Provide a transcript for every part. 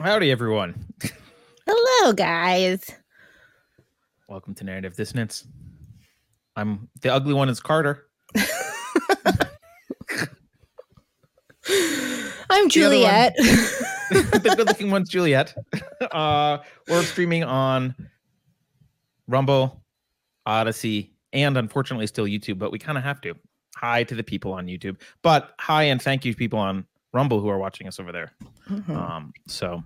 Howdy, everyone. Hello, guys. Welcome to Narrative Dissonance. I'm the ugly one is Carter. I'm Juliet. the good looking one's Juliet. Uh, we're streaming on Rumble, Odysee, and unfortunately still YouTube, but we kind of have to. Hi to the people on YouTube, but hi and thank you to people on Rumble who are watching us over there. Mhm. Um, so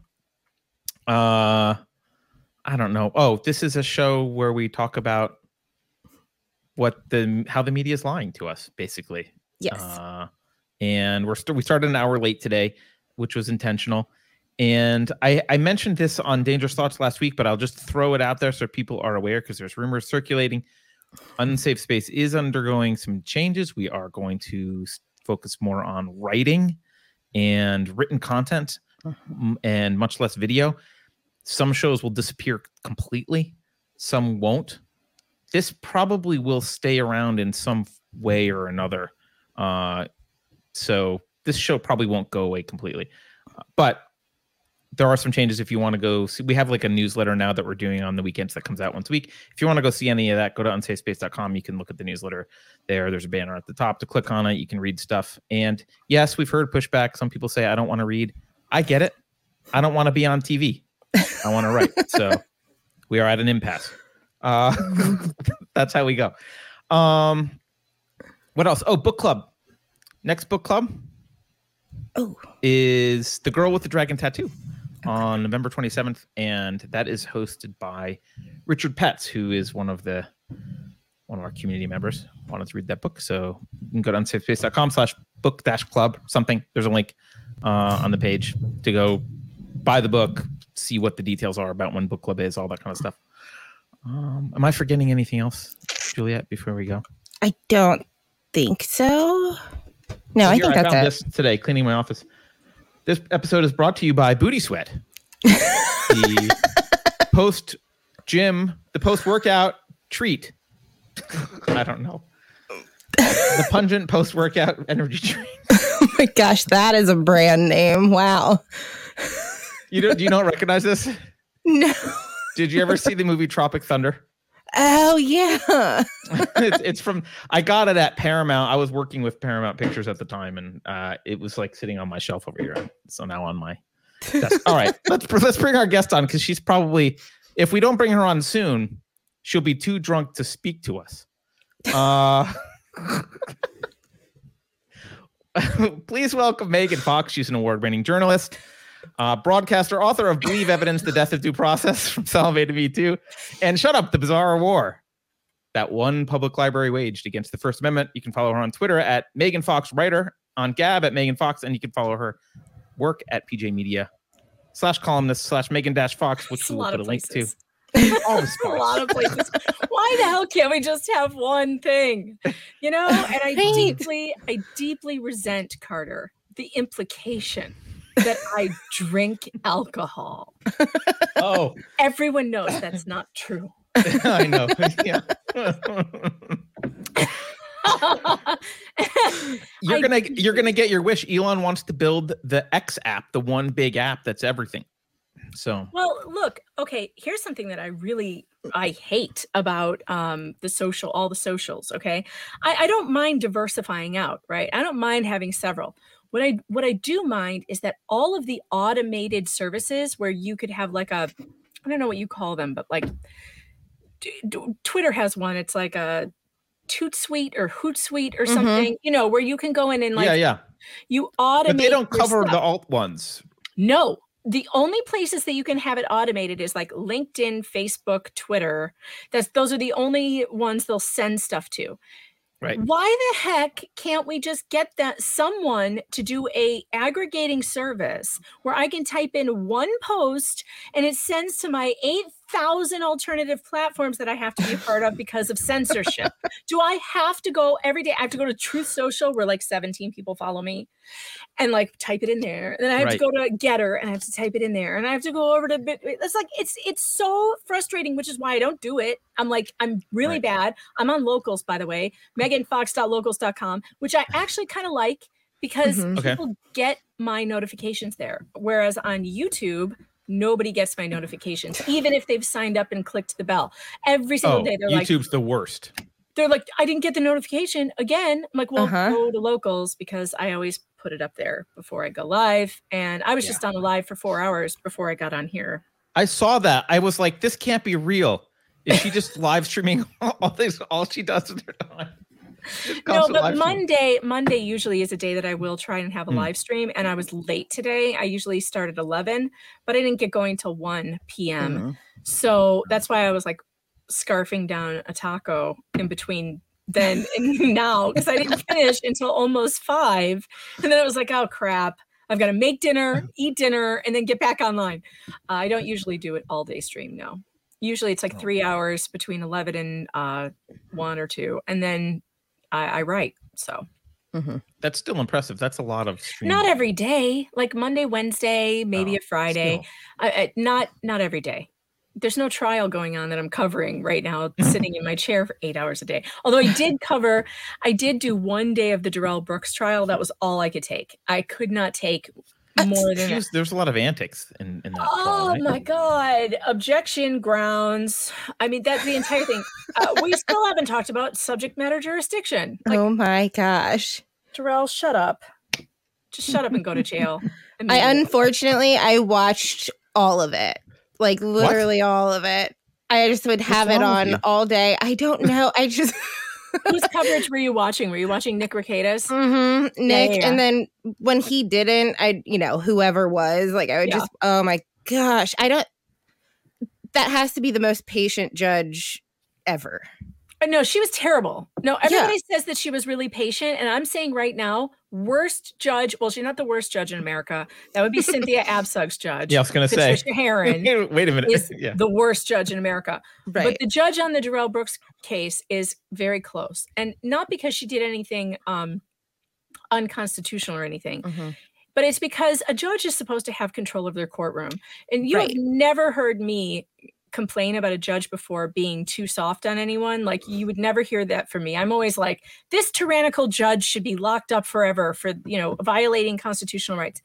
uh I don't know. Oh, this is a show where we talk about what the how the media is lying to us, basically. yes. Uh, and we're st- we started an hour late today, which was intentional. And I, I mentioned this on Dangerous Thoughts last week, but I'll just throw it out there so people are aware because there's rumors circulating. Unsafe Space is undergoing some changes. We are going to focus more on writing and written content Mhm. and much less video. Some shows will disappear completely, some won't. This probably will stay around in some way or another. Uh, so this show probably won't go away completely. Uh, But there are some changes if you want to go see. We have like a newsletter now that we're doing on the weekends that comes out once a week. If you want to go see any of that, go to unsafespace.com. You can look at the newsletter there. There's a banner at the top to click on it. You can read stuff. And yes, we've heard pushback. Some people say, I don't want to read. I get it. I don't want to be on TV. I want to write. So we are at an impasse. Uh, that's how we go. Um, what else? Oh, book club. Next book club oh, is The Girl with the Dragon Tattoo on November 27th. And that is hosted by Richard Petz, who is one of the one of our community members. Wanted to read that book. So you can go to unsafespace.com slash book dash club something. There's a link uh, on the page to go buy the book, see what the details are about when book club is, all that kind of stuff. Um, am I forgetting anything else, Juliet, before we go? I don't think so. No, I think found that's it. this today, cleaning my office. This episode is brought to you by Booty Sweat, the post gym, the post workout treat. I don't know. the pungent post workout energy drink. Oh my gosh, that is a brand name. Wow. You don't, do you not recognize this? No. Did you ever see the movie Tropic Thunder? Oh yeah. it's, it's from I got it at Paramount. I was working with Paramount Pictures at the time, and uh, it was like sitting on my shelf over here. So now on my desk. All right, let's let's bring our guest on because she's probably if we don't bring her on soon, she'll be too drunk to speak to us. Uh, please welcome Megan Fox. She's an award-winning journalist. Uh, broadcaster, author of Believe Evidence, The Death of Due Process from Salome to Me Too, and Shut Up, The Bizarre War that one public library waged against the First Amendment. You can follow her on Twitter at Megan Fox Writer, on Gab at Megan Fox, and you can follow her work at PJ Media slash columnist slash Megan Dash Fox, which we'll put a link to. places. All the a lot of places. Why the hell can't we just have one thing? You know, and I Right. deeply, I deeply resent Carter the implication that I drink alcohol. Oh, Everyone knows that's not true. I know. Yeah. you're gonna you're gonna get your wish. Elon wants to build the X app, the one big app that's everything. So Well, look, okay, here's something that I really I hate about um the social all the socials, okay? I, I don't mind diversifying out, right? I don't mind having several. What I what I do mind is that all of the automated services where you could have like a I don't know what you call them, but like d- d- Twitter has one. It's like a Toot Suite or Hootsuite or Mhm. something, you know, where you can go in and like yeah, yeah. you automate. But they don't cover stuff. the alt ones. No, the only places that you can have it automated is like LinkedIn, Facebook, Twitter. That's those are the only ones they'll send stuff to. Right. Why the heck can't we just get that someone to do a aggregating service where I can type in one post and it sends to my thousand alternative platforms that I have to be a part of because of censorship. Do I have to go every day? I have to go to Truth Social where like 17 people follow me and like type it in there. And then I have Right. to go to Gettr and I have to type it in there. And I have to go over to Bit. It's like it's it's so frustrating, which is why I don't do it. I'm like, I'm really Right. bad. I'm on locals, by the way, meganfox.locals.com, which I actually kind of like because Mhm. Okay. people get my notifications there. Whereas on YouTube, nobody gets my notifications, even if they've signed up and clicked the bell. Every single Oh, day they're like, YouTube's the worst. they're like, I didn't get the notification again. I'm like, well, Uh-huh. go to locals because I always put it up there before I go live. And I was Yeah. just on a live for four hours before I got on here. I saw that. I was like, this can't be real. Is she just live streaming all this? All she does with her time. Just No, but. Monday, Monday usually is a day that I will try and have a Hmm. live stream. And I was late today. I usually start at 11, but I didn't get going till 1 p.m. Mhm. So that's why I was like scarfing down a taco in between then and now because I didn't finish until almost five. And then it was like, oh crap. I've got to make dinner, eat dinner, and then get back online. Uh, I don't usually do it all day stream, no. Usually it's like Oh. three hours between 11 and uh, one or two. And then I, I write. So mm-hmm. That's still impressive. That's a lot of streaming. not every day, like Monday, Wednesday, maybe Oh, a Friday. I, I, not not every day. There's no trial going on that I'm covering right now, sitting in my chair for eight hours a day. Although I did cover, I did do one day of the Darrell Brooks trial. That was all I could take. I could not take more than She that. was- there's a lot of antics in, in that. Oh trial, right? my God. Objection grounds. I mean, that's the entire thing. Uh, we still haven't talked about subject matter jurisdiction. Like, oh my gosh. Darrell, shut up. Just shut up and go to jail. I unfortunately I watched all of it. Like literally all of it. I just would have it on all day. I don't know. I just Whose coverage were you watching? Were you watching Nick Rekieta? hmm Nick. yeah. And then when he didn't, I you know, whoever was, like I would Yeah. just oh my gosh. I don't that has to be the most patient judge ever. Uh, No, she was terrible. No, everybody says that she was really patient. And I'm saying right now, worst judge. Well, she's not the worst judge in America. That would be Cynthia Abcug's judge. Yeah, I was gonna say. Patricia Herron Wait a minute. is yeah. the worst judge in America. But the judge on the Darrell Brooks case is very close. And not because she did anything um, unconstitutional or anything, Mhm. but it's because a judge is supposed to have control of their courtroom. And you Right. have never heard me complain about a judge before being too soft on anyone. Like you would never hear that from me. I'm always like, this tyrannical judge should be locked up forever for, you know, violating constitutional rights.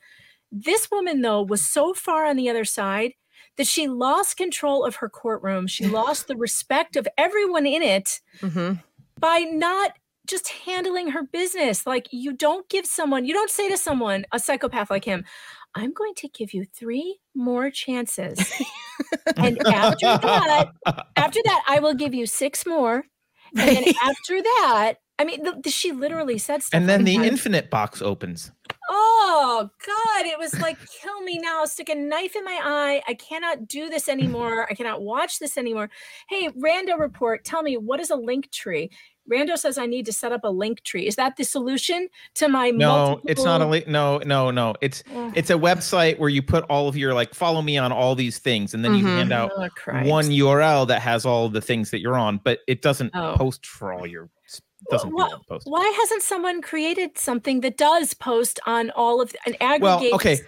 This woman, though, was so far on the other side that she lost control of her courtroom. She lost the respect of everyone in it Mhm. by not just handling her business. Like you don't give someone, you don't say to someone, a psychopath like him, I'm going to give you three more chances. and after that, after that, I will give you six more. And then after that, I mean, the, the- she literally said stuff. and then like the that. infinite box opens. Oh God, it was like kill me now. Stick a knife in my eye. I cannot do this anymore. I cannot watch this anymore. Hey, Rando report, tell me what is a link tree? Rando says I need to set up a link tree. Is that the solution to my No, it's not a link. no, no, no. It's Ugh, it's a website where you put all of your like follow me on all these things, and then you Mhm. hand out oh, one URL that has all the things that you're on, but it doesn't Oh. post for all your doesn't do Wha- all the posts. Why hasn't someone created something that does post on all of and aggregates? Well, okay.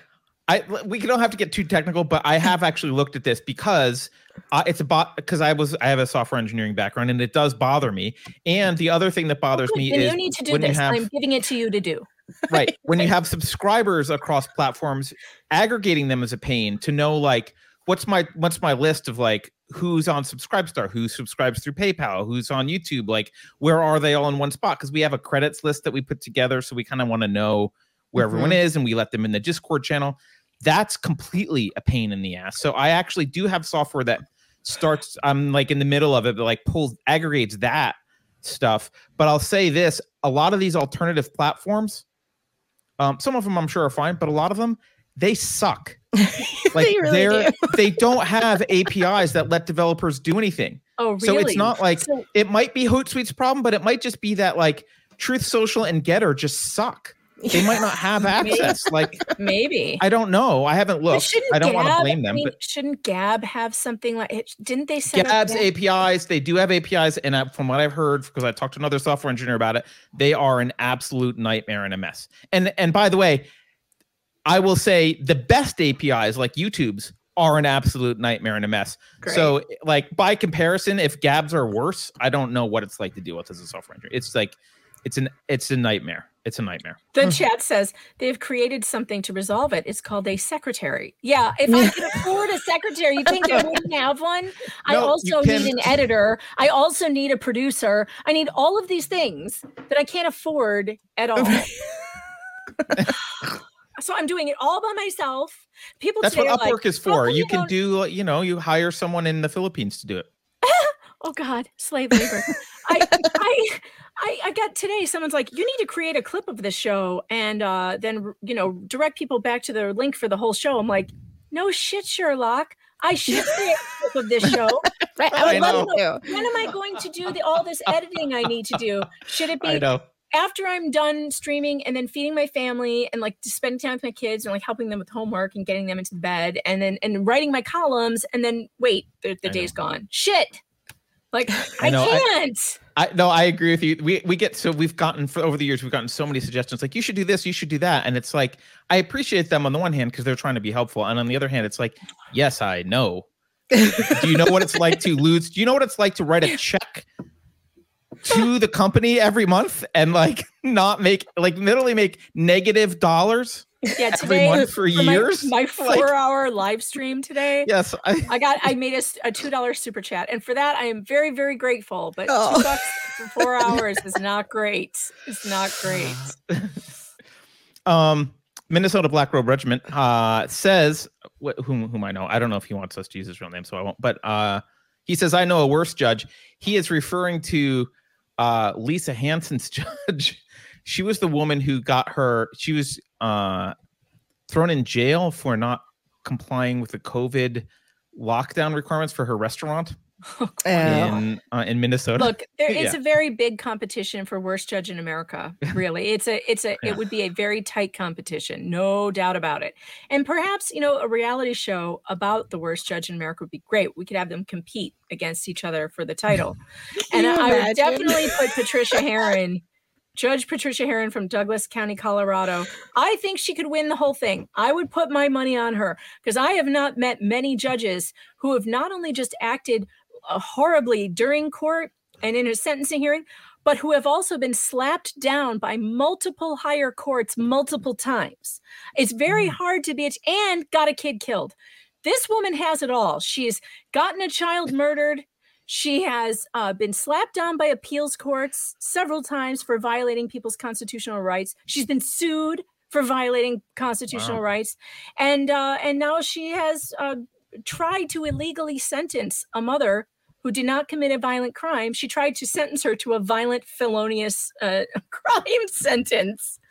I we don't have to get too technical, but I have actually looked at this because uh, it's a bot because I was I have a software engineering background and it does bother me. And the other thing that bothers good, me is you need to do when this. have I'm giving it to you to do. right when you have subscribers across platforms, aggregating them is a pain to know like what's my what's my list of like who's on Subscribestar, who subscribes through PayPal, who's on YouTube, like where are they all in one spot? Because we have a credits list that we put together, so we kind of want to know where everyone is, and we let them in the Discord channel. That's completely a pain in the ass. So I actually do have software that starts. I'm like in the middle of it, but like pulls aggregates that stuff. But I'll say this: a lot of these alternative platforms, um, some of them I'm sure are fine, but a lot of them they suck. Like they really they're do. they don't have APIs that let developers do anything. Oh, really? So it's not like So- it might be Hootsuite's problem, but it might just be that like Truth Social and Gettr just suck. They might not have access. like maybe I don't know. I haven't looked. I don't want to Gab- blame I them, mean, but shouldn't Gab have something like? it- Didn't they up Gab's Gab- APIs, they do have APIs, and I, from what I've heard, because I talked to another software engineer about it, they are an absolute nightmare and a mess. And and by the way, I will say the best APIs like YouTube's are an absolute nightmare and a mess. Great. So like by comparison, if Gabs are worse, I don't know what it's like to deal with as a software engineer. It's like it's an it's a nightmare. It's a nightmare. The mm-hmm. chat says they've created something to resolve it. It's called a secretary. Yeah, if I could afford a secretary, you think I wouldn't have one? I No, you also need an editor. I also need a producer. I need all of these things that I can't afford at all. so I'm doing it all by myself. People That's today what are like, Upwork is for. You can don't-" do you know, you hire someone in the Philippines to do it. oh god slave labor I, I i i got today someone's like you need to create a clip of this show and uh then you know direct people back to the link for the whole show. I'm like no shit sherlock. I should create a clip of this show. Right. I I would love to. when am i going to do the, all this editing i need to do? Should it be after i'm done streaming and then feeding my family and like spending time with my kids and like helping them with homework and getting them into bed and then and writing my columns and then wait the, the I day's gone. Shit like i, I know, I- can't I no, I agree with you. We we get so we've gotten for over the years we've gotten so many suggestions like you should do this, you should do that, and it's like I appreciate them on the one hand because they're trying to be helpful, and on the other hand, it's like yes, I know. do you know what it's like to lose? Do you know what it's like to write a check to the company every month and like not make like literally make negative dollars Yeah, today for for years? My, my Like- four-hour live stream today. Yes, I, I got I made a, a two dollar super chat, and for that I am very very grateful. But Oh. two bucks for four hours is not great. It's not great. um Minnesota Black Robe Regiment uh says wh- whom whom I know. I don't know if he wants us to use his real name, so I won't. But uh he says I know a worse judge. He is referring to uh Lisa Hanson's judge. She was the woman who got her she was uh thrown in jail for not complying with the COVID lockdown requirements for her restaurant Oh. in uh, in Minnesota. Look, there is Yeah. a very big competition for worst judge in America. Really, it's a it's a Yeah. it would be a very tight competition, no doubt about it. And perhaps you know a reality show about the worst judge in America would be great. We could have them compete against each other for the title. and I, I would definitely put Patricia Herron, Judge Patricia Herron from Douglas County, Colorado. I think she could win the whole thing. I would put my money on her because I have not met many judges who have not only just acted uh, horribly during court and in a sentencing hearing, but who have also been slapped down by multiple higher courts multiple times. It's very hard to be and got a kid killed. This woman has it all. She's gotten a child murdered. She has uh, been slapped down by appeals courts several times for violating people's constitutional rights. She's been sued for violating constitutional Wow. rights, and uh, and now she has uh, tried to illegally sentence a mother who did not commit a violent crime. She tried to sentence her to a violent, felonious uh, crime sentence.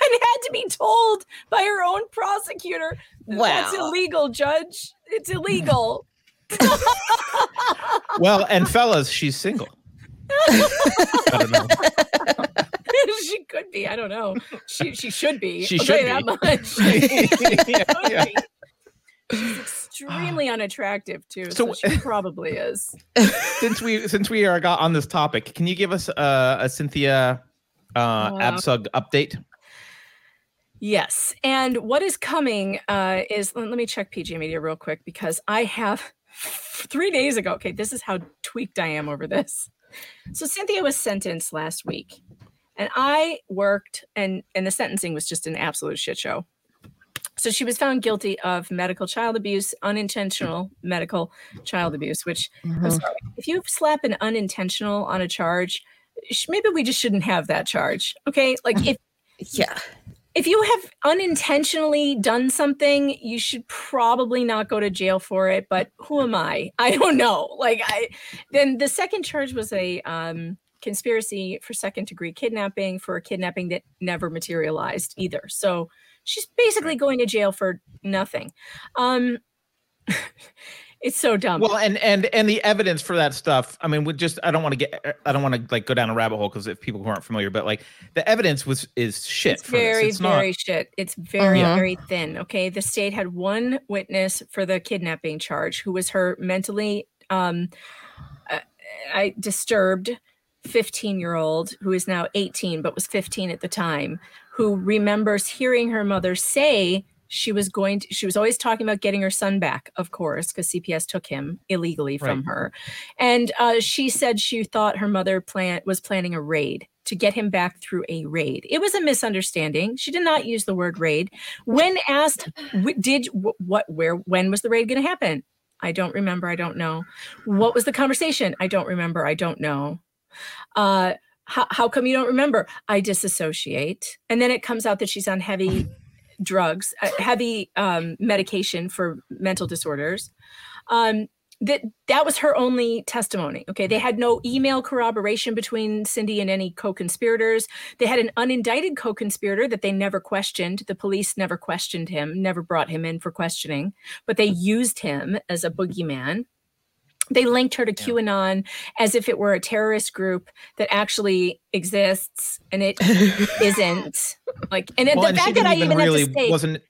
And had to be told by her own prosecutor, that's Wow. illegal, judge. It's illegal. well, and fellas, she's single. I don't know. she could be. I don't know. She she should be. She should that much. Yeah, yeah. She's extremely unattractive too. So- So, she probably is. since we since we are got on this topic, can you give us uh, a Cynthia uh, Wow. Abcug update? Yes. And what is coming uh, is let, let me check PJ Media real quick because I have three days ago. Okay, this is how tweaked I am over this. So Cynthia was sentenced last week, and I worked, and and the sentencing was just an absolute shit show. So she was found guilty of medical child abuse, unintentional medical child abuse. Which I'm Mhm. sorry, if you slap an unintentional on a charge, sh- maybe we just shouldn't have that charge. Okay, like if Yeah. If you have unintentionally done something, you should probably not go to jail for it. But who am I? I don't know. Like I then the second charge was a um conspiracy for second degree kidnapping for a kidnapping that never materialized either. So she's basically going to jail for nothing. Um It's so dumb. Well, and and and the evidence for that stuff. I mean, we just I don't want to get I don't want to like go down a rabbit hole because if people who aren't familiar, but like the evidence was is shit. It's very, it's very not, shit. It's very, Uh-huh. very thin. Okay. The state had one witness for the kidnapping charge who was her mentally um uh, I disturbed 15 year old who is now 18 but was 15 at the time who remembers hearing her mother say she was going to she was always talking about getting her son back of course because cps took him illegally from Right. her. And uh, she said she thought her mother plan was planning a raid to get him back through a raid. It was a misunderstanding. She did not use the word raid. When asked did what where when was the raid going to happen? I don't remember. I don't know. What was the conversation? I don't remember. I don't know. Uh how, how come you don't remember? I disassociate. And then it comes out that she's on heavy drugs uh, heavy um, medication for mental disorders. Um that that was her only testimony okay? They had no email corroboration between cindy and any co-conspirators. They had an unindicted co-conspirator that they never questioned. The police never questioned him never brought him in for questioning but they used him as a boogeyman they linked her to Yeah. qanon as if it were a terrorist group that actually exists and it isn't like and Well, the and fact that i even even really had to say wasn't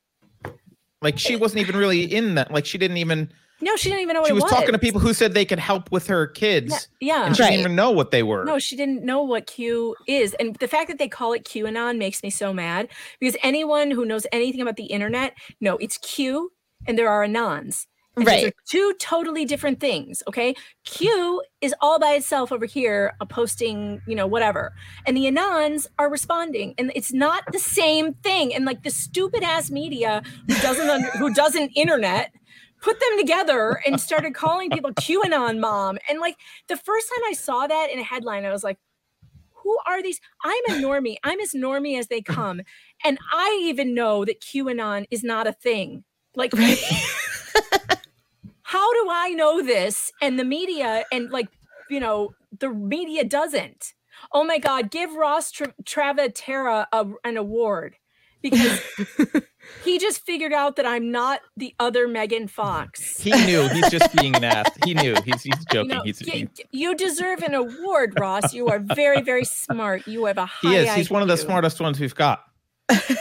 like she wasn't even really in that. Like she didn't even. no she didn't even know what She it was was talking to people who said they could help with her kids, yeah, yeah. and she Right. didn't even know what they were. No, she didn't know what Q is. And the fact that they call it QAnon makes me so mad because anyone who knows anything about the internet, no, it's Q and there are Anons. And those are Right. two totally different things. Okay. Q is all by itself over here, uh, posting, you know, whatever. And the Anons are responding. And it's not the same thing. And like the stupid ass media who doesn't under, who doesn't internet put them together and started calling people QAnon mom. And like the first time I saw that in a headline, I was like, who are these? I'm a normie. I'm as normie as they come. And I even know that QAnon is not a thing. Like, how do I know this? And the media and like, you know, the media doesn't. Oh my God, give Ross Tra- Travatera a, an award because he just figured out that I'm not the other Megan Fox. He knew. He's just being an ass. He knew. He's he's joking. No, he's y- you deserve an award, Ross. You are very, very smart. You have a high he is. He's one of the smartest ones we've got.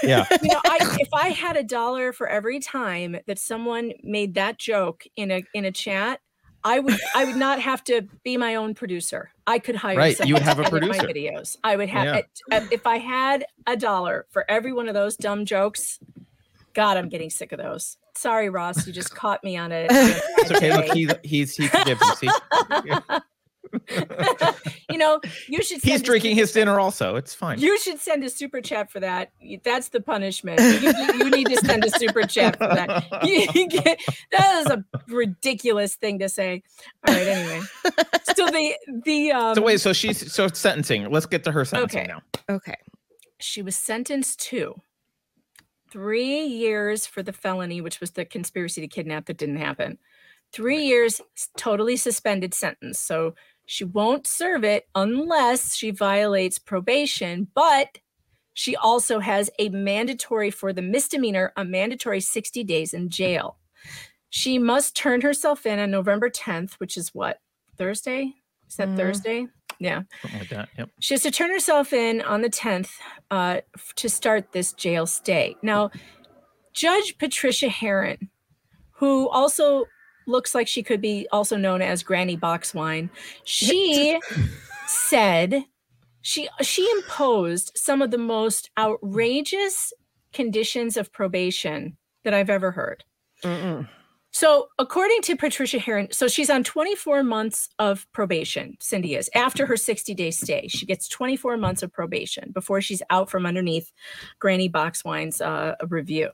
Yeah. You know, I, if I had a dollar for every time that someone made that joke in a in a chat, I would I would not have to be my own producer. I could hire Right, you would have a to edit my producer. videos. I would have Yeah. it- uh, if I had a dollar for every one of those dumb jokes. God, I'm getting sick of those. Sorry, Ross, you just caught me on a It's okay. Look, day. he's he's he forgives you. See, you know, you should. he's send a drinking his dinner also. It's fine. You should send a super chat for that. That's the punishment. You, you- you need to send a super chat for that. You- you get- that is a ridiculous thing to say. All right. Anyway, so the the um, So wait, so she's so sentencing. Let's get to her sentencing Okay. now. Okay. she was sentenced to three years for the felony, which was the conspiracy to kidnap that didn't happen. Three years, totally suspended sentence. So she won't serve it unless she violates probation, but she also has a mandatory for the misdemeanor, a mandatory 60 days in jail. She must turn herself in on November 10th, which is what? Thursday? Is that Mm. Thursday? Yeah. Something like that. Yep. She has to turn herself in on the 10th uh, f- to start this jail stay. Now, Judge Patricia Herron, who also looks like she could be also known as Granny Boxwine, she said she she imposed some of the most outrageous conditions of probation that I've ever heard. Mm-mm. So, according to Patricia Herron, so she's on 24 months of probation. Cindy is after her 60 day stay. She gets 24 months of probation before she's out from underneath Granny Boxwine's uh, review.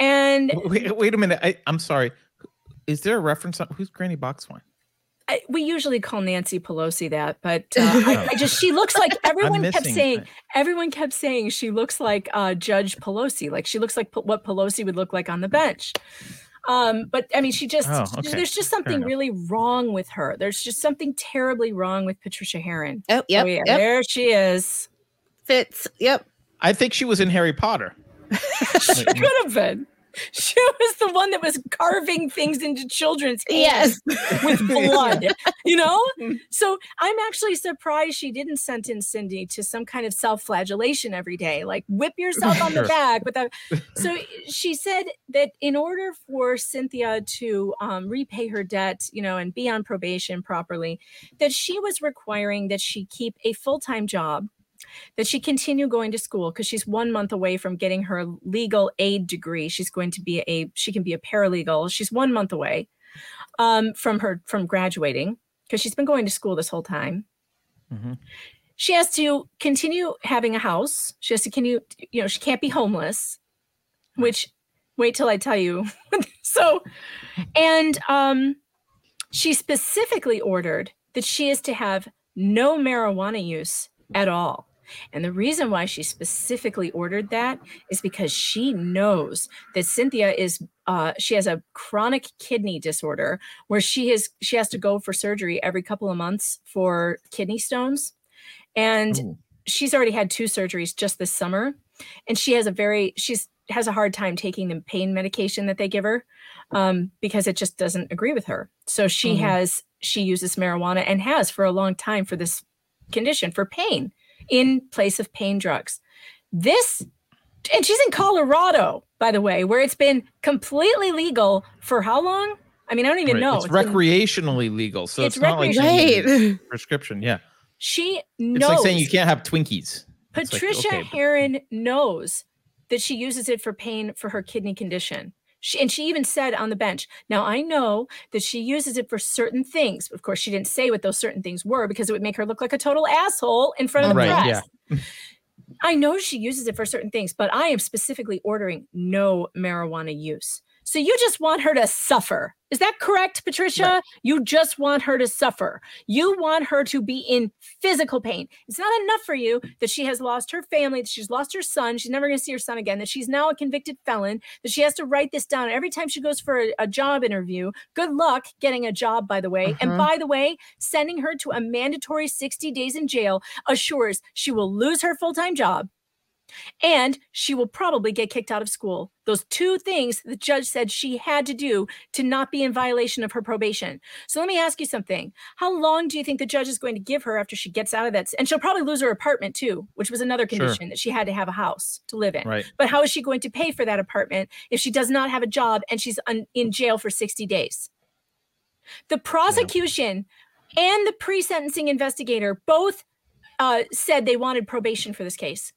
And Wait, wait a minute. I, I'm sorry. Is there a reference on who's Granny Boxwine? I, we usually call Nancy Pelosi that, but uh, I, I just she looks like everyone kept saying that. everyone kept saying she looks like uh, Judge Pelosi, like she looks like P- what Pelosi would look like on the bench. Um, but I mean, she just Oh, she- okay. there's just something really wrong with her. There's just something terribly wrong with Patricia Herron. Oh, yep. oh yeah, Yep. there she is. Fits. Yep. I think she was in Harry Potter. she could have been. she was the one that was carving things into children's Yes. hands with blood, you know? So I'm actually surprised she didn't sentence Cindy to some kind of self-flagellation every day, like whip yourself on the back with a so she said that in order for Cynthia to um, repay her debt, you know, and be on probation properly, that she was requiring that she keep a full-time job that she continue going to school because she's one month away from getting her legal aid degree. She's going to be a she can be a paralegal. She's one month away um, from her from graduating because she's been going to school this whole time. Mhm. She has to continue having a house. She has to continue, you you know, she can't be homeless, which wait till I tell you. so, and um, she specifically ordered that she is to have no marijuana use at all. And the reason why she specifically ordered that is because she knows that Cynthia is uh, she has a chronic kidney disorder where she is she has to go for surgery every couple of months for kidney stones. And Ooh. she's already had two surgeries just this summer. And she has a very she's has a hard time taking the pain medication that they give her um, because it just doesn't agree with her. So she Mhm. has she uses marijuana and has for a long time for this condition for pain in place of pain drugs. This and she's in Colorado, by the way, where it's been completely legal for how long? I mean, I don't even Right. know. It's, It's been- recreationally legal, so It's it's, not like Right. prescription. Yeah, she knows. it's like saying you can't have Twinkies. It's like, Patricia okay. Herron knows that she uses it for pain for her kidney condition. She, and she even said on the bench, now I know that she uses it for certain things. Of course, she didn't say what those certain things were because it would make her look like a total asshole in front of the Right, press. I know she uses it for certain things, but I am specifically ordering no marijuana use. So you just want her to suffer. Is that correct, Patricia? Right. You just want her to suffer. You want her to be in physical pain. It's not enough for you that she has lost her family, that she's lost her son, she's never going to see her son again, that she's now a convicted felon, that she has to write this down every time she goes for a, a job interview. Good luck getting a job, by the way. And Mhm. by the way, sending her to a mandatory 60 days in jail assures she will lose her full time job and she will probably get kicked out of school. Those two things the judge said she had to do to not be in violation of her probation. So let me ask you something. How long do you think the judge is going to give her after she gets out of that? And she'll probably lose her apartment too, which was another Sure. condition that she had to have a house to live in. Right. But how is she going to pay for that apartment if she does not have a job and she's un- in jail for 60 days? The prosecution and the pre sentencing investigator both uh, said they wanted probation for this case.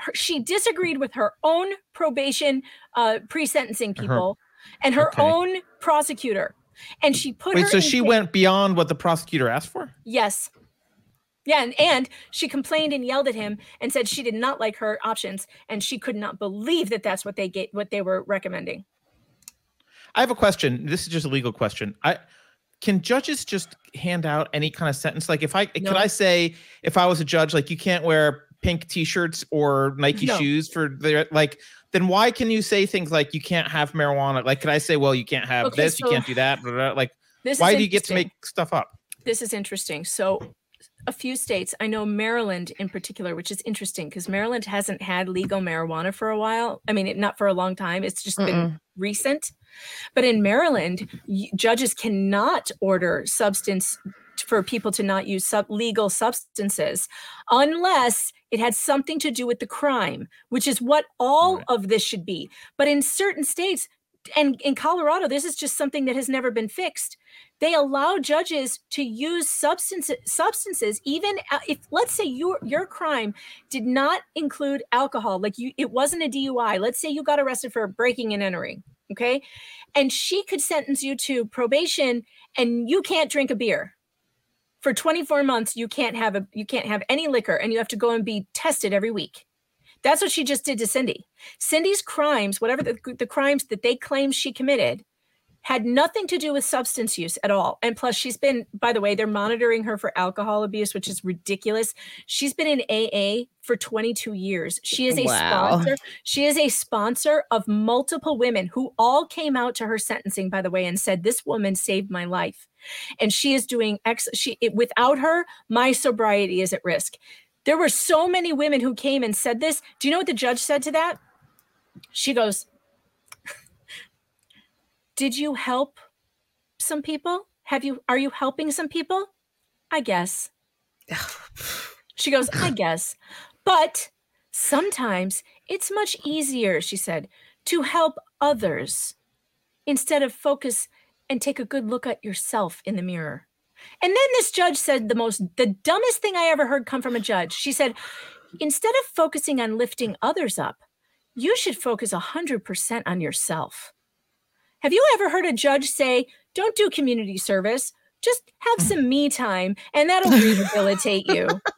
Her, she disagreed with her own probation uh, pre sentencing Her- people and her okay. own prosecutor. And she put Wait, her so she jail- went beyond what the prosecutor asked for? Yes. Yeah, and, and she complained and yelled at him and said she did not like her options and she could not believe that that's what they get what they were recommending. I have a question. This is just a legal question. I can judges just hand out any kind of sentence? Like if I No. could I say if I was a judge, like you can't wear pink t-shirts or Nike No. shoes for their like then why can you say things like you can't have marijuana? Like could I say, well, you can't have Okay, this, you can't do that? blah, blah. Like This why do you get to make stuff up? this is interesting. So, a few states, I know Maryland in particular, which is interesting because Maryland hasn't had legal marijuana for a while. I mean, it, not for a long time, it's just been recent. But in Maryland, judges cannot order substance for people to not use sub- legal substances unless it had something to do with the crime, which is what all Right. of this should be. But in certain states, and in Colorado, this is just something that has never been fixed they allow judges to use substance, substances even uh, if let's say your your crime did not include alcohol like you it wasn't a DUI let's say you got arrested for breaking and entering okay and she could sentence you to probation and you can't drink a beer for 24 months you can't have a you can't have any liquor and you have to go and be tested every week. That's what she just did to Cindy. Cindy's crimes whatever the, the crimes that they claim she committed had nothing to do with substance use at all. And plus, she's been, by the way, they're monitoring her for alcohol abuse, which is ridiculous. She's been in AA for 22 years. She is a Wow. sponsor. She is a sponsor of multiple women who all came out to her sentencing, by the way, and said, This woman saved my life. And she is doing ex she it, without her, my sobriety is at risk. There were so many women who came and said this. Do you know what the judge said to that? She goes, Did you help some people? Have you are you helping some people? I guess. she goes, I guess. But sometimes it's much easier, she said, to help others instead of focus and take a good look at yourself in the mirror. And then this judge said the most, the dumbest thing I ever heard come from a judge. She said, instead of focusing on lifting others up, you should focus 100% on yourself. Have you ever heard a judge say, don't do community service, just have some me time and that'll rehabilitate you?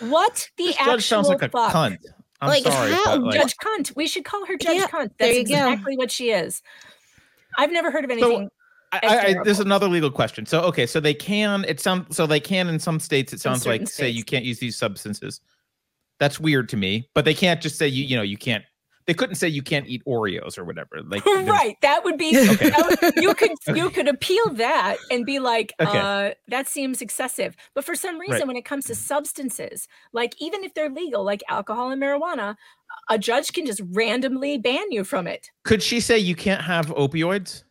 What the This actual judge sounds like a fuck? cunt. I'm Like, sorry, how- but like, Judge Cunt. We should call her Judge Yeah, Cunt. That's you go. exactly what she is. I've never heard of anything. I, That's I, I, this is another legal question. So okay, so they can. It sounds so they can in some states. It sounds certain like say you can't use these substances. That's weird to me. But they can't just say you. You know, you can't. They couldn't say you can't eat Oreos or whatever. Like right. That would be Okay. that would- you could you could appeal that and be like, Okay. uh, that seems excessive. But for some reason, Right. when it comes to substances, like even if they're legal, like alcohol and marijuana, a judge can just randomly ban you from it. Could she say you can't have opioids?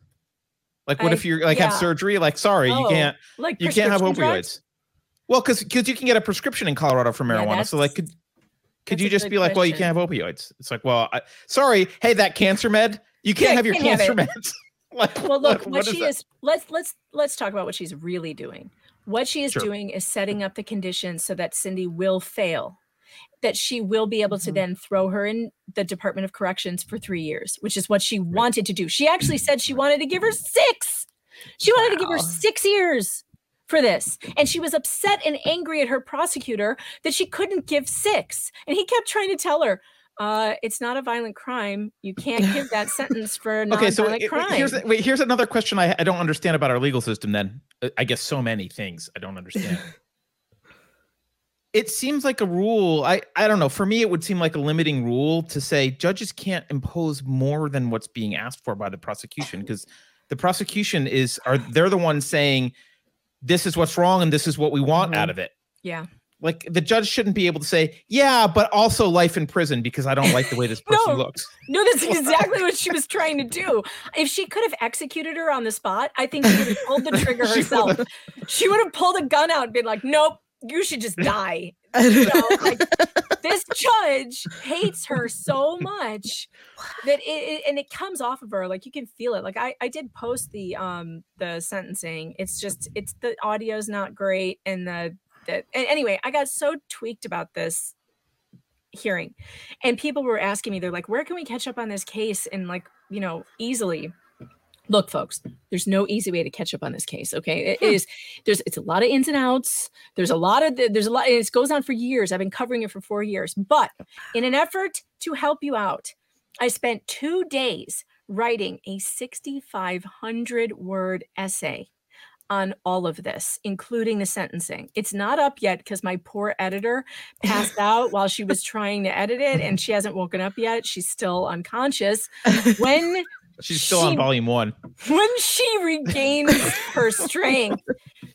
Like, what I- if you're like have surgery? Like, sorry, you Oh, can't. Like You can't have opioids. drugs? Well, because because you can get a prescription in Colorado for Yeah, marijuana. so like, could could that's you just be like, well, you can't have opioids? It's like, well, I, sorry, hey, that cancer med, you can't Yeah, have your can't have cancer meds. like, Well, look, what- what, what is she is let's let's let's talk about what she's really doing. What she is Sure. doing is setting up the conditions so that Cindy will fail. That she will be able to Mhm. then throw her in the Department of Corrections for three years, which is what she wanted to do. She actually said she wanted to give her six. She wanted to give her six years for this. And she was upset and angry at her prosecutor that she couldn't give six. And he kept trying to tell her, uh, it's not a violent crime. You can't give that sentence for a okay so non-violent wait, crime. wait, here's wait here's another question I, I don't understand about our legal system then Uh, i guess so many things i don't understand it seems like a rule i i don't know for me it would seem like a limiting rule to say judges can't impose more than what's being asked for by the prosecution because the prosecution is are they're the ones saying this is what's wrong and this is what we want out Mhm. of it yeah. like the judge shouldn't be able to say yeah but also life in prison because i don't like the way this person No. looks No, that's exactly what she was trying to do. If she could have executed her on the spot, I think she would have pulled the trigger She herself. would've. She would have pulled a gun out and been like, nope, you should just die. You know, like this judge hates her so much that it, it and it comes off of her like you can feel it like i i did post the um the sentencing it's just it's the audio's not great and the the a- anyway i got so tweaked about this hearing and people were asking me they're like where can we catch up on this case and like you know easily look folks there's no easy way to catch up on this case okay? It Hmm. is there's it's a lot of ins and outs. There's a lot of there's a lot it goes on for years. I've been covering it for four years. But in an effort to help you out i spent two days writing a 6500 word essay on all of this including the sentencing. It's not up yet because my poor editor passed out while she was trying to edit it and she hasn't woken up yet. She's still unconscious. When she's still on volume one when she regains her strength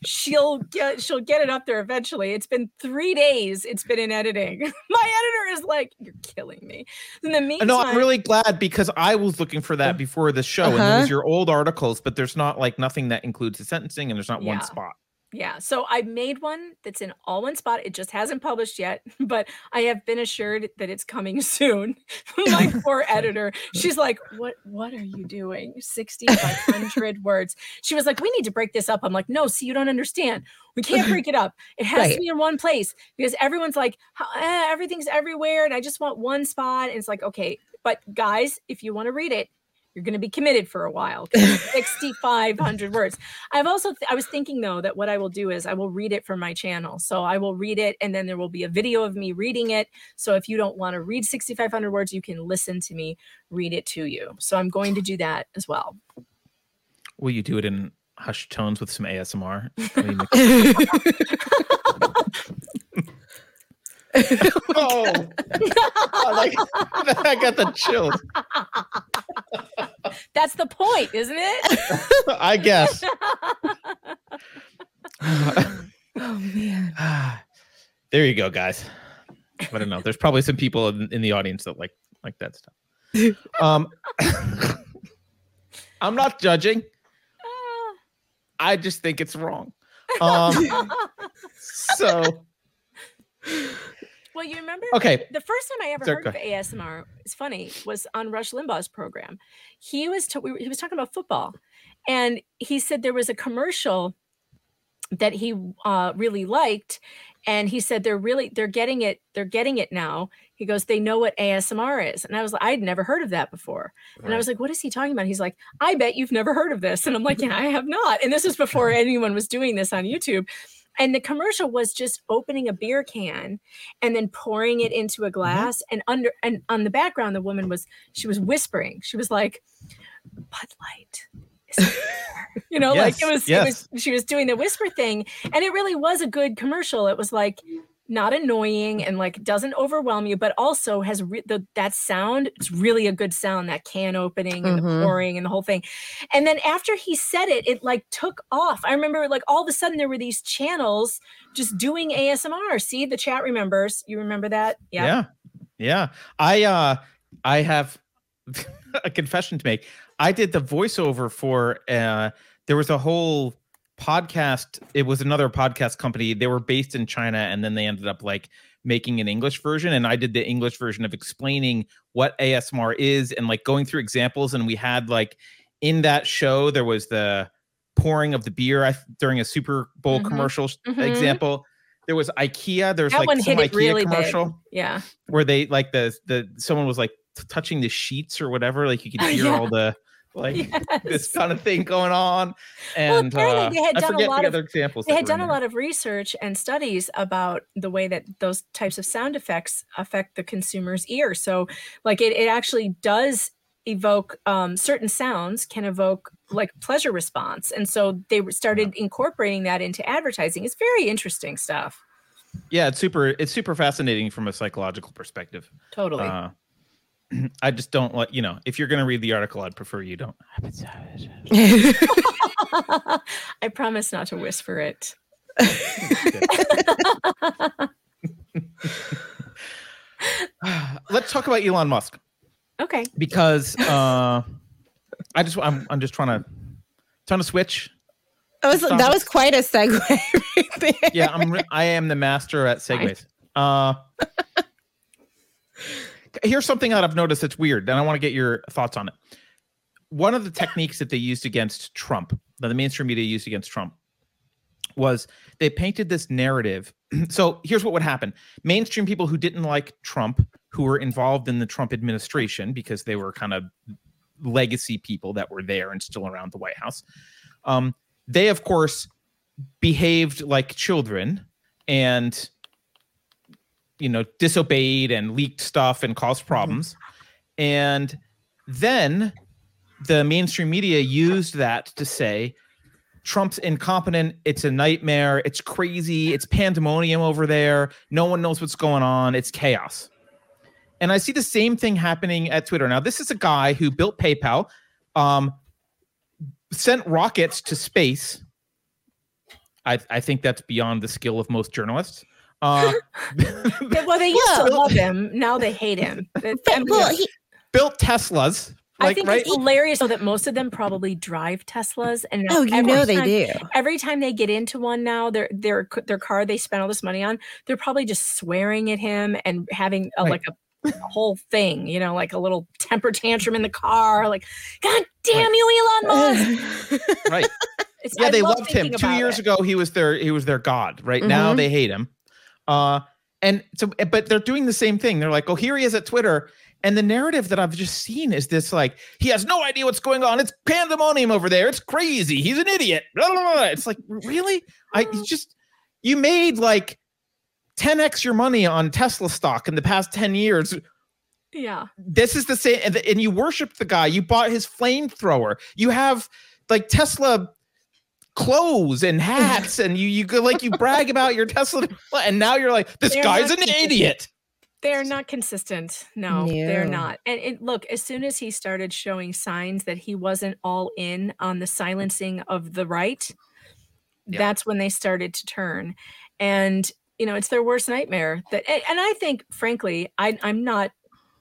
she'll get she'll get it up there eventually it's been three days it's been in editing my editor is like you're killing me in the meantime No, I'm really glad because I was looking for that before the show, and there Uh-huh. was your old articles, but there's not like nothing that includes the sentencing, and there's not Yeah. one spot. Yeah. So I made one that's in all one spot. It just hasn't published yet, but I have been assured that it's coming soon. My poor editor. She's like, "What what are you doing? 6500 words." She was like, "We need to break this up." I'm like, "No, see you don't understand. We can't break it up. It has Right. to be in one place because everyone's like, eh, everything's everywhere and I just want one spot." And it's like, "Okay, but guys, if you want to read it, you're going to be committed for a while 6,500 words. I've also, th- I was thinking though that what I will do is I will read it from my channel. So I will read it and then there will be a video of me reading it. So if you don't want to read 6,500 words, you can listen to me read it to you. So I'm going to do that as well. Will you do it in hushed tones with some ASMR? Will you make- oh, I, like, I got the chills. That's the point, isn't it? I guess. oh man. there you go, guys. I don't know. There's probably some people in, in the audience that like like that stuff. Um, I'm not judging. Ah. I just think it's wrong. Um, so well, you remember okay, the first time I ever Sorry, heard of ASMR, it's funny, was on Rush Limbaugh's program. He was t- we were- he was talking about football, and he said there was a commercial that he uh, really liked, and he said they're really they're getting it they're getting it now. He goes, they know what ASMR is, and I was like, I'd never heard of that before, and I was like, what is he talking about? He's like, I bet you've never heard of this, and I'm like, yeah, I have not, and this is before anyone was doing this on YouTube. And the commercial was just opening a beer can and then pouring it into a mm-hmm. glass and under and on the background the woman was she was whispering. She was like bud light you know like it was, yes. it was she was doing the whisper thing and it really was a good commercial. It was like not annoying and like doesn't overwhelm you but also has re- the that sound it's really a good sound that can opening and the Mhm. pouring and the whole thing and then after he said it it like took off i remember like all of a sudden there were these channels just doing asmr see the chat remembers you remember that yeah, yeah. I uh, I have a confession to make. I did the voiceover for. Uh, there was a whole podcast. It was another podcast company. They were based in China, and then they ended up like making an English version. And I did the English version of explaining what ASMR is and like going through examples. And we had like in that show there was the pouring of the beer I, during a Super Bowl Mhm, commercial mhm. example. There was IKEA. There's That like one some IKEA really big. commercial yeah where they like the the someone was like touching the sheets or whatever. Like you could hear Yeah. all the like this kind of thing going on. Well, And apparently uh, they had I done a lot of- other examples. they had done a there. lot of research and studies about the way that those types of sound effects affect the consumer's ear so like it, it actually does evoke um, certain sounds can evoke like pleasure response and so they were- started incorporating that into advertising it's very interesting stuff Yeah, it's super. It's super fascinating from a psychological perspective. totally Uh, I just don't like you know. If you're gonna read the article, I'd prefer you don't. i promise not to whisper it Let's talk about Elon Musk okay because uh, I just I'm I'm just trying to trying to switch. That was Stop that was quite a segue right there. Yeah, I'm I am the master at segues. Uh, here's something that I've noticed that's weird, and I want to get your thoughts on it. One of the techniques that they used against Trump, that the mainstream media used against Trump, was they painted this narrative. so here's what would happen: mainstream people who didn't like Trump, who were involved in the Trump administration because they were kind of legacy people that were there and still around the White House. Um, they, of course, behaved like children and you know disobeyed and leaked stuff and caused problems. And then the mainstream media used that to say trump's incompetent it's a nightmare it's crazy it's pandemonium over there no one knows what's going on it's chaos. And i see the same thing happening at twitter. Now this is a guy who built paypal um, sent rockets to space. I, I think that's beyond the skill of most journalists. Uh, well they used to love him now they hate him I mean, well, he, built Teslas, I think right? it's hilarious though that most of them probably drive Teslas, and oh, you know they time- do. Every time they get into one now, their their their car they spent all this money on, they're probably just swearing at him and having a, Right. like a, a whole thing, you know, like a little temper tantrum in the car, like "God damn you, Elon Musk!" right. It's, Yeah, I they love loved him. Two years it. Mm-hmm. ago, he was their he was their god. Right now, Mhm. they hate him. Uh, and so, but they're doing the same thing. They're like, oh, here he is at Twitter. And the narrative that I've just seen is this like, he has no idea what's going on. It's pandemonium over there. It's crazy. He's an idiot. Blah, blah, blah. It's like, really? I just, you made like 10x your money on Tesla stock in the past 10 years. Yeah, This is the same. And, and you worship the guy. You bought his flamethrower. You have like Tesla clothes and hats and you you go like you brag about your Tesla and now you're like this They're guy's an consistent. idiot. they're not consistent. No, they're not. And it, look, as soon as he started showing signs that he wasn't all in on the silencing of the right, Yeah. that's when they started to turn. And you know, it's their worst nightmare. That, and and I think, frankly, I, I'm not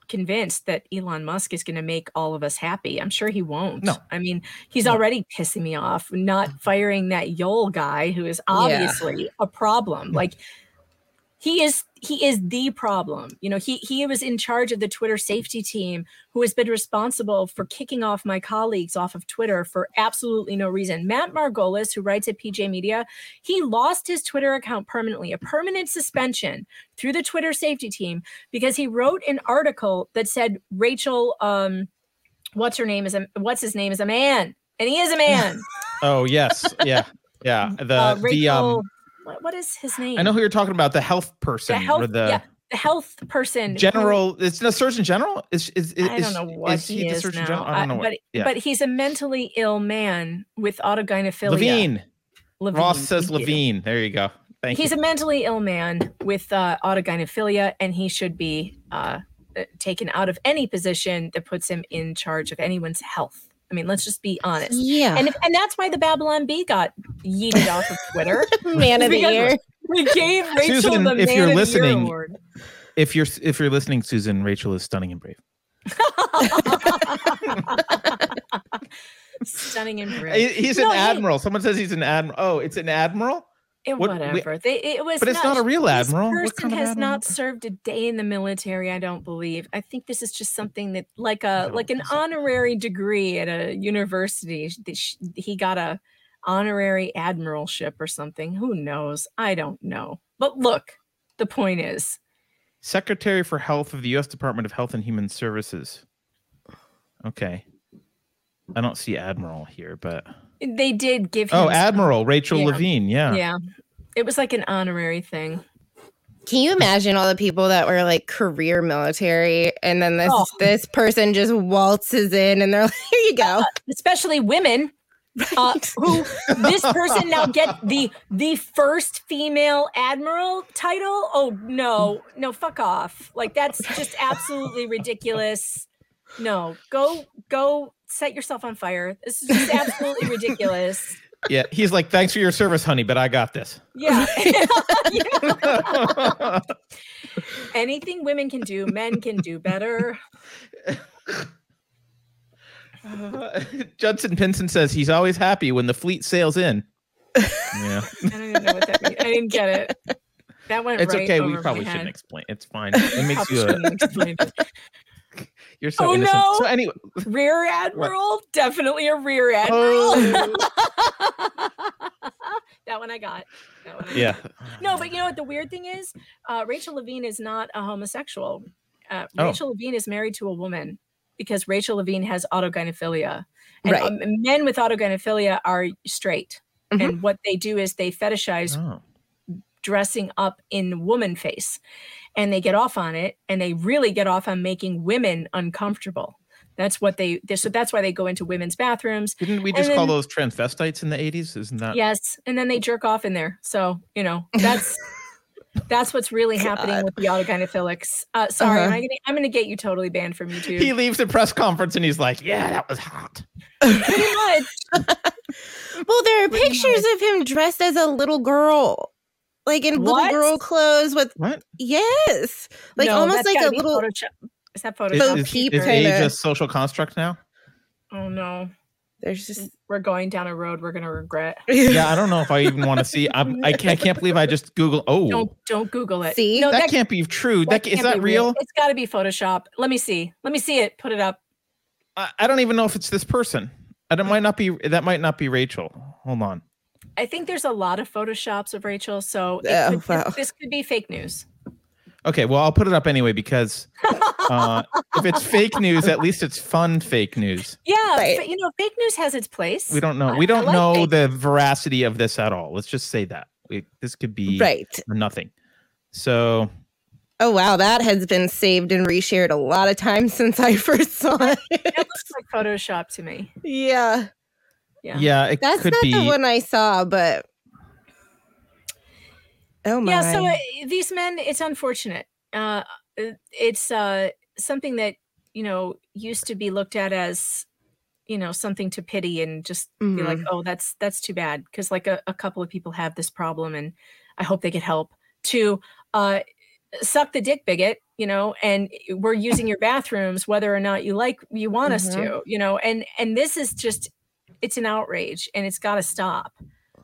convinced that Elon Musk is going to make all of us happy. I'm sure he won't. No. I mean, he's No. already pissing me off, not mm. firing that Yoel guy who is obviously a problem. Like he is he is the problem. You know, he he was in charge of the Twitter safety team who has been responsible for kicking off my colleagues off of Twitter for absolutely no reason. Matt Margolis, who writes at PJ Media, he lost his Twitter account permanently, a permanent suspension through the Twitter safety team because he wrote an article that said Rachel um what's her name is a what's his name is a man and he is a man. Oh yes, yeah, yeah. The uh, the um, what, what is his name? I know who you're talking about. The health person the health or the yeah, the health person who- general. It's the surgeon general. Is is is, I don't know what is he the is surgeon now, general? I don't know what. but yeah. but he's a mentally ill man with autogynephilia. Levine. Levine, Ross says. Levine. There you go. Thank you. He's you. a mentally ill man with uh, autogynephilia, and he should be uh, uh, taken out of any position that puts him in charge of anyone's health. I mean, let's just be honest. Yeah. And if, and that's why the Babylon Bee got yeeted off of Twitter. Man of the year. We gave Rachel Susan, the if Man you're of the Year listening, award. if you're if you're listening, Susan, Rachel is stunning and brave. Stunning and brave. He's No, an hey. admiral. Someone says he's an admiral. Oh, it's an admiral. Eh, What- we- whatever. they, it was But it's not a real this admiral. What person kind of has admiral not served a day in the military. I don't believe. I think this is just something that, like a like an honorary degree at a university. that He got a honorary admiralship or something. Who knows? I don't know. But look, the point is, Secretary for Health of the U.S. Department of Health and Human Services. Okay. I don't see admiral here, but they did give him. oh, some- Admiral Rachel Yeah. Levine. Yeah. Yeah, it was like an honorary thing. Can you imagine all the people that were like career military and then this Oh. this person just waltzes in and they're like, here you go. especially women uh, who this person now get the the first female admiral title oh no no fuck off like that's just absolutely ridiculous no go go set yourself on fire this is just absolutely ridiculous Yeah. He's like, thanks for your service, honey, but I got this. yeah anything women can do men can do better Uh, Judson Pinson says he's always happy when the fleet sails in. Yeah. i don't even know what that means i didn't get it that went It's right okay. We probably shouldn't explain. It's fine. It makes you a. you're so Oh, innocent. no. So anyway, Rear admiral, definitely a rear admiral. Oh. that one I got. That one I yeah. got. No, but you know what? The weird thing is, uh, Rachel Levine is not a homosexual. Uh, Oh. Rachel Levine is married to a woman because Rachel Levine has autogynephilia, and Right. um, men with autogynephilia are straight. Mhm. And what they do is they fetishize Oh. dressing up in woman face and they get off on it and they really get off on making women uncomfortable that's what they they- so that's why they go into women's bathrooms Didn't we And just call those transvestites in the 80s? Isn't that? yes and then they jerk off in there so you know that's that's what's really happening God. with the autogynephilics uh sorry Uh-huh. I'm, gonna, I'm gonna get you totally banned from youtube He leaves the press conference and he's like, yeah, that was hot. pretty much Well, there are Pretty pictures of him dressed as a little girl. Like in What? little girl clothes with What? yes. Like No, almost like a little Photoshop. is that Bo photoshop is, Peep is age a social construct now? oh no there's just we're going down a road we're gonna regret Yeah, I don't know if I even want to see. I'm, I can't, I can't believe I just Google. Oh, don't don't google it See? no that, that, can't be true. That, is can't that be real? it's got to be photoshop let me see let me see it put it up I, I don't even know if it's this person. And it might not be. That might not be Rachel. Hold on. I think there's a lot of photoshops of Rachel, so it Oh, could- this- wow. this could be fake news. Okay, well, I'll put it up anyway because uh, if it's fake news, at least it's fun fake news. Yeah, Right. fa- you know, fake news has its place. We don't know. I- We don't like know fake- the veracity of this at all. Let's just say that we, this could be right. nothing. So Oh wow, that has been saved and reshared a lot of times since I first saw it. That looks like Photoshop to me. yeah. Yeah. yeah, it That's could not be. the one I saw, but Oh my. Yeah. So uh, these men, it's unfortunate. Uh, it's uh, something that you know used to be looked at as you know something to pity and just be like, Mhm. oh, that's that's too bad because like a, a couple of people have this problem and I hope they get help. To uh, suck the dick bigot, you know and we're using your bathrooms whether or not you like you want us Mhm. to you know and and this is just it's an outrage and it's got to stop.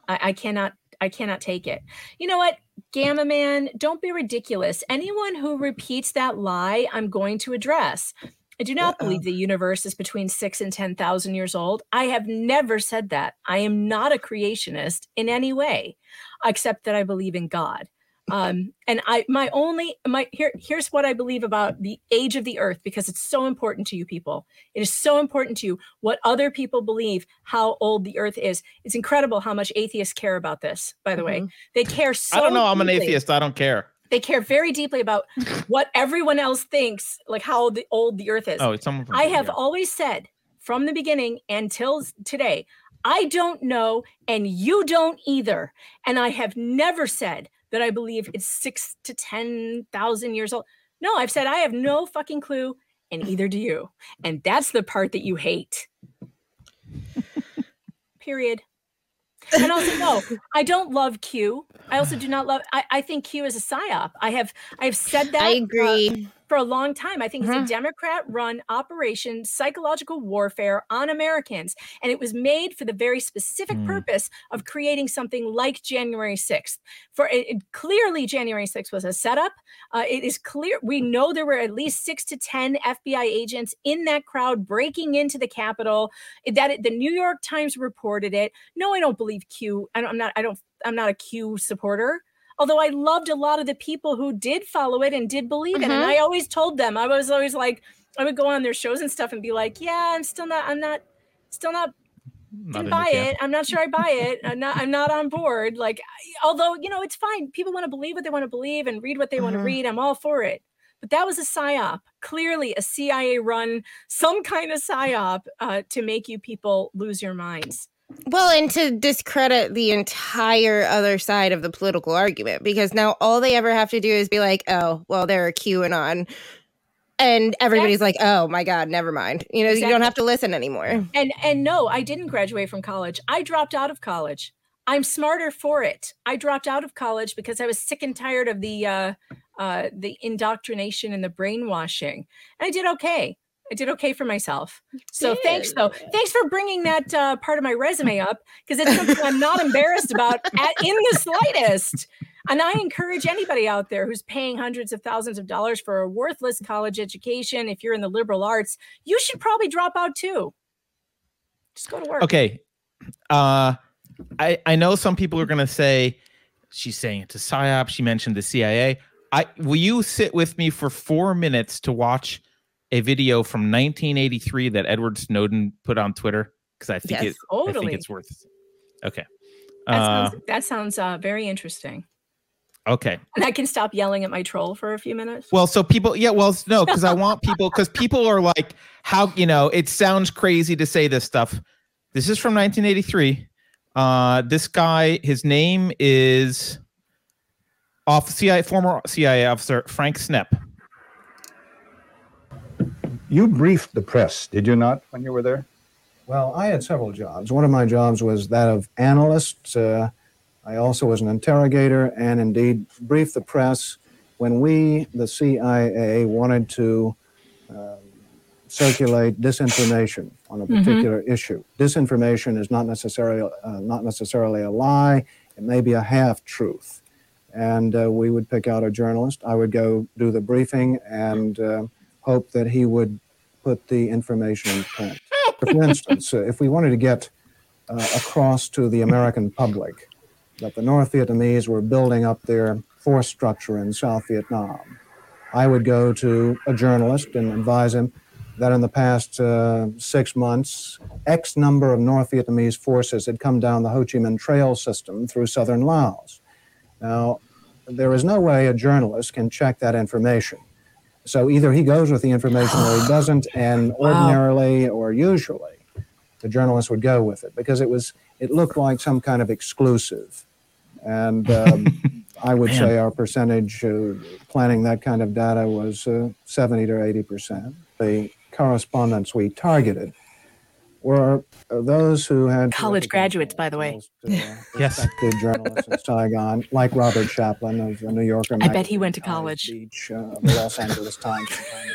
I, I cannot i cannot take it. You know what? Gamma man don't be ridiculous. Anyone who repeats that lie i'm going to address. I do not believe the universe is between six and ten thousand years old. I have never said that. I am not a creationist in any way except that i believe in god um and i my only my here here's what i believe about the age of the earth because it's so important to you people it is so important to you what other people believe how old the earth is it's incredible how much atheists care about this by the way Mhm. they care so I don't know. I'm an atheist. I don't care. they care very deeply about what everyone else thinks like how the old the earth is Oh, it's someone I have yeah. always said from the beginning until today, I don't know, and you don't either. And I have never said that I believe it's six to 10,000 years old. No, I've said I have no fucking clue, and either do you. And that's the part that you hate. Period. And also, no, I don't love Q. I also do not love. I, I think Q is a psyop. I have I have said that. I uh, agree. For a long time. I think it's Mhm. a Democrat run operation, psychological warfare on Americans. And it was made for the very specific Mm. purpose of creating something like January 6th. For it, it- clearly, January 6th was a setup. Uh, it is clear. We know there were at least six to 10 FBI agents in that crowd breaking into the Capitol. That it- the New York Times reported it. No, I don't believe Q. I don't, I'm not, I don't, I'm not a Q supporter although I loved a lot of the people who did follow it and did believe it. And Mhm. I always told them, I was always like, I would go on their shows and stuff and be like, yeah, I'm still not, I'm not, still not, Not didn't buy it. I'm not sure I buy it. I'm not, I'm not on board. Like, although, you know, it's fine. People want to believe what they want to believe and read what they want to read. I'm all for it. But that was a psyop, clearly a CIA run, some kind of psyop uh, to make you people lose your minds. Well, and to discredit the entire other side of the political argument, because now all they ever have to do is be like, oh, well, they're a QAnon. And everybody's like, oh my God, never mind. You know, you don't have to listen anymore. And and no, I didn't graduate from college. I dropped out of college. I'm smarter for it. I dropped out of college because I was sick and tired of the uh, uh, the indoctrination and the brainwashing. And I did okay. I did okay for myself. So thanks, though. Thanks for bringing that uh, part of my resume up because it's something I'm not embarrassed about at, in the slightest. And I encourage anybody out there who's paying hundreds of thousands of dollars for a worthless college education, if you're in the liberal arts, you should probably drop out too. Just go to work. Okay. Uh I I know some people are gonna say she's saying it to psyop. She mentioned the CIA. I will you sit with me for four minutes to watch a video from 1983 that Edward Snowden put on Twitter? Because I think Yes, it I think it's worth okay. That Uh, sounds, that sounds uh, very interesting. okay. And I can stop yelling at my troll for a few minutes. Well, so people, yeah, well, no, because I want people, because people are like, how, you know, it sounds crazy to say this stuff. This is from 1983. Uh, this guy, his name is off CIA, former CIA officer Frank Snepp. You briefed the press, did you not, when you were there? Well, I had several jobs. One of my jobs was that of analyst. Uh, I also was an interrogator and indeed briefed the press when we, the CIA, wanted to um, circulate disinformation on a Mhm. particular issue. Disinformation is not necessarily uh, not necessarily a lie. It may be a half truth. And uh, we would pick out a journalist. I would go do the briefing and uh, hope that he would put the information in print. For instance, uh, if we wanted to get uh, across to the American public that the North Vietnamese were building up their force structure in South Vietnam, I would go to a journalist and advise him that in the past uh, six months, X number of North Vietnamese forces had come down the Ho Chi Minh Trail system through southern Laos. Now, there is no way a journalist can check that information. So either he goes with the information or he doesn't, and ordinarily or usually, the journalist would go with it because it was it looked like some kind of exclusive, and um, I would Man. say our percentage uh, planning that kind of data was uh, 70 to 80 percent. The correspondents we targeted were uh, those who had College graduates, by the way. most, uh, Yes. respected journalists in Saigon, like Robert Shaplen of the New Yorker. I bet he went to college. Beach, uh, the Los Angeles Times.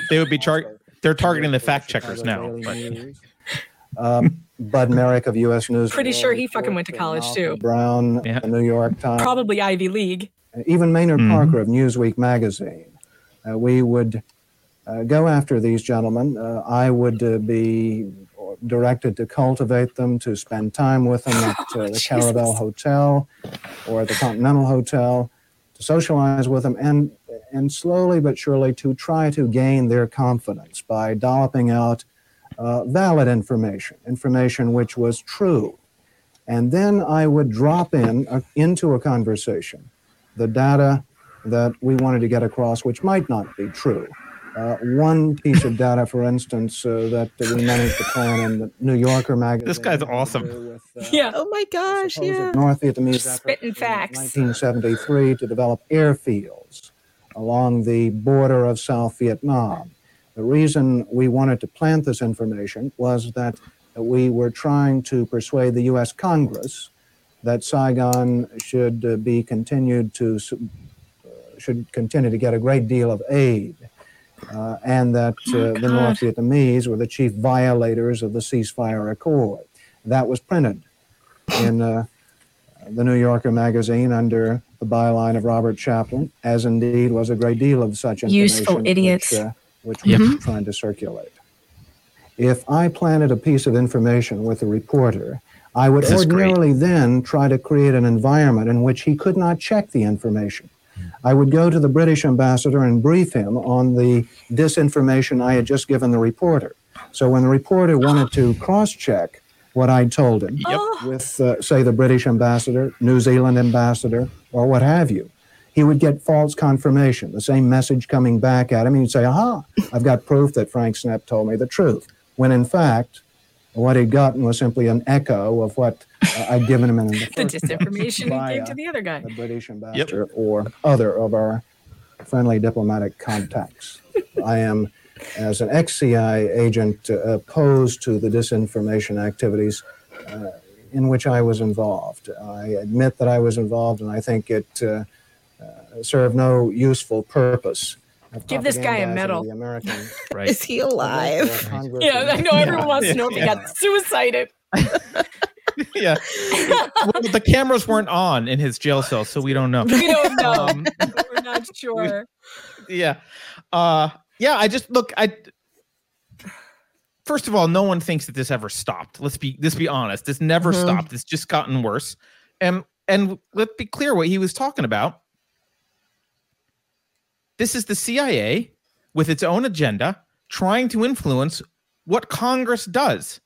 They would be char- they're targeting the fact checkers now. But Um, Bud Merrick of U.S. News. Pretty sure he fucking went to uh, college, Malcolm too. Browne, Yeah. the New York Times. Probably Ivy League. even Maynard Mhm. Parker of Newsweek magazine. Uh, we would uh, go after these gentlemen. Uh, I would uh, be directed to cultivate them, to spend time with them at uh, the Jesus. Caravelle Hotel or the Continental Hotel, to socialize with them, and and slowly but surely to try to gain their confidence by dolloping out uh, valid information, information which was true. And then I would drop in uh, into a conversation the data that we wanted to get across, which might not be true. Uh, one piece of data, for instance, uh, that we managed to plan in the New Yorker magazine. This guy's awesome. with, uh, Yeah. Oh my gosh, yeah. North Vietnamese effort Spitting in facts. 1973 to develop airfields along the border of South Vietnam. The reason we wanted to plant this information was that we were trying to persuade the U.S. Congress that Saigon should uh, be continued to uh, should continue to get a great deal of aid, uh, and that uh, the North Vietnamese were the chief violators of the ceasefire accord. That was printed in uh, the New Yorker magazine under the byline of Robert Shaplen, as indeed was a great deal of such information. Useful idiots. Which, uh, which Yep. was trying to circulate. If I planted a piece of information with a reporter, I would is great. ordinarily then try to create an environment in which he could not check the information. I would go to the British ambassador and brief him on the disinformation I had just given the reporter. So when the reporter wanted to cross check what I'd told him Yep. with, uh, say, the British ambassador, New Zealand ambassador, or what have you, he would get false confirmation, the same message coming back at him. He'd say, Aha, I've got proof that Frank Snepp told me the truth. When in fact, what he'd gotten was simply an echo of what uh, I'd given him in the, The first disinformation he gave to the other guy. the British ambassador or other of our friendly diplomatic contacts. I am, as an ex CIA agent, uh, opposed to the disinformation activities uh, in which I was involved. I admit that I was involved, and I think it uh, uh, served no useful purpose. Of Give this guy a medal. The American right. Is he alive? Yeah, I know everyone wants to know if he got suicided. yeah. well, the cameras weren't on in his jail cell, so we don't know. We don't know. Um, We're not sure. yeah. Uh yeah, I just look I First of all, no one thinks that this ever stopped. Let's be let's be honest. This never Mhm. stopped. It's just gotten worse. And and let's be clear what he was talking about. This is the CIA with its own agenda trying to influence what Congress does.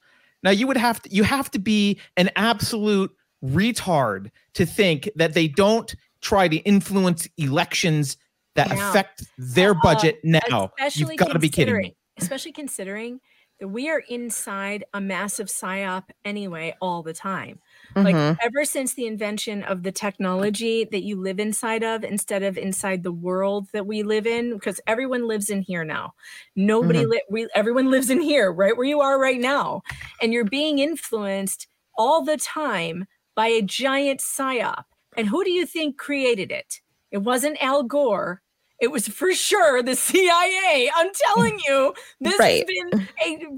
Now you would have to you have to be an absolute retard to think that they don't try to influence elections that Now, affect their uh, budget now. You've got to be kidding me. Especially considering that we are inside a massive psyop anyway all the time. Like Mhm. ever since the invention of the technology that you live inside of instead of inside the world that we live in, because everyone lives in here now. Nobody li- we everyone lives in here, right where you are right now, and you're being influenced all the time by a giant psyop. And who do you think created it? It wasn't Al Gore. It was for sure the CIA. I'm telling you, this Right. has been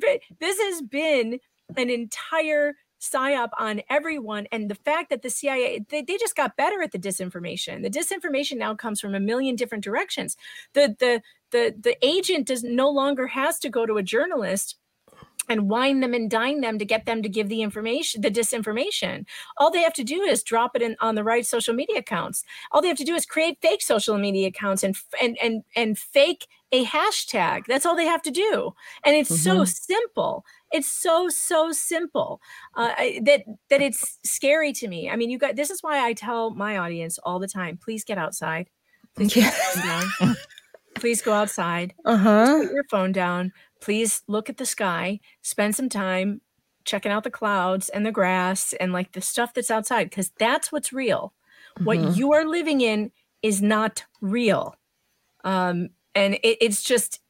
a this has been an entire psyop on everyone and the fact that the cia they, they just got better at the disinformation. The disinformation now comes from a million different directions. The the the the agent does no longer has to go to a journalist and wine them and dine them to get them to give the information the disinformation. All they have to do is drop it in on the right social media accounts. All they have to do is create fake social media accounts and and and and fake a hashtag. That's all they have to do. And it's so mm-hmm. simple it's so so simple uh, I- that that it's scary to me i mean you got this is why i tell my audience all the time please get outside please down. please go outside Uh-huh. put your phone down. Please look at the sky. Spend some time checking out the clouds and the grass and like the stuff that's outside because that's what's real. What Mhm. you are living in is not real. Um, and it, it's just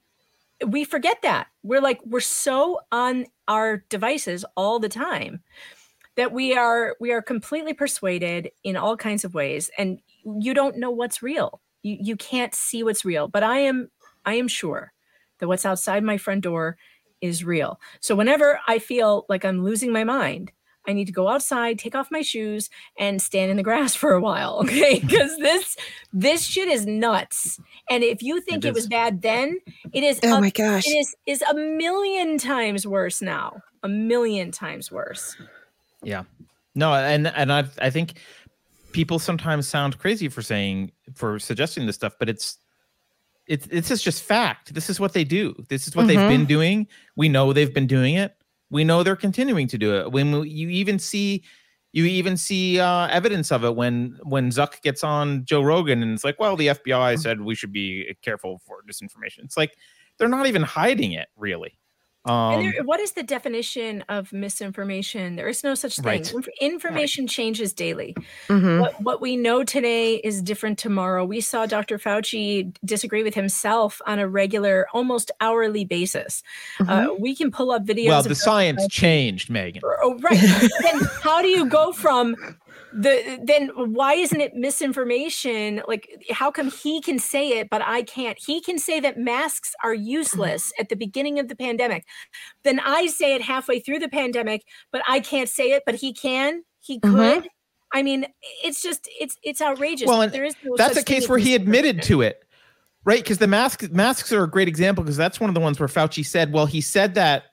we forget that. We're like we're so on our devices all the time that we are we are completely persuaded in all kinds of ways and you don't know what's real. You you can't see what's real but i am i am sure that what's outside my front door is real. So whenever i feel like i'm losing my mind I need to go outside, take off my shoes, and stand in the grass for a while. Okay. Because this this shit is nuts. And if you think It it, was bad then, it is Oh a- my gosh. it is is a million times worse now. A million times worse. Yeah. No, and and I I think people sometimes sound crazy for saying for suggesting this stuff, but it's it's this is just fact. This is what they do. This is what they've Mhm. been doing. We know they've been doing it. We know they're continuing to do it. When we- you even see you even see uh, evidence of it when when Zuck gets on Joe Rogan and it's like, well, the FBI said we should be careful for disinformation. It's like they're not even hiding it really. Um, and there, what is the definition of misinformation? There is no such thing. Right. Inf- Information changes daily. Mhm. What, what we know today is different tomorrow. We saw Dr. Fauci disagree with himself on a regular, almost hourly basis. Uh, we can pull up videos. well, the science Fauci- changed, Megan. Oh, right. then how do you go from the then why isn't it misinformation? Like how come he can say it but I can't? He can say that masks are useless at the beginning of the pandemic. Then I say it halfway through the pandemic, but I can't say it, but he can. He could. Mhm. I mean, it's just it's it's outrageous. Well, there is no that's a case where he admitted to it right because the mask masks are a great example because that's one of the ones where fauci said well he said that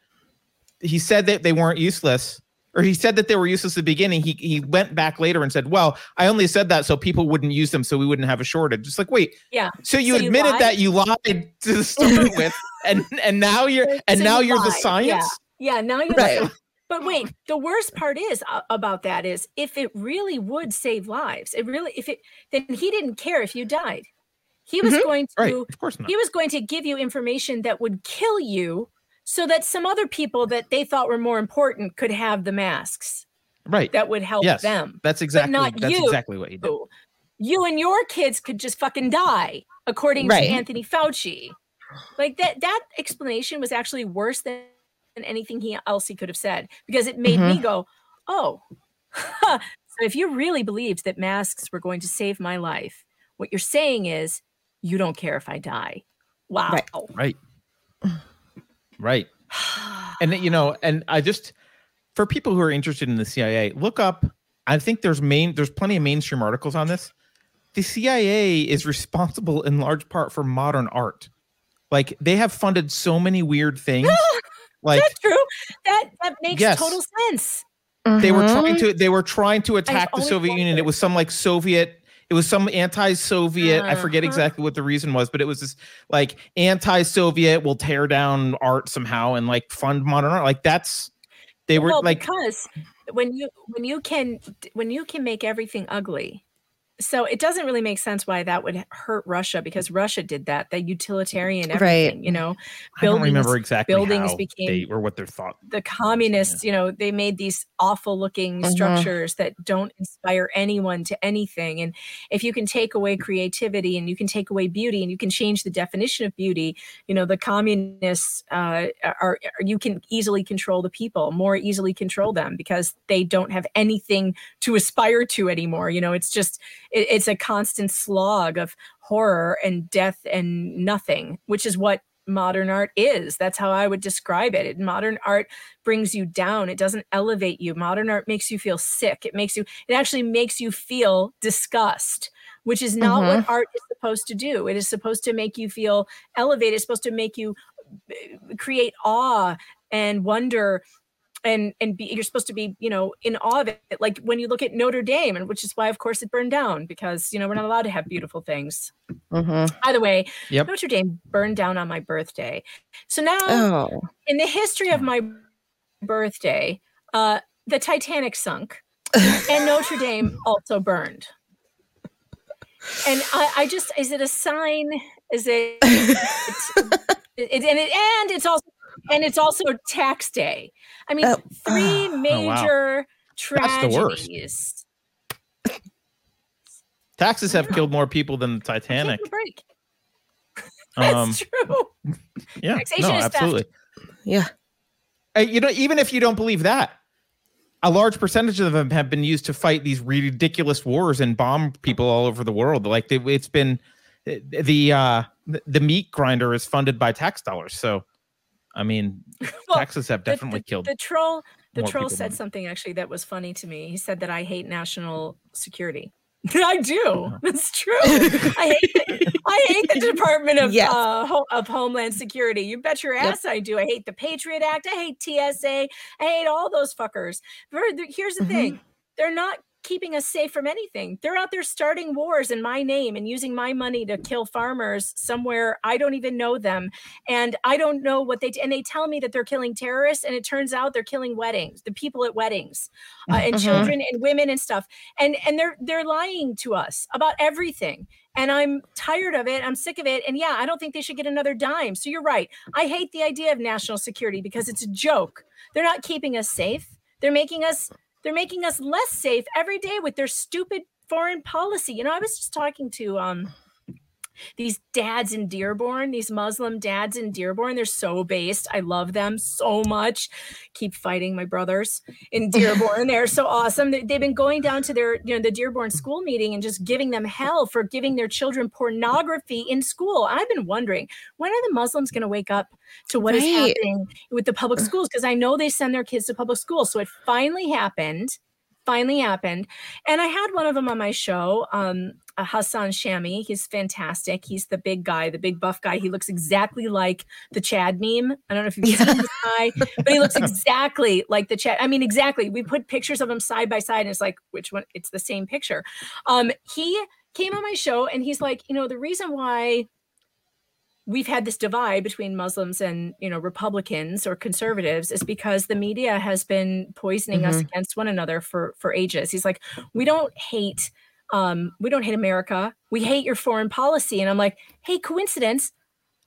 he said that they weren't useless or he said that they were useless at the beginning. He, he went back later and said well i only said that so people wouldn't use them so we wouldn't have a shortage. It's like wait. Yeah. so you So admitted lied? that you lied to start with and and now you're and So now you you're the science Yeah, yeah now you're Right. the But wait, the worst part is uh, about that is if it really would save lives, it really if it then he didn't care if you died. He was going to right of course not. he was going to give you information that would kill you so that some other people that they thought were more important could have the masks right that would help yes them. that's exactly not that's you. exactly what he did You, you and your kids could just fucking die, according Right. to Anthony Fauci. Like that that explanation was actually worse than, than anything he else he could have said because it made me mm-hmm. go, oh. so if you really believed that masks were going to save my life, what you're saying is you don't care if I die. Wow. Right. right right and you know and i just for people who are interested in the cia look up i think there's main there's plenty of mainstream articles on this the cia is responsible in large part for modern art like they have funded so many weird things like That's true. That that makes Yes. total sense. they were Mhm. trying to they were trying to attack the soviet union it was some like soviet it was some anti-soviet i forget Uh-huh. exactly what the reason was but it was this like anti-soviet will tear down art somehow and like fund modern art like that's they were well, like because when you when you can when you can make everything ugly so it doesn't really make sense why that would hurt russia because russia did that the utilitarian Right. you know? I don't remember buildings- exactly buildings became- they or what their thought the communists you know they made these awful looking Mhm. structures that don't inspire anyone to anything. And if you can take away creativity and you can take away beauty and you can change the definition of beauty you know the communists uh, are, are you can easily control the people more easily control them because they don't have anything to aspire to anymore you know? It's just it, it's a constant slog of horror and death and nothing which is what modern art is. That's how i would describe it. Modern art brings you down. It doesn't elevate you. Modern art makes you feel sick. It makes you it actually makes you feel disgust which is not what art is supposed to do. It is supposed to make you feel elevated. It's supposed to make you uh, create awe and wonder and and be, you're supposed to be you know in awe of it like when you look at notre dame and which is why of course it burned down because you know we're not allowed to have beautiful things Mhm. by the way Yep. notre dame burned down on my birthday so now Oh. in the history of my birthday, uh, the Titanic sunk and Notre Dame also burned. And I, I just, is it a sign? Is it, it's, it, and it, and it's also, and it's also tax day. I mean, Oh. three Oh, major That's the worst. tragedies. taxes have killed more people than the titanic Take a break. Um, That's true. yeah, Taxation no, is theft. absolutely. Yeah. Uh, you know, even if you don't believe that, a large percentage of them have been used to fight these ridiculous wars and bomb people all over the world. Like they, it's been the uh, the the meat grinder is funded by tax dollars. So, I mean, Well, taxes have definitely the, killed. the troll. The more troll said than- something actually that was funny to me. He said that I hate national security. I do. That's true. I hate. I hate the Department of Yes. uh, Ho- of Homeland Security. You bet your Yep. ass I do. I hate the Patriot Act. I hate TSA. I hate all those fuckers. Here's the Mhm. thing: they're not keeping us safe from anything. They're out there starting wars in my name and using my money to kill farmers somewhere I don't even know them and I don't know what they and they tell me that they're killing terrorists and it turns out they're killing weddings, the people at weddings, uh, and Mhm. children and women and stuff. And and they're they're lying to us about everything. And I'm tired of it. I'm sick of it. And yeah, I don't think they should get another dime. So you're right. I hate the idea of national security because it's a joke. They're not keeping us safe. They're making us they're making us less safe every day with their stupid foreign policy. You know, I was just talking to um these dads in Dearborn, these Muslim dads in Dearborn, they're so based. I love them so much. Keep fighting my brothers in Dearborn. they're so awesome. They, have been going down to their, you know, the Dearborn school meeting and just giving them hell for giving their children pornography in school. I've been wondering when are the Muslims going to wake up to what is Right. happening with the public schools? Because I know they send their kids to public schools. So it finally happened. Finally happened. And I had one of them on my show, um, uh, Hassan Shami. He's fantastic. He's the big guy, the big buff guy. He looks exactly like the Chad meme. I don't know if you've seen this guy, but he looks exactly like the Chad. I mean, exactly. We put pictures of him side by side, and it's like, which one? It's the same picture. Um, he came on my show, and he's like, you know, the reason why we've had this divide between Muslims and you know Republicans or conservatives is because the media has been poisoning us against one another for for ages. He's like, we don't hate um we don't hate America. We hate your foreign policy. And I'm like, hey, coincidence.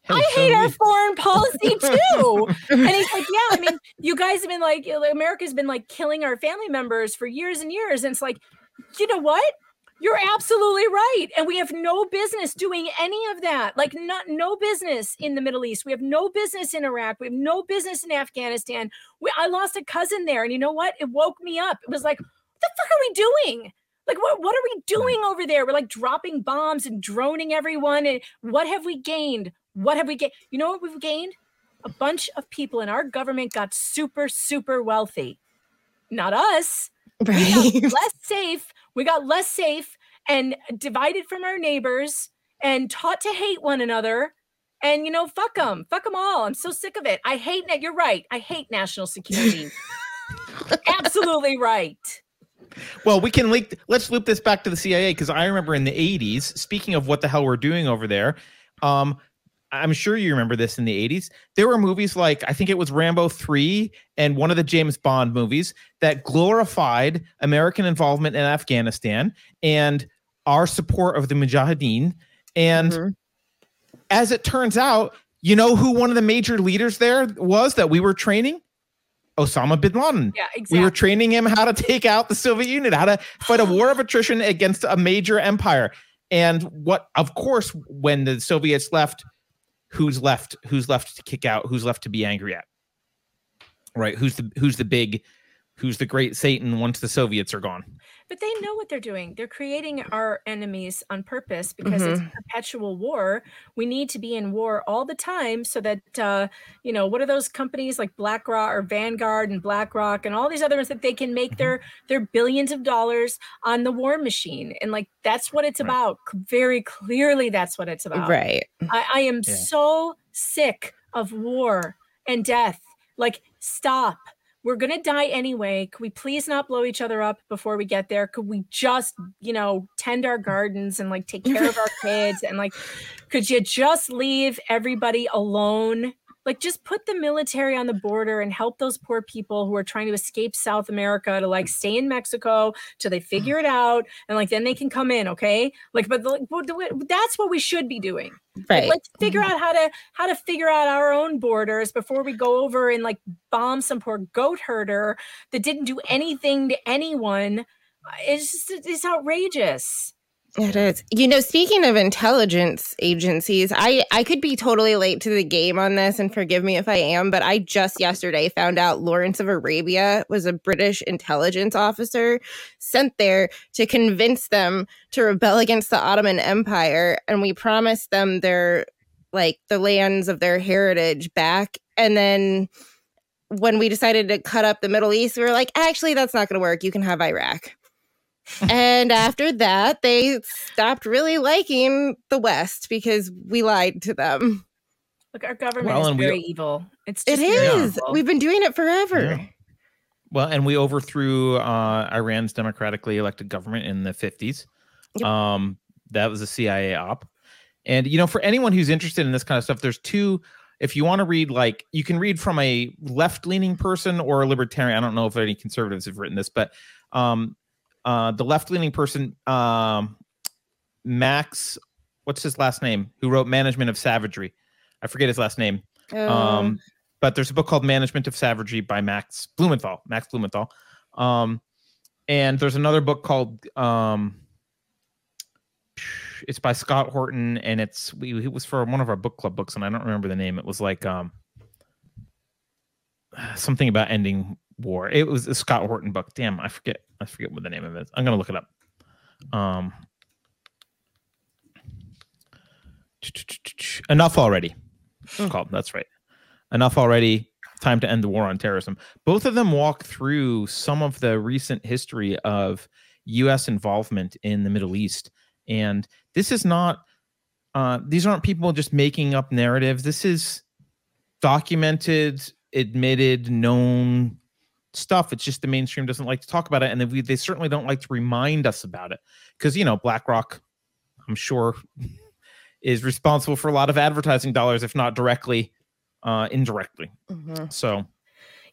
Hey, I hate our foreign policy too. and he's like, yeah, I mean, you guys have been like, America's been like killing our family members for years and years. And it's like, you know what? You're absolutely right. And we have no business doing any of that. Like not no business in the Middle East. We have no business in Iraq. We have no business in Afghanistan. We, I lost a cousin there. And you know what? It woke me up. It was like, what the fuck are we doing? Like what what are we doing over there? We're like dropping bombs and droning everyone. And what have we gained? What have we gained? You know what we've gained? A bunch of people in our government got super, super wealthy. Not us Right. less safe. We got less safe and divided from our neighbors and taught to hate one another. And you know, fuck them, fuck them all. I'm so sick of it. I hate that. You're right. I hate national security. Absolutely right. Well, we can link. Let's loop this back to the CIA because I remember in the '80s. Speaking of what the hell we're doing over there, um, I'm sure you remember this in the '80s. There were movies like I think it was Rambo three and one of the James Bond movies that glorified American involvement in Afghanistan and our support of the Mujahideen. And Mhm. as it turns out, you know who one of the major leaders there was that we were training? Osama bin Laden. Yeah, exactly. We were training him how to take out the Soviet Union, how to fight a war of attrition against a major empire. And what, of course, when the Soviets left, who's left? Who's left to kick out? Who's left to be angry at? Right? Who's the who's the big, who's the great Satan once the Soviets are gone? But they know what they're doing. They're creating our enemies on purpose because it's perpetual war. We need to be in war all the time so that uh, you know what are those companies like BlackRock or Vanguard and BlackRock and all these other ones that they can make their their billions of dollars on the war machine. And like that's what it's Right. about. Very clearly, that's what it's about. Right. I, I am Yeah. so sick of war and death. Like, stop. We're gonna die anyway. Could we please not blow each other up before we get there? Could we just, you know, tend our gardens and like take care of our kids and like could you just leave everybody alone? Like just put the military on the border and help those poor people who are trying to escape South America to like stay in Mexico till they figure it out and like then they can come in, okay? Like but like, that's what we should be doing. Like, Right. let's figure out how to how to figure out our own borders before we go over and like bomb some poor goat herder that didn't do anything to anyone. Uh, It's just it's outrageous. It is. You know, speaking of intelligence agencies, I I could be totally late to the game on this and forgive me if I am, but I just yesterday found out Lawrence of Arabia was a British intelligence officer sent there to convince them to rebel against the Ottoman Empire and we promised them their like the lands of their heritage back and then when we decided to cut up the Middle East, we were like, actually, that's not going to work. You can have Iraq and after that, they stopped really liking the West because we lied to them. Look, our government Well, is and we- very evil. It's It just very is. evil. We've been doing it forever. Yeah. Well, and we overthrew uh, Iran's democratically elected government in the 50s. Yep. Um, that was a CIA op. And, you know, for anyone who's interested in this kind of stuff, there's two. If you want to read, like, you can read from a left leaning person or a libertarian. I don't know if any conservatives have written this, but um, uh, the left leaning person, um, Max, what's his last name, who wrote Management of Savagery. I forget his last name. Um, Um, but there's a book called Management of Savagery by Max Blumenthal. Max Blumenthal. Um, and there's another book called um, it's by Scott Horton, and it's we it was for one of our book club books, and I don't remember the name. It was like um something about ending war. It was a Scott Horton book. Damn, I forget. I forget what the name of it is. I'm gonna look it up. Um, enough already. It's called. That's right. Enough already. Time to end the war on terrorism. Both of them walk through some of the recent history of U.S. involvement in the Middle East, and this is not. Uh, these aren't people just making up narratives. This is documented, admitted, known stuff. It's just the mainstream doesn't like to talk about it, and we, they certainly don't like to remind us about it because you know BlackRock, I'm sure, is responsible for a lot of advertising dollars, if not directly, uh, indirectly. mhm. So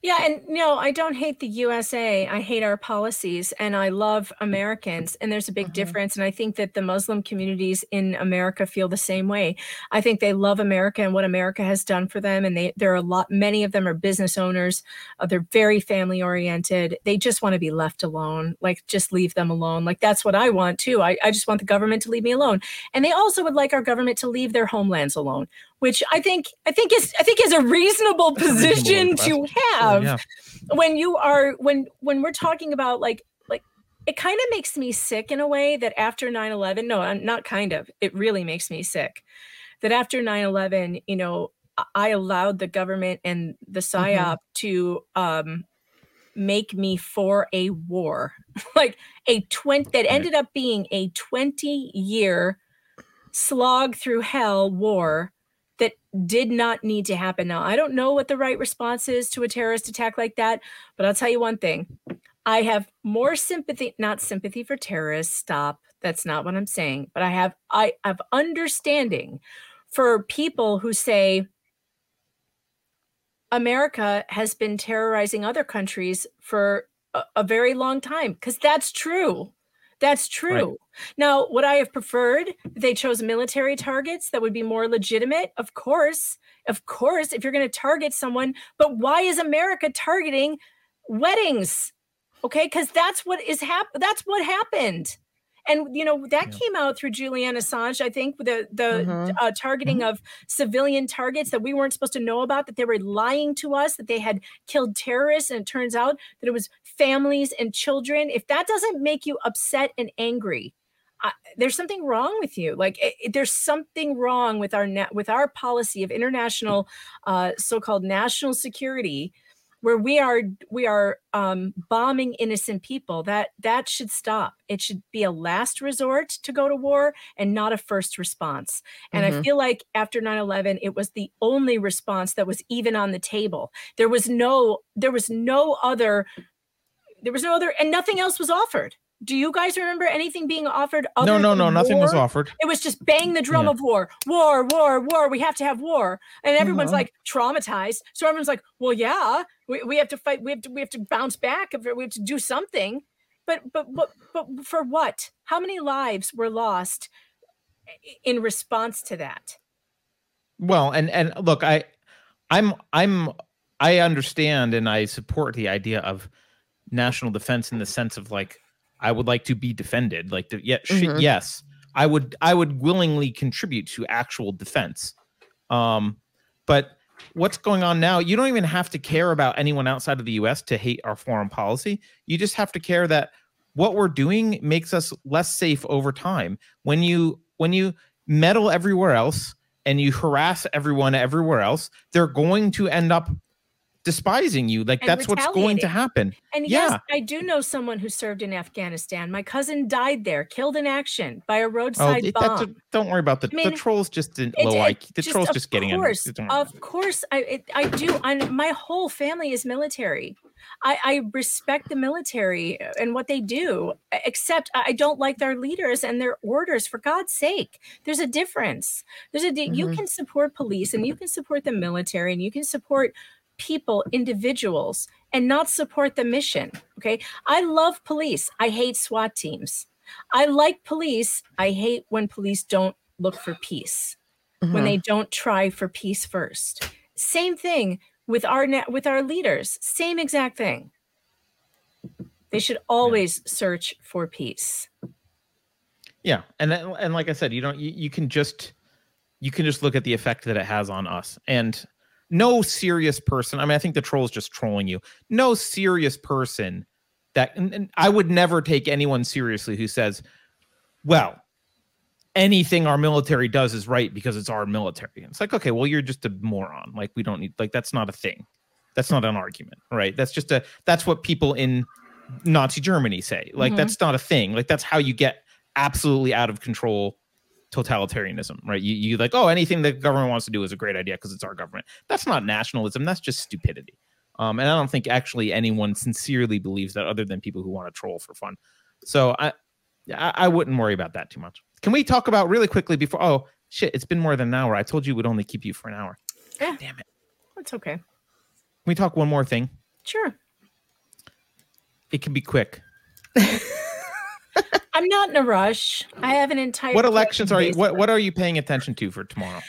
Yeah, and no, I don't hate the USA. I hate our policies and I love Americans. And there's a big Mhm. difference. And I think that the Muslim communities in America feel the same way. I think they love America and what America has done for them. And they there are a lot, many of them are business owners. Uh, they're very family oriented. They just want to be left alone. Like just leave them alone. Like that's what I want too. I, I just want the government to leave me alone. And they also would like our government to leave their homelands alone, which I think I think is I think is a reasonable position to have yeah, when you are when when we're talking about like like it kind of makes me sick in a way that after 9-11 no I'm not kind of it really makes me sick that after 9-11 you know I- allowed the government and the psyop to um make me for a war like a 20 that ended up being a 20 year slog through hell war that did not need to happen. Now, I don't know what the right response is to a terrorist attack like that, but I'll tell you one thing. I have more sympathy, not sympathy for terrorists, stop. That's not what I'm saying, but I have I have understanding for people who say America has been terrorizing other countries for a, a very long time because that's true. That's true. Now, would I have preferred they chose military targets that would be more legitimate? Of course. Of course, if you're going to target someone, but why is America targeting weddings? Okay, because that's what is hap- that's what happened. And you know, that Yeah. came out through Julian Assange, I think, the the Mhm. uh, targeting of civilian targets that we weren't supposed to know about, that they were lying to us, that they had killed terrorists, and it turns out that it was families and children. If that doesn't make you upset and angry, there's something wrong with you. Like it, it- there's something wrong with our net with our policy of international, uh, so-called national security, where we are we are um, bombing innocent people. That that should stop. It should be a last resort to go to war and not a first response. And I Mhm. feel like after 9/11, it was the only response that was even on the table. There was no there was no other there was no other and nothing else was offered. Do you guys remember anything being offered? Other no, no, no, nothing was offered. It was just bang the drum Yeah. of war, war, war, war. We have to have war, and everyone's Mhm. like traumatized. So everyone's like, "Well, yeah, we, we have to fight. We have to we have to bounce back. If we have to do something." But but but but for what? How many lives were lost in response to that? Well, and and look, I, I'm I'm I understand and I support the idea of national defense in the sense of like I would like to be defended. Like, the, yeah, shit, Mhm. yes, I would I would willingly contribute to actual defense. Um, but what's going on now? You don't even have to care about anyone outside of the U.S. to hate our foreign policy. You just have to care that what we're doing makes us less safe over time. When you when you meddle everywhere else and you harass everyone everywhere else, they're going to end up despising you. Like And that's what's going to happen. And Yeah. yes, I do know someone who served in Afghanistan. My cousin died there, killed in action by a Oh, roadside it- bomb. a, don't worry about the I mean, the trolls. Just in It- low it IQ. The trolls of just getting course, don't worry about Of course, I it, I do. My whole family is military. I, I respect the military and what they do, except I don't like their leaders and their orders. For God's sake, there's a difference. There's a di- you mm-hmm. can support police and you can support the military and you can support people, individuals, and not support the mission. Okay, I love police. I hate SWAT teams. I like police. I hate when police don't look for peace when Mhm. they don't try for peace first. Same thing with our with our leaders. Same exact thing. They should always search for peace. Yeah, and then- and like I said, you don't you, you can just you can just look at the effect that it has on us. And no serious person, I mean, I think the troll is just trolling you. No serious person that and, and I would never take anyone seriously who says, "Well, anything our military does is right because it's our military." It's like, okay, well, you're just a moron. Like we don't need like that's not a thing. That's not an argument, right? That's just a that's what people in Nazi Germany say. Like Mhm. that's not a thing. Like that's how you get absolutely out of control totalitarianism, right? You you like, oh, anything the government wants to do is a great idea because it's our government. That's not nationalism. That's just stupidity. Um, and I don't think actually anyone sincerely believes that, other than people who want to troll for fun. So I, I, I wouldn't worry about that too much. Can we talk about really quickly before? Oh shit, it's been more than an hour. I told you we'd only keep you for an hour. Yeah. God damn it. That's okay. Can we talk one more thing? Sure. It can be quick. I'm not in a rush. I have an entire. What elections are you? What what are you paying attention to for tomorrow?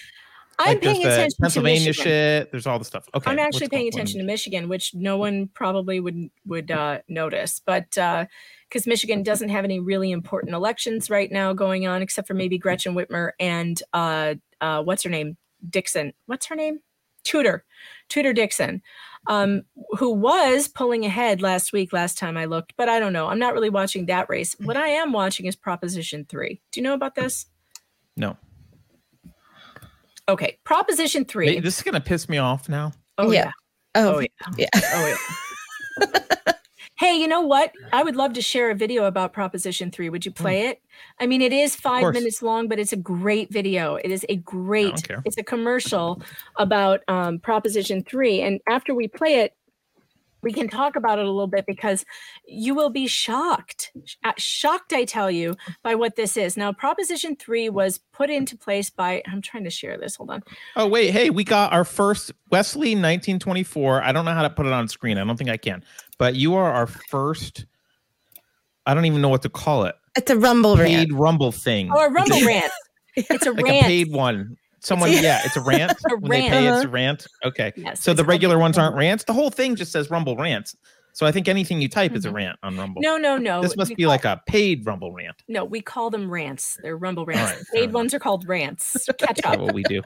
I'm like paying attention Pennsylvania to Michigan. shit. There's all the stuff. Okay, I'm actually paying going- attention to Michigan, which no one probably would would uh, notice, but because Michigan doesn't have any really important elections right now going on, except for maybe Gretchen Whitmer and uh, uh, what's her name, Dixon. What's her name? Tudor, Tudor Dixon, um, who was pulling ahead last week. Last time I looked, but I don't know. I'm not really watching that race. What I am watching is Proposition Three. Do you know about this? No, Okay, Proposition Three. this is gonna piss me off now. oh Yeah. yeah. Oh, Oh yeah. yeah. Oh yeah. hey, you know what? I would love to share a video about Proposition 3. Would you play it? I mean, it is five minutes long, but it's a great video. It is a great, it's a commercial about um, Proposition 3. And after we play it, we can talk about it a little bit because you will be shocked, uh, shocked, I tell you, by what this is. Now, Proposition 3 was put into place by, I'm trying to share this. Hold on. Oh wait, hey, we got our first Wesley 1924. I don't know how to put it on screen. I don't think I can. But you are our first. I don't even know what to call it. It's a rumble rant. Paid rumble thing. or a Rumble rant. It's a like rant. a paid one. Someone, yeah, it's a rant. A when they pay, it's a rant. Okay. Yes, so the regular ones Rumble. aren't rants. The whole thing just says Rumble rants. So I think anything you type is a Mhm. rant on Rumble. No, no, no. this must we be call- like a paid Rumble rant. No, we call them rants. They're rumble rants. right, Paid ones are called rants. Catch That's up. what we do.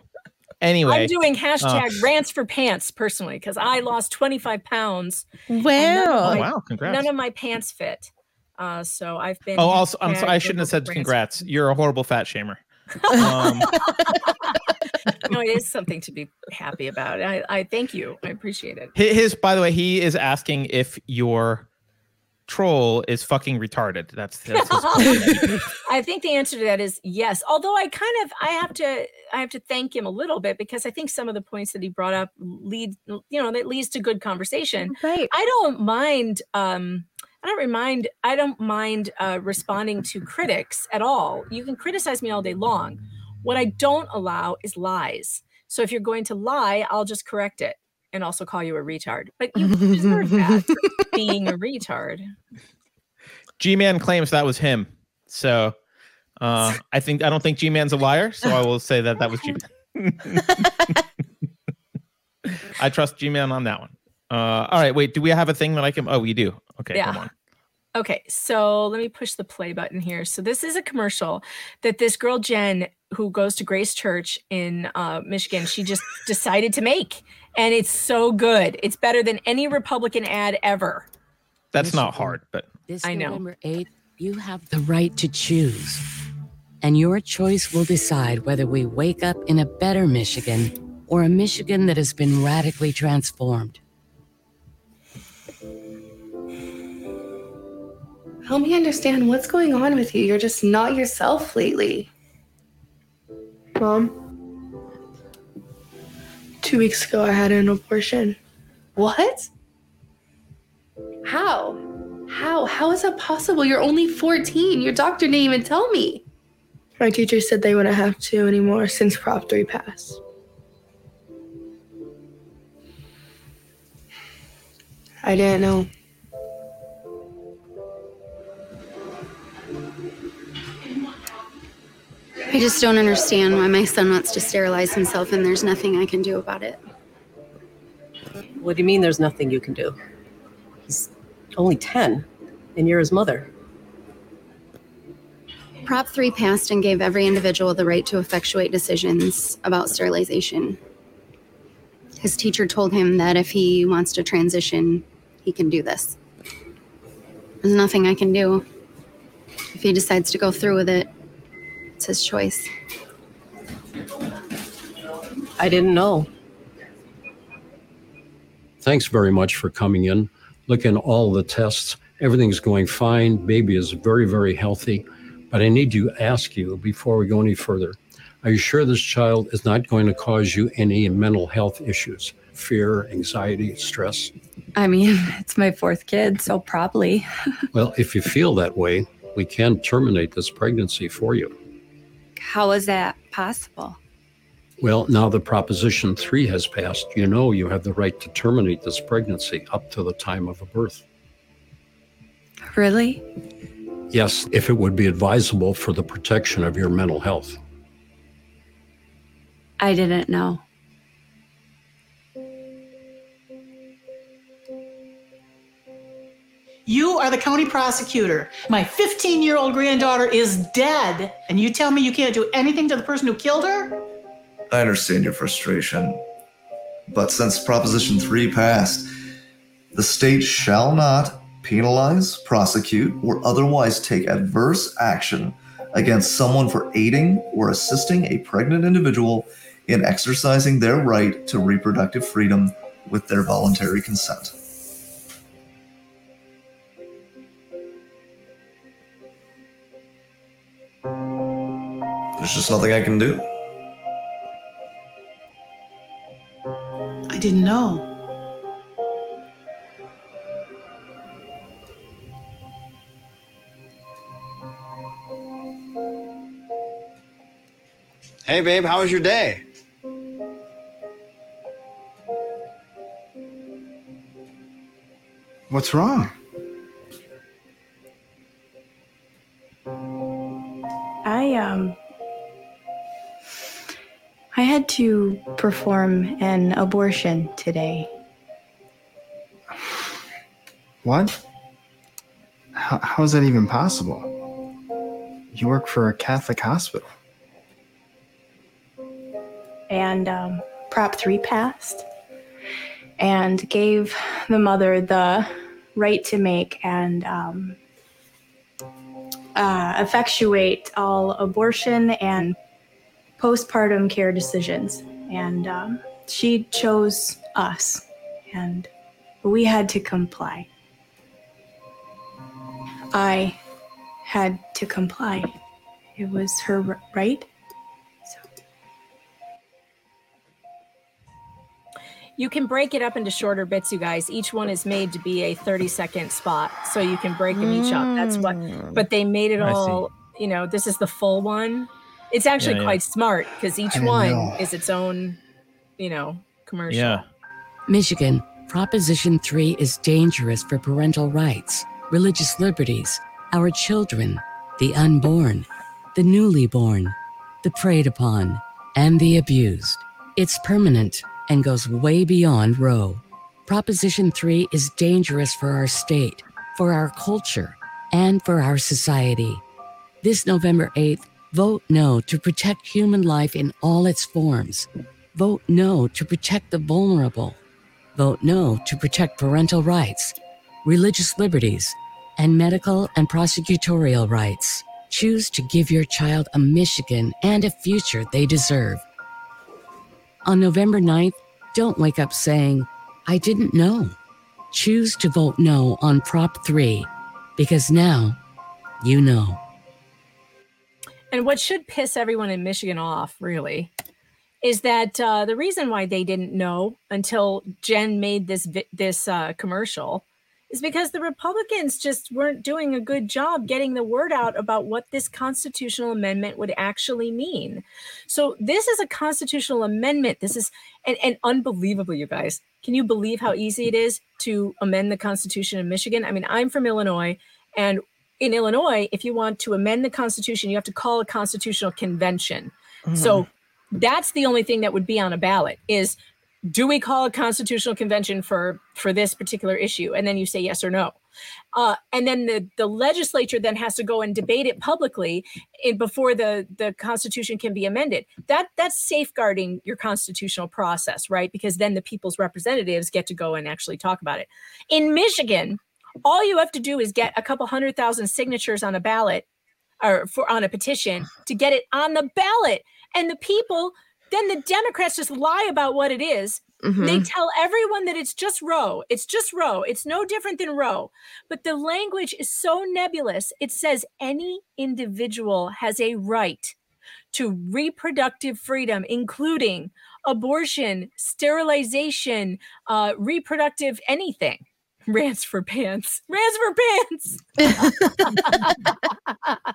Anyway, I'm doing hashtag rants for pants personally because I lost 25 pounds. oh, Wow. my- wow, congrats. None of my pants fit. Uh, so I've been. Oh, also, I'm sorry. I shouldn't have said rants for congrats. You're a horrible fat shamer. Um, no, it is something to be happy about. I, I thank you. I appreciate it. his, by the way, he is asking if your troll is fucking retarded. That's, that's. I think the answer to that is yes. Although I kind of I have to I have to thank him a little bit because I think some of the points that he brought up lead you know that leads to good conversation. Right. I don't mind um I don't remind I don't mind uh responding to critics at all. You can criticize me all day long. What I don't allow is lies. So if you're going to lie, I'll just correct it and also call you a retard. But you deserve that being a retard. G Man claims that was him. So uh, I think I don't think G Man's a liar. So I will say that that was G Man. I trust G Man on that one. Uh, all right, wait. Do we have a thing that I can? Oh, we do. Okay, Yeah. come on. Okay, so let me push the play button here. So this is a commercial that this girl Jen, who goes to Grace Church in uh, Michigan, she just decided to make, and it's so good. It's better than any Republican ad ever. That's not hard, but This I know. November 8th, you have the right to choose. And your choice will decide whether we wake up in a better Michigan or a Michigan that has been radically transformed. Help me understand what's going on with you. You're just not yourself lately. Mom, two weeks ago I had an abortion. What? How? How? How is that possible? You're only 14. Your doctor didn't even tell me. My teacher said they wouldn't have to anymore since Prop 3 passed. I didn't know. I just don't understand why my son wants to sterilize himself and there's nothing I can do about it. What do you mean there's nothing you can do? He's only 10, and you're his mother. Prop 3 passed and gave every individual the right to effectuate decisions about sterilization. His teacher told him that if he wants to transition, he can do this. There's nothing I can do. If he decides to go through with it, it's his choice. I didn't know. Thanks very much for coming in. Looking at all the tests, everything's going fine. Baby is very, very healthy. But I need to ask you before we go any further are you sure this child is not going to cause you any mental health issues? Fear, anxiety, stress? I mean, it's my fourth kid, so probably. Well, if you feel that way, we can terminate this pregnancy for you. How is that possible? Well, now the Proposition 3 has passed, you know you have the right to terminate this pregnancy up to the time of a birth. Really? Yes, if it would be advisable for the protection of your mental health. I didn't know. You are the county prosecutor. My 15 year old granddaughter is dead, and you tell me you can't do anything to the person who killed her? I understand your frustration. But since Proposition 3 passed, the state shall not penalize, prosecute, or otherwise take adverse action against someone for aiding or assisting a pregnant individual in exercising their right to reproductive freedom with their voluntary consent. There's just nothing I can do. I didn't know. Hey, babe, how was your day? What's wrong? I um I had to perform an abortion today. What? How, how is that even possible? You work for a Catholic hospital. and um, Prop 3 passed and gave the mother the right to make and um, uh, effectuate all abortion and postpartum care decisions. And um, she chose us, and we had to comply. I had to comply. It was her r- right. You can break it up into shorter bits, you guys. Each one is made to be a 30 second spot. So you can break them each up. That's what, but they made it I see. all, you know, this is the full one. It's actually Yeah, yeah. quite smart because each one know. is its own, you know, commercial. Yeah. Michigan, Proposition 3 is dangerous for parental rights, religious liberties, our children, the unborn, the newly born, the preyed upon, and the abused. It's permanent and goes way beyond Roe. Proposition 3 is dangerous for our state, for our culture, and for our society. This November 8th, vote no to protect human life in all its forms. Vote no to protect the vulnerable. Vote no to protect parental rights, religious liberties, and medical and prosecutorial rights. Choose to give your child a Michigan and a future they deserve. On November 9th, don't wake up saying, I didn't know. Choose to vote no on Prop 3 because now you know. And what should piss everyone in Michigan off, really, is that uh, the reason why they didn't know until Jen made this this uh, commercial is because the Republicans just weren't doing a good job getting the word out about what this constitutional amendment would actually mean. So this is a constitutional amendment. This is and, and unbelievable, you guys. Can you believe how easy it is to amend the Constitution of Michigan? I mean, I'm from Illinois, and in Illinois, if you want to amend the Constitution, you have to call a constitutional convention. So that's the only thing that would be on a ballot is do we call a constitutional convention for for this particular issue? And then you say yes or no. Uh, and then the the legislature then has to go and debate it publicly in, before the the constitution can be amended. That that's safeguarding your constitutional process right? Because then the people's representatives get to go and actually talk about it. In michigan all you have to do is get a couple hundred thousand signatures on a ballot or for on a petition to get it on the ballot. And the people then the democrats just lie about what it is. they Mhm. tell everyone that it's just roe. It's just roe. It's no different than roe. But the language is so nebulous. It says any individual has a right to reproductive freedom including abortion sterilization uh, reproductive anything rants for pants rants for pants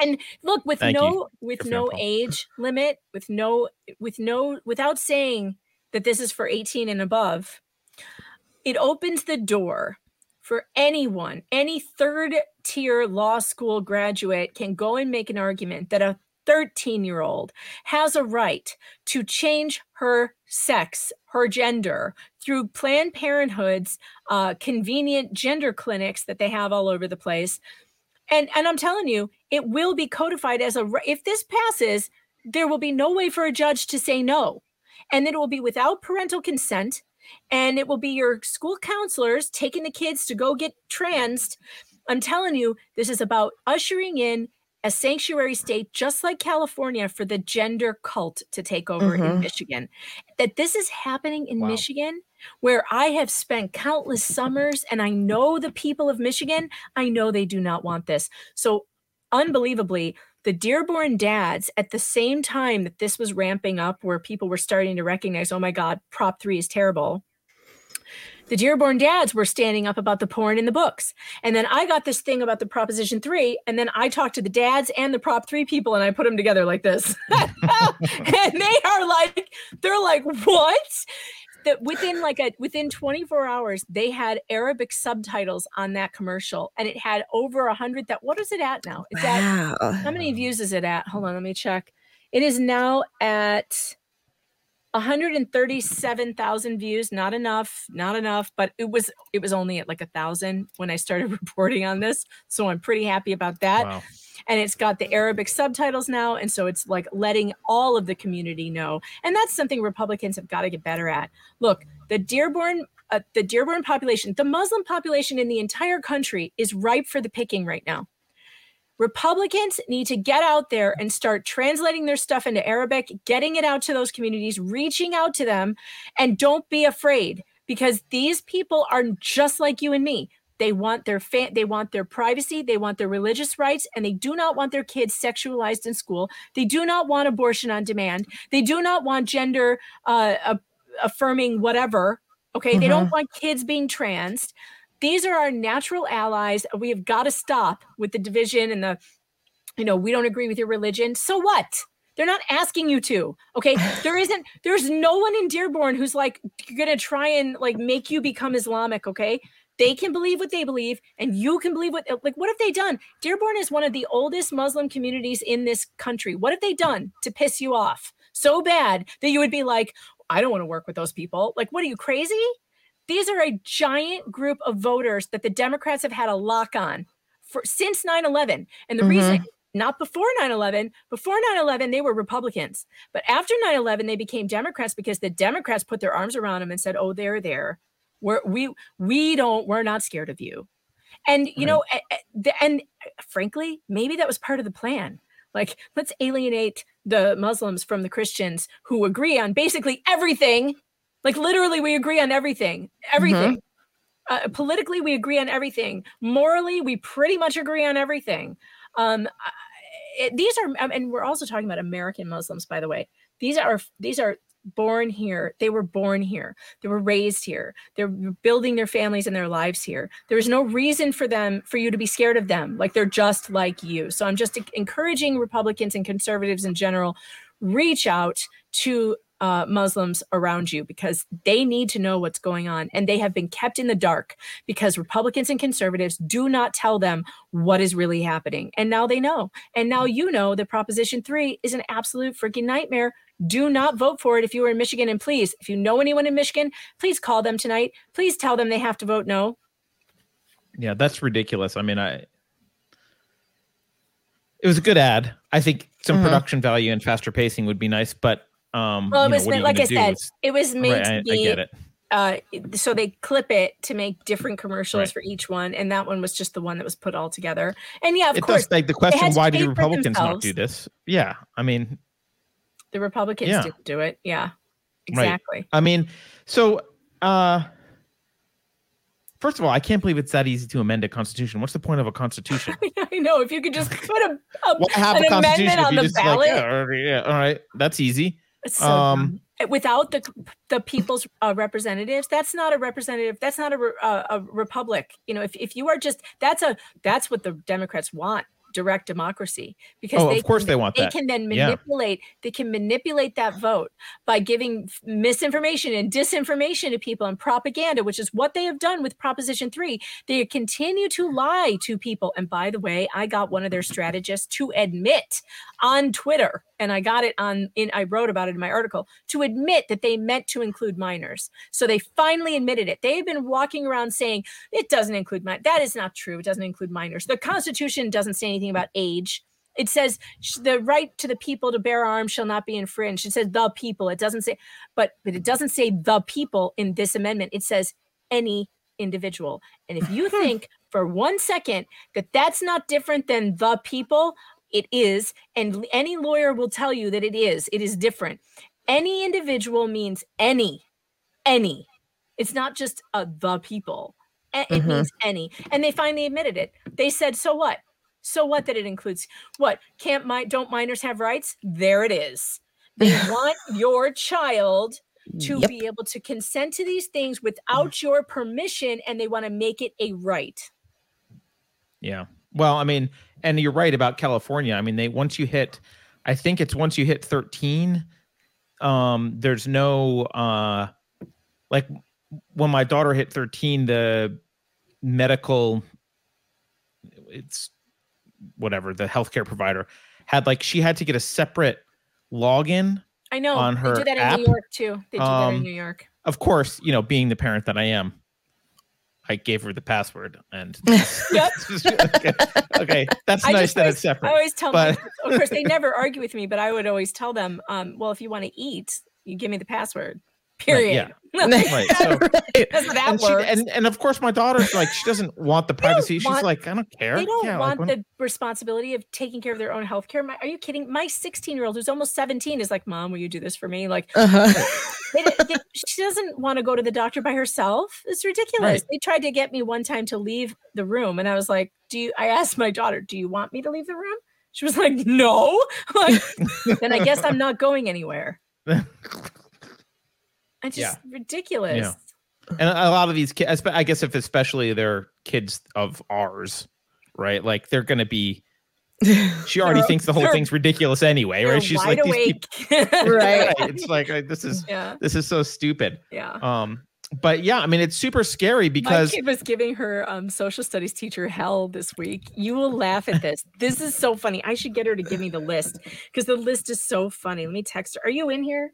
and look with Thank no you, with Your no Grandpa. age limit with no with no without saying that this is for 18 and above it opens the door for anyone any third tier law school graduate can go and make an argument that a 13 year old has a right to change her sex her gender through planned parenthood's uh, convenient gender clinics that they have all over the place. And and i'm telling you it will be codified as a if this passes there will be no way for a judge to say no. And then it will be without parental consent and it will be your school counselors taking the kids to go get transed i'm telling you this is about ushering in a sanctuary state just like california for the gender cult to take over in Mhm. michigan that this is happening in Wow. michigan where I have spent countless summers and I know the people of Michigan, I know they do not want this. So, unbelievably, the Dearborn dads, at the same time that this was ramping up, where people were starting to recognize, oh my God, Prop 3 is terrible. The Dearborn dads were standing up about the porn in the books. And then I got this thing about the Proposition 3. And then I talked to the dads and the Prop 3 people and I put them together like this. and they are like, they're like, what? that within like a within 24 hours they had arabic subtitles on that commercial and it had over a hundred that what is it at now it's Wow. at how many views is it at hold on let me check it is now at 137,000 views not enough not enough but it was it was only at like a thousand when i started reporting on this so i'm pretty happy about that Wow. and it's got the Arabic subtitles now. And so it's like letting all of the community know. And that's something Republicans have got to get better at. Look, the Dearborn. Uh, the Dearborn population, the Muslim population in the entire country is ripe for the picking right now. Republicans need to get out there and start translating their stuff into Arabic, getting it out to those communities, reaching out to them, and don't be afraid because these people are just like you and me. They want their fa- they want their privacy, they want their religious rights, and they do not want their kids sexualized in school. They do not want abortion on demand. They do not want gender uh, affirming whatever. Okay, they don't want kids being trans. These are our natural allies. We have got to stop with the division and the, you know, we don't agree with your religion. So what? They're not asking you to. Okay. There isn't, there's no one in Dearborn who's like gonna try and like make you become Islamic. Okay. They can believe what they believe, and you can believe what like what have they done? Dearborn is one of the oldest Muslim communities in this country. What have they done to piss you off so bad that you would be like, I don't want to work with those people? Like, what are you crazy? These are a giant group of voters that the Democrats have had a lock on for since 9/11. And the mm-hmm. reason not before 9-11 before 9-11 they were republicans. But after 9-11 they became democrats because the democrats put their arms around them and said oh they're there. We're, we we don't we're not scared of you. And you know a- a- and frankly maybe that was part of the plan. Like let's alienate the muslims from the christians who agree on basically everything like literally we agree on everything everything. Uh, politically we agree on everything. Morally we pretty much agree on everything. Um it, these are um, and we're also talking about american muslims by the way. These are these are born here. They were born here. They were raised here. They're building their families and their lives here. There's no reason for them for you to be scared of them. Like they're just like you. So i'm just encouraging republicans and conservatives in general reach out to uh, Muslims around you because they need to know what's going on. And they have been kept in the dark because Republicans and conservatives do not tell them what is really happening. And now they know. And now you know that Proposition 3 is an absolute freaking nightmare. Do not vote for it if you are in Michigan. And please, if you know anyone in Michigan, please call them tonight. Please tell them they have to vote no. Yeah, that's ridiculous. I mean, I it was a good ad. I think some Mhm. production value and faster pacing would be nice, but um, Well, it know, was what meant, like I do? said, it was made Right, to I- I be. get it. Uh, so they clip it to make different commercials Right. for each one, and that one was just the one that was put all together. And yeah, of it course, does like the question: Why do Republicans not do this? Yeah, I mean, The Republicans Yeah. didn't do it. Yeah, Right. exactly. I mean, so uh first of all, I can't believe it's that easy to amend a constitution. What's the point of a constitution? I know. If you could just put a, a have an amendment on the like, ballot right, yeah, all right, that's easy. So um, without the the people's uh, representatives, that's not a representative. That's not a, re- uh, a republic. You know, if if you are just that's a that's what the Democrats want direct democracy because Oh, they of course can, they want they that. can then Yeah. manipulate they can manipulate that vote by giving misinformation and disinformation to people and propaganda which is what they have done with proposition 3 they continue to lie to people and by the way i got one of their strategists to admit on twitter and i got it on in i wrote about it in my article to admit that they meant to include minors. So they finally admitted it. They've been walking around saying it doesn't include min that is not true. It doesn't include minors. The constitution doesn't say anything about age. It says the right to the people to bear arms shall not be infringed. It says the people. It doesn't say but but it doesn't say the people in this amendment. It says any individual. And if you think for one second that that's not different than the people it is and any lawyer will tell you that it is. It is different. Any individual means any any. It's not just a the people. A- it Mhm. means any. And they finally admitted it. They said so what? So what that it includes? What? Can't my don't minors have rights? There it is. They want your child to Yep. be able to consent to these things without your permission and they want to make it a right. Yeah. Well, I mean, and you're right about California. I mean, they once you hit, I think it's once you hit 13, um, there's no uh like when my daughter hit 13, the medical it's whatever, the healthcare provider had like she had to get a separate login i know on her they do that app. in new york too they do that in Um, new york Of course, you know, being the parent that I am, I gave her the password and Yep. okay, okay, that's I nice that always, it's separate. I always tell but- kids- of course they never argue with me, but I would always tell them, um, well, if you want to eat, you give me the password. Period. yeah. right. So, That's how that and, she, and and of course, my daughter's like she doesn't want the privacy. She's want- like, I don't care. They don't Yeah, like, want when- the responsibility of taking care of their own health care. Are you kidding? My 16 year old, who's almost 17, is like, Mom, will you do this for me? Like, Uh-huh. they, they, she doesn't want to go to the doctor by herself. It's ridiculous. Right. They tried to get me one time to leave the room, and I was like, "Do you?" I asked my daughter, "Do you want me to leave the room?" She was like, "No." Like, then I guess I'm not going anywhere. It's Yeah. just ridiculous. Yeah. and a lot of these kids, I guess, if especially they're kids of ours, right? Like they're gonna be. She already thinks the whole things ridiculous anyway, right? She's like, these people, Right. It's like this is Yeah. this is so stupid. Yeah. Um, but yeah, I mean, it's super scary because my kid was giving her um, social studies teacher hell this week. You will laugh at this. This is so funny. I should get her to give me the list because the list is so funny. Let me text her. Are you in here?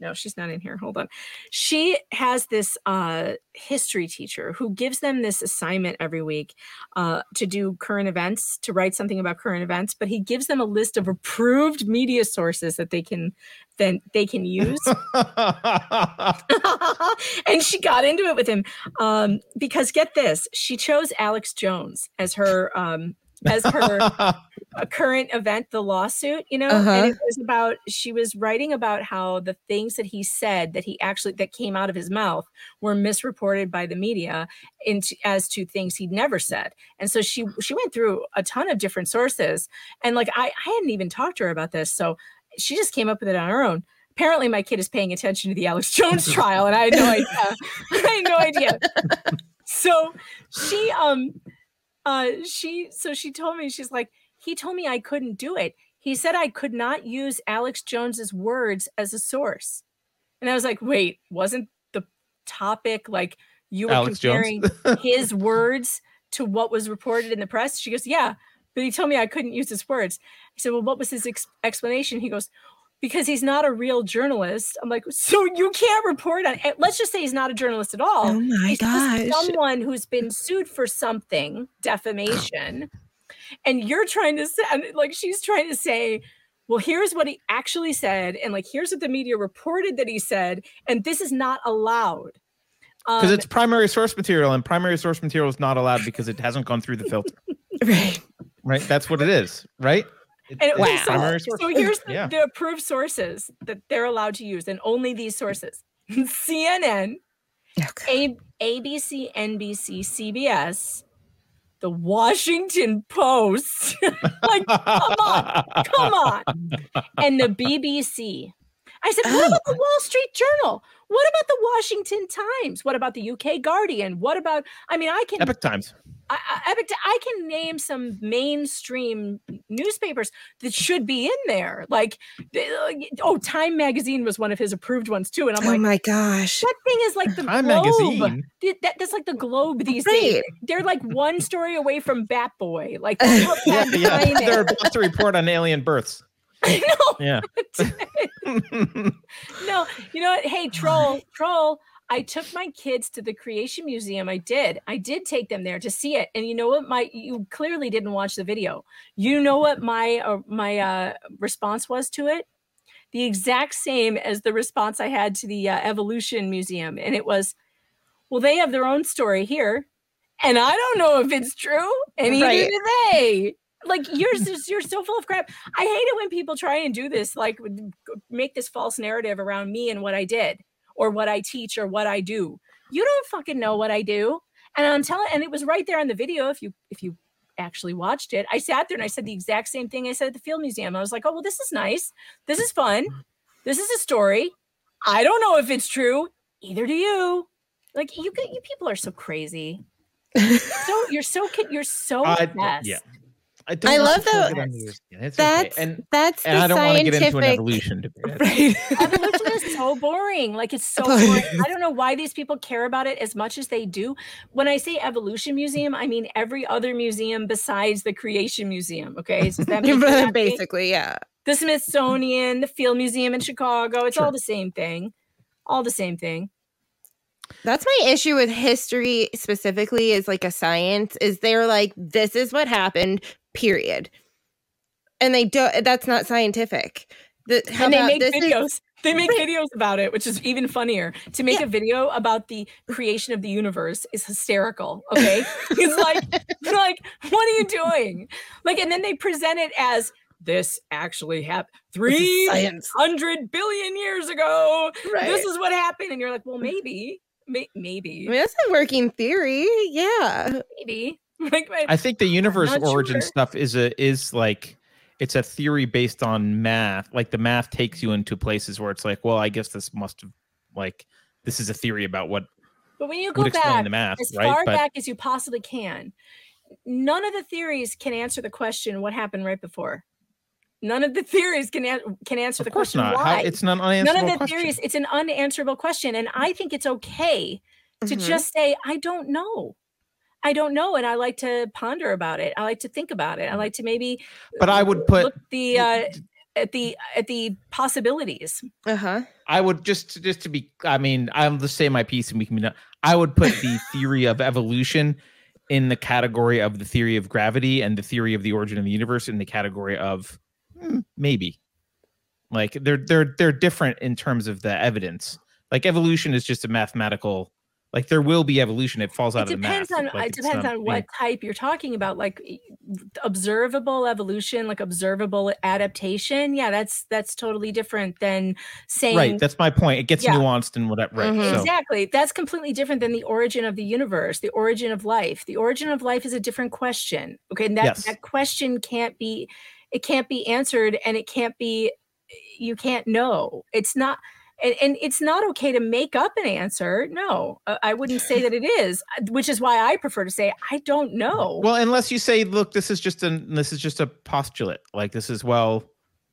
No, she's not in here. Hold on. She has this uh, history teacher who gives them this assignment every week uh, to do current events, to write something about current events. But he gives them a list of approved media sources that they can then they can use. and she got into it with him um, because get this, she chose Alex Jones as her um, as her a current event, the lawsuit, you know, Uh-huh. and it was about she was writing about how the things that he said that he actually that came out of his mouth were misreported by the media into as to things he'd never said. And so she she went through a ton of different sources. And like I, I hadn't even talked to her about this. So she just came up with it on her own. Apparently my kid is paying attention to the Alex Jones trial, and I had no idea. I had no idea. So she um uh she so she told me she's like he told me i couldn't do it. He said i could not use alex jones's words as a source. And i was like wait wasn't the topic like you were Alex comparing his words to what was reported in the press? She goes yeah but he told me i couldn't use his words. I said well what was his ex- explanation? He goes because he's not a real journalist i'm like so you can't report on eh, let's just say he's not a journalist at all Oh my he's gosh. someone who's been sued for something defamation and you're trying to say like she's trying to say well here's what he actually said and like here's what the media reported that he said and this is not allowed because Um, it's primary source material, and primary source material is not allowed because it hasn't gone through the filter. right. Right. That's what it is. Right. It- and it's okay, so, so here's the, yeah. the approved sources that they're allowed to use and only these sources. Cnn A- abc nbc cbs the washington post. Like come on come on. And the bbc i said what about the oh. wall street journal? What about the washington times? What about the uk guardian? What about i mean i can Epoch Times. I, I, I can name some mainstream newspapers that should be in there. Like, uh, oh, Time Magazine was one of his approved ones too. And I'm Oh like, oh my gosh. that thing is like the Time Globe. Magazine? That, that's like the Globe these days. They're like one story away from Bat Boy. Like, Yeah, yeah. They're is. about to report on alien births. I know. Yeah. no, you know what? Hey, troll, troll. I took my kids to the Creation Museum. I did. I did take them there to see it. And you know what? My you clearly didn't watch the video. You know what my uh, my uh, response was to it? The exact same as the response I had to the uh, Evolution Museum, and it was, "Well, they have their own story here, and I don't know if it's true, and neither Right. do they." Like you're just, you're so full of crap. I hate it when people try and do this, like make this false narrative around me and what I did, or what I teach, or what I do. You don't fucking know what I do, and I'm telling. And it was right there on the video. If you if you actually watched it, I sat there and I said the exact same thing I said at the Field Museum. I was like, oh well, this is nice. This is fun. This is a story. I don't know if it's true. Either do you. Like you, get- you people are so crazy. so you're so you're so I- yeah. I, don't I love to the- get under your skin. It's That's okay. and that's and the I don't want to get into an scientific- evolution debate. Right. Evolution is so boring. Like it's so boring. I don't know why these people care about it as much as they do. When I say evolution museum, I mean every other museum besides the creation museum. Okay. So that makes you? Basically, yeah. the Smithsonian, the Field Museum in Chicago. It's all the same thing. All the same thing. That's my issue with history specifically is like a science is they're like this is what happened period. And they don't that's not scientific. The, and they make this is- videos. they make videos about it, which is even funnier. To make a video about the creation of the universe is hysterical. Okay, it's like, like, what are you doing? Like, and then they present it as this actually happened three science. hundred billion years ago. Right. This is what happened, and you're like, well, maybe, may- maybe, I mean, that's a working theory. Yeah. maybe. Like, I think the universe origin sure. stuff is a is like it's a theory based on math. Like the math takes you into places where it's like, well, I guess this must have like this is a theory about what But when you go back the math, as right? far But- back as you possibly can, none of the theories can answer the question what happened right before. None of the theories can an- can answer the of course question not. why. How, it's an None of the question. theories. It's an unanswerable question, and I think it's okay to Mhm. just say I don't know. I don't know, and I like to ponder about it. I like to think about it. I like to maybe But I would put look the uh, at the at the possibilities. Uh-huh. I would just just to be. I mean, I'll just say my piece, and we can be done. I would put the theory of evolution in the category of the theory of gravity, and the theory of the origin of the universe in the category of hmm, maybe. Like they're they're they're different in terms of the evidence. Like evolution is just a mathematical. Like there will be evolution. It falls out It of the depends on Like, it depends not on what type you're talking about. Like observable evolution, like observable adaptation. Yeah, that's that's totally different than saying Right. That's my point. It gets Yeah. nuanced and whatever. Right. Mm-hmm. So. Exactly. That's completely different than the origin of the universe, the origin of life. The origin of life is a different question. Okay. And that, Yes. that question can't be, it can't be answered and it can't be, you can't know. It's not, and, and it's not okay to make up an answer. No, uh, I wouldn't say that it is, uh, which is why I prefer to say, I don't know. Well, unless you say, look, this is just a this is just a postulate. Like this is well,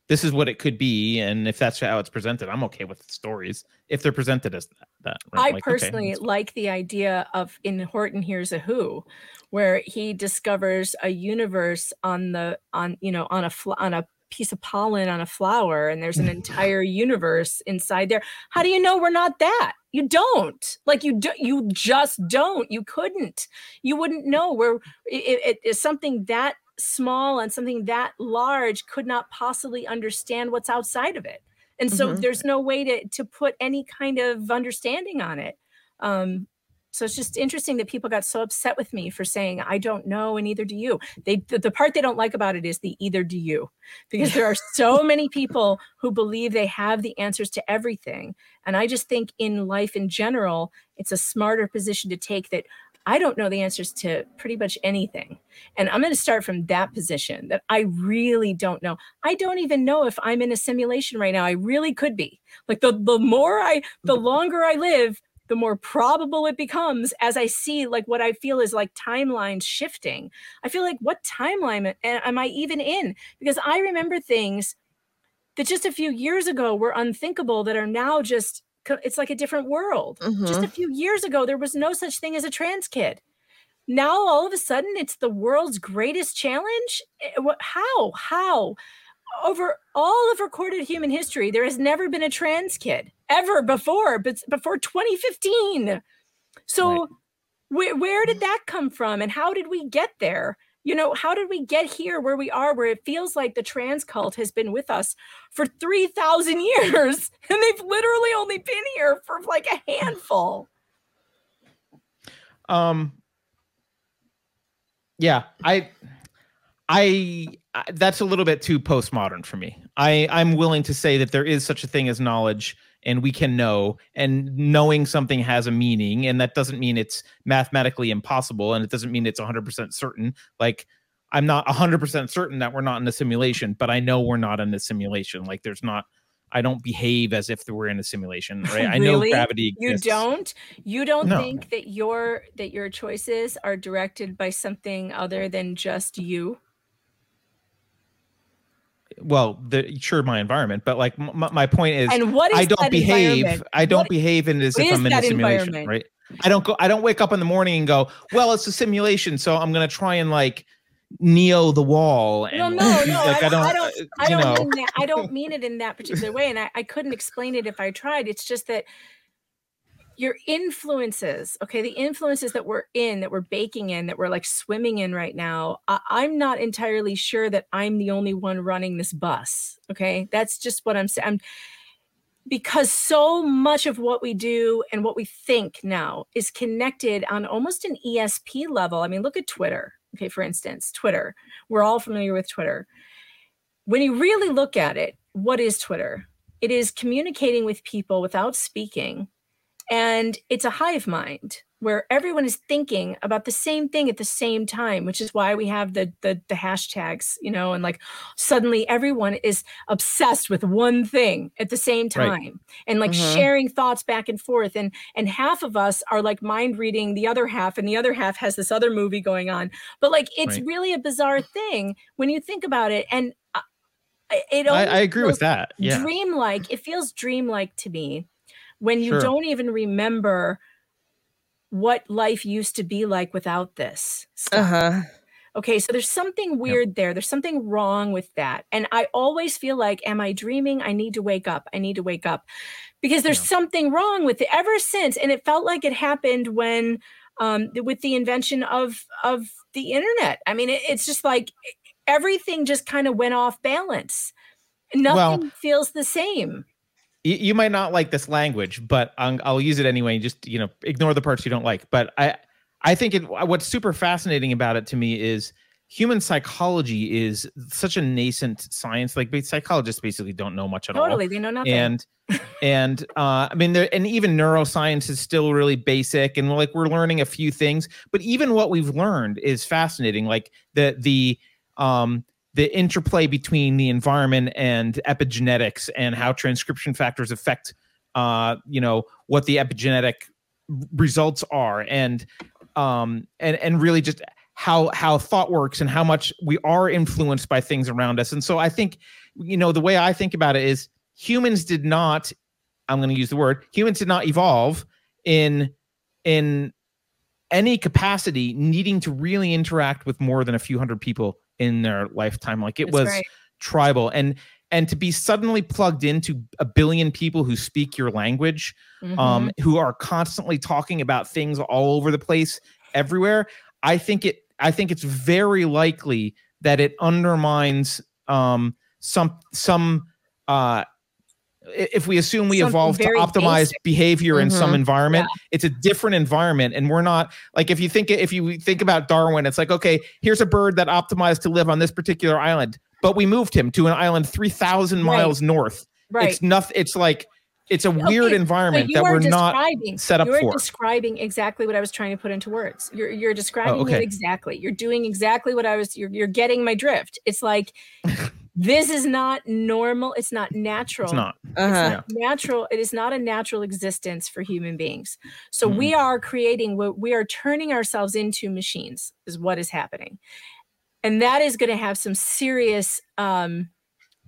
this is what it could be, and if that's how it's presented, I'm okay with stories if they're presented as that. that right? I Like, personally that's- like the idea of in Horton Hears a Who, where he discovers a universe on the on you know on a on a piece of pollen on a flower, and there's an entire universe inside there. How do you know we're not that? You don't like you do, you just don't. You couldn't. You wouldn't know where it, it is something that small and something that large could not possibly understand what's outside of it and so Mhm. there's no way to to put any kind of understanding on it um so it's just interesting that people got so upset with me for saying i don't know and neither do you they the, the part they don't like about it is the either do you because there are so many people who believe they have the answers to everything and i just think in life in general it's a smarter position to take that I don't know the answers to pretty much anything. And I'm going to start from that position that I really don't know. I don't even know if I'm in a simulation right now. I really could be. Like the the more I the mm-hmm. longer I live, the more probable it becomes as I see like what I feel is like timelines shifting. I feel like what timeline am I even in? Because I remember things that just a few years ago were unthinkable that are now just it's like a different world. Just a few years ago there was no such thing as a trans kid. Now all of a sudden it's the world's greatest challenge? Eh, what- How? How? Over all of recorded human history there has never been a trans kid ever before but before 2015. So where, where did that come from and how did we get there you know how did we get here where we are where it feels like the trans cult has been with us for 3000 years and they've literally only been here for like a handful Um. Yeah, I, I, I- that's a little bit too postmodern for me. I, I'm willing to say that there is such a thing as knowledge, and we can know, and knowing something has a meaning, and that doesn't mean it's mathematically impossible, and it doesn't mean it's 100% certain. Like, I'm not 100% certain that we're not in a simulation, but I know we're not in a simulation. Like, there's not. I don't behave as if we're in a simulation, right? I know gravity. you don't you don't No. think that your that your choices are directed by something other than just you well the sure my environment but like m- my point is And what is i don't behave i don't What behave in as if i'm in a simulation right i don't go i don't wake up in the morning and go well it's a simulation so i'm gonna try and like neo the wall and No, no, no. like I, i don't I don't. uh, I don't mean that. I don't mean it in that particular way, and I, I couldn't explain it if I tried. It's just that your influences, okay, the influences that we're in, that we're baking in, that we're like swimming in right now. I, I'm not entirely sure that I'm the only one running this bus. Okay, that's just what I'm saying. Because so much of what we do and what we think now is connected on almost an ESP level. I mean, look at Twitter. Okay, for instance, Twitter. We're all familiar with Twitter. When you really look at it, what is Twitter? It is communicating with people without speaking, and it's a hive mind where everyone is thinking about the same thing at the same time, which is why we have the the, the hashtags, you know, and like suddenly everyone is obsessed with one thing at the same Right. time and like Mhm. sharing thoughts back and forth. And and half of us are like mind reading the other half and the other half has this other movie going on. But like it's Right. really a bizarre thing when you think about it. And uh, it I, I agree with that. Yeah. dreamlike. It feels dreamlike to me when you Sure. don't even remember what life used to be like without this stuff. Uh-huh. Okay, so there's something weird there. There's something wrong with that. And I always feel like, am I dreaming? I need to wake up. I need to wake up because there's something wrong with it ever since. And it felt like it happened when, um, with the invention of of the internet. I mean, it, it's just like everything just kind of went off balance. Nothing Well- feels the same. You, you might not like this language, but i I'll use it anyway. Just you know, ignore the parts you don't like. But I, I think it. What's super fascinating about it to me is human psychology is such a nascent science. Like psychologists basically don't know much at all. Totally, they know nothing. And and uh, I mean, there and even neuroscience is still really basic, and like we're learning a few things. But even what we've learned is fascinating. Like the the um the interplay between the environment and epigenetics and how transcription factors affect uh you know what the epigenetic results are. And um and and really just how how thought works and how much we are influenced by things around us. And so i think you know the way i think about it is humans did not i'm going to use the word humans did not evolve in in any capacity needing to really interact with more than a few hundred people in their lifetime like it That's was right. tribal and and to be suddenly plugged into a billion people who speak your language um who are constantly talking about things all over the place everywhere i think it i think it's very likely that it undermines um some some uh if we assume we Something evolved to optimize basic. behavior in some Mhm. environment it's a different environment and we're not like if you think if you think about darwin it's like okay here's a bird that optimized to live on this particular island but we moved him to an island 3000 Right. miles north Right. it's nothing it's like it's a weird environment but that we're not set up you're for describing exactly what I was trying to put into words. You're you're describing Oh, okay. it exactly. You're doing exactly what I was. You're you're getting my drift. It's like this is not normal. It's not natural. it's not Uh-huh. not natural. It is not a natural existence for human beings. So we are creating what we are turning ourselves into machines. Is what is happening, and that is going to have some serious. um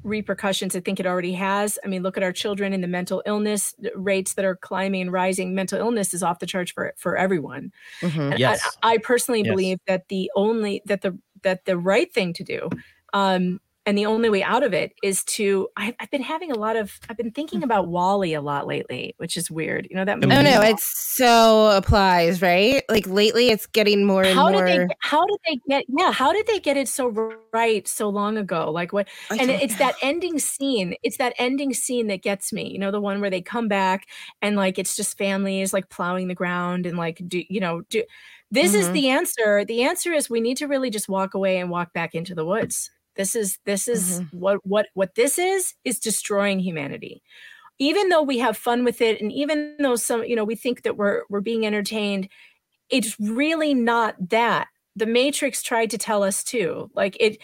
repercussions i think it already has i mean look at our children and the mental illness rates that are climbing and rising mental illness is off the charts for for everyone Mhm. and I- Yes. I, personally Yes. believe that the only that the that the right thing to do um and the only way out of it is to I've, I've been having a lot of i've been thinking about WALL-E a lot lately which is weird you know that Oh, Oh no, it so applies, right? Like lately, it's getting more and how more. did they how did they get yeah how did they get it so right so long ago like what I and it's that ending scene it's that ending scene that gets me you know the one where they come back and like it's just families like plowing the ground and like do you know do this is Mhm. the answer the answer is we need to really just walk away and walk back into the woods this is this is what what what this is is destroying humanity. Even though we have fun with it and even though some you know we think that we're we're being entertained it's really not that. The matrix tried to tell us too. Like it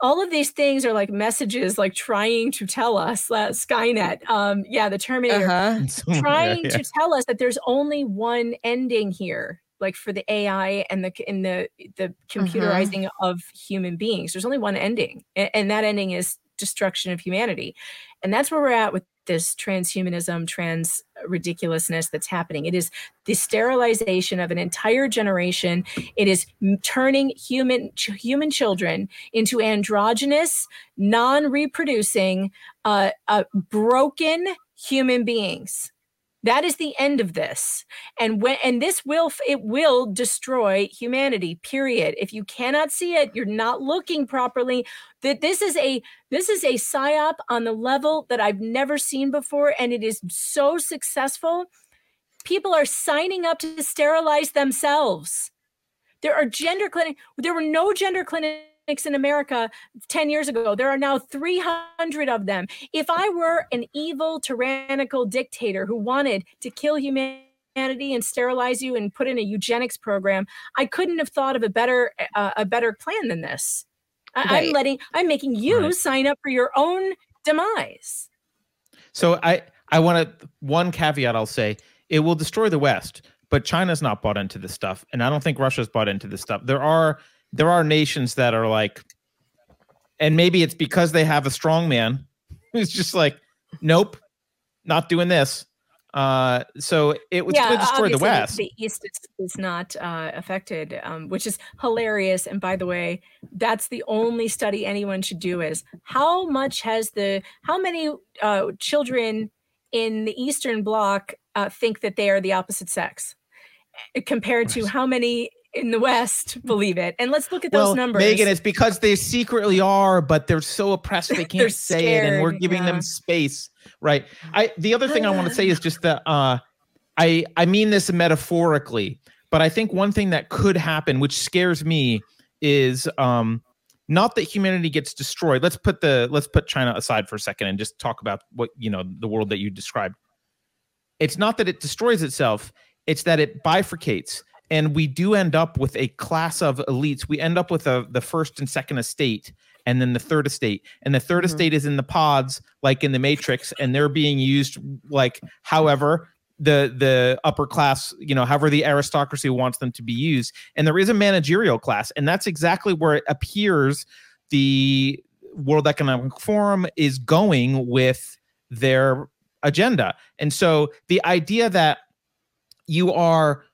all of these things are like messages like trying to tell us that skynet um yeah the terminator. Uh-huh. Yeah, trying yeah. to tell us that there's only one ending here like for the ai and the in the the computerizing of human beings. There's only one ending a- and, that ending is destruction of humanity. And that's where we're at with this transhumanism trans ridiculousness that's happening. It is the sterilization of an entire generation. It is turning human ch- human children into androgynous non-reproducing uh, uh, broken human beings that is the end of this. And when and this will it will destroy humanity period. If you cannot see it you're not looking properly that this is a this is a psyop on the level that i've never seen before and it is so successful. People are signing up to sterilize themselves. There are gender clinic there were no gender clinics in America 10 years ago. There are now 300 of them. If I were an evil, tyrannical dictator who wanted to kill humanity and sterilize you and put in a eugenics program, I couldn't have thought of a better uh, a better plan than this. I- I'm Right. letting I'm making you sign up for your own demise. So I I want to one caveat I'll say it will destroy the West, but China's not bought into this stuff, and I don't think Russia's bought into this stuff. There are there are nations that are like, and maybe it's because they have a strong man who's just like, nope, not doing this. Uh, so it was to destroy the West. The East is, is not uh, affected, um, which is hilarious. And by the way, that's the only study anyone should do: is how much has the how many uh, children in the Eastern Bloc uh, think that they are the opposite sex, eh, compared to how many in the West believe it. And let's look at those numbers. Megan, it's because they secretly are, but they're so oppressed they can't say it, and we're giving yeah. them space. Right. I the other thing I want to say is just that uh I I mean this metaphorically, but I think one thing that could happen, which scares me, is um not that humanity gets destroyed. Let's put the let's put China aside for a second and just talk about what you know the world that you described. It's not that it destroys itself, it's that it bifurcates. And we do end up with a class of elites. We end up with a, the first and second estate, and then the third estate. And the 3rd mm-hmm. estate is in the pods, like in the Matrix, and they're being used like however the the upper class, you know, however the aristocracy wants them to be used. And there is a managerial class, and that's exactly where it appears the World Economic Forum is going with their agenda. And so the idea that you are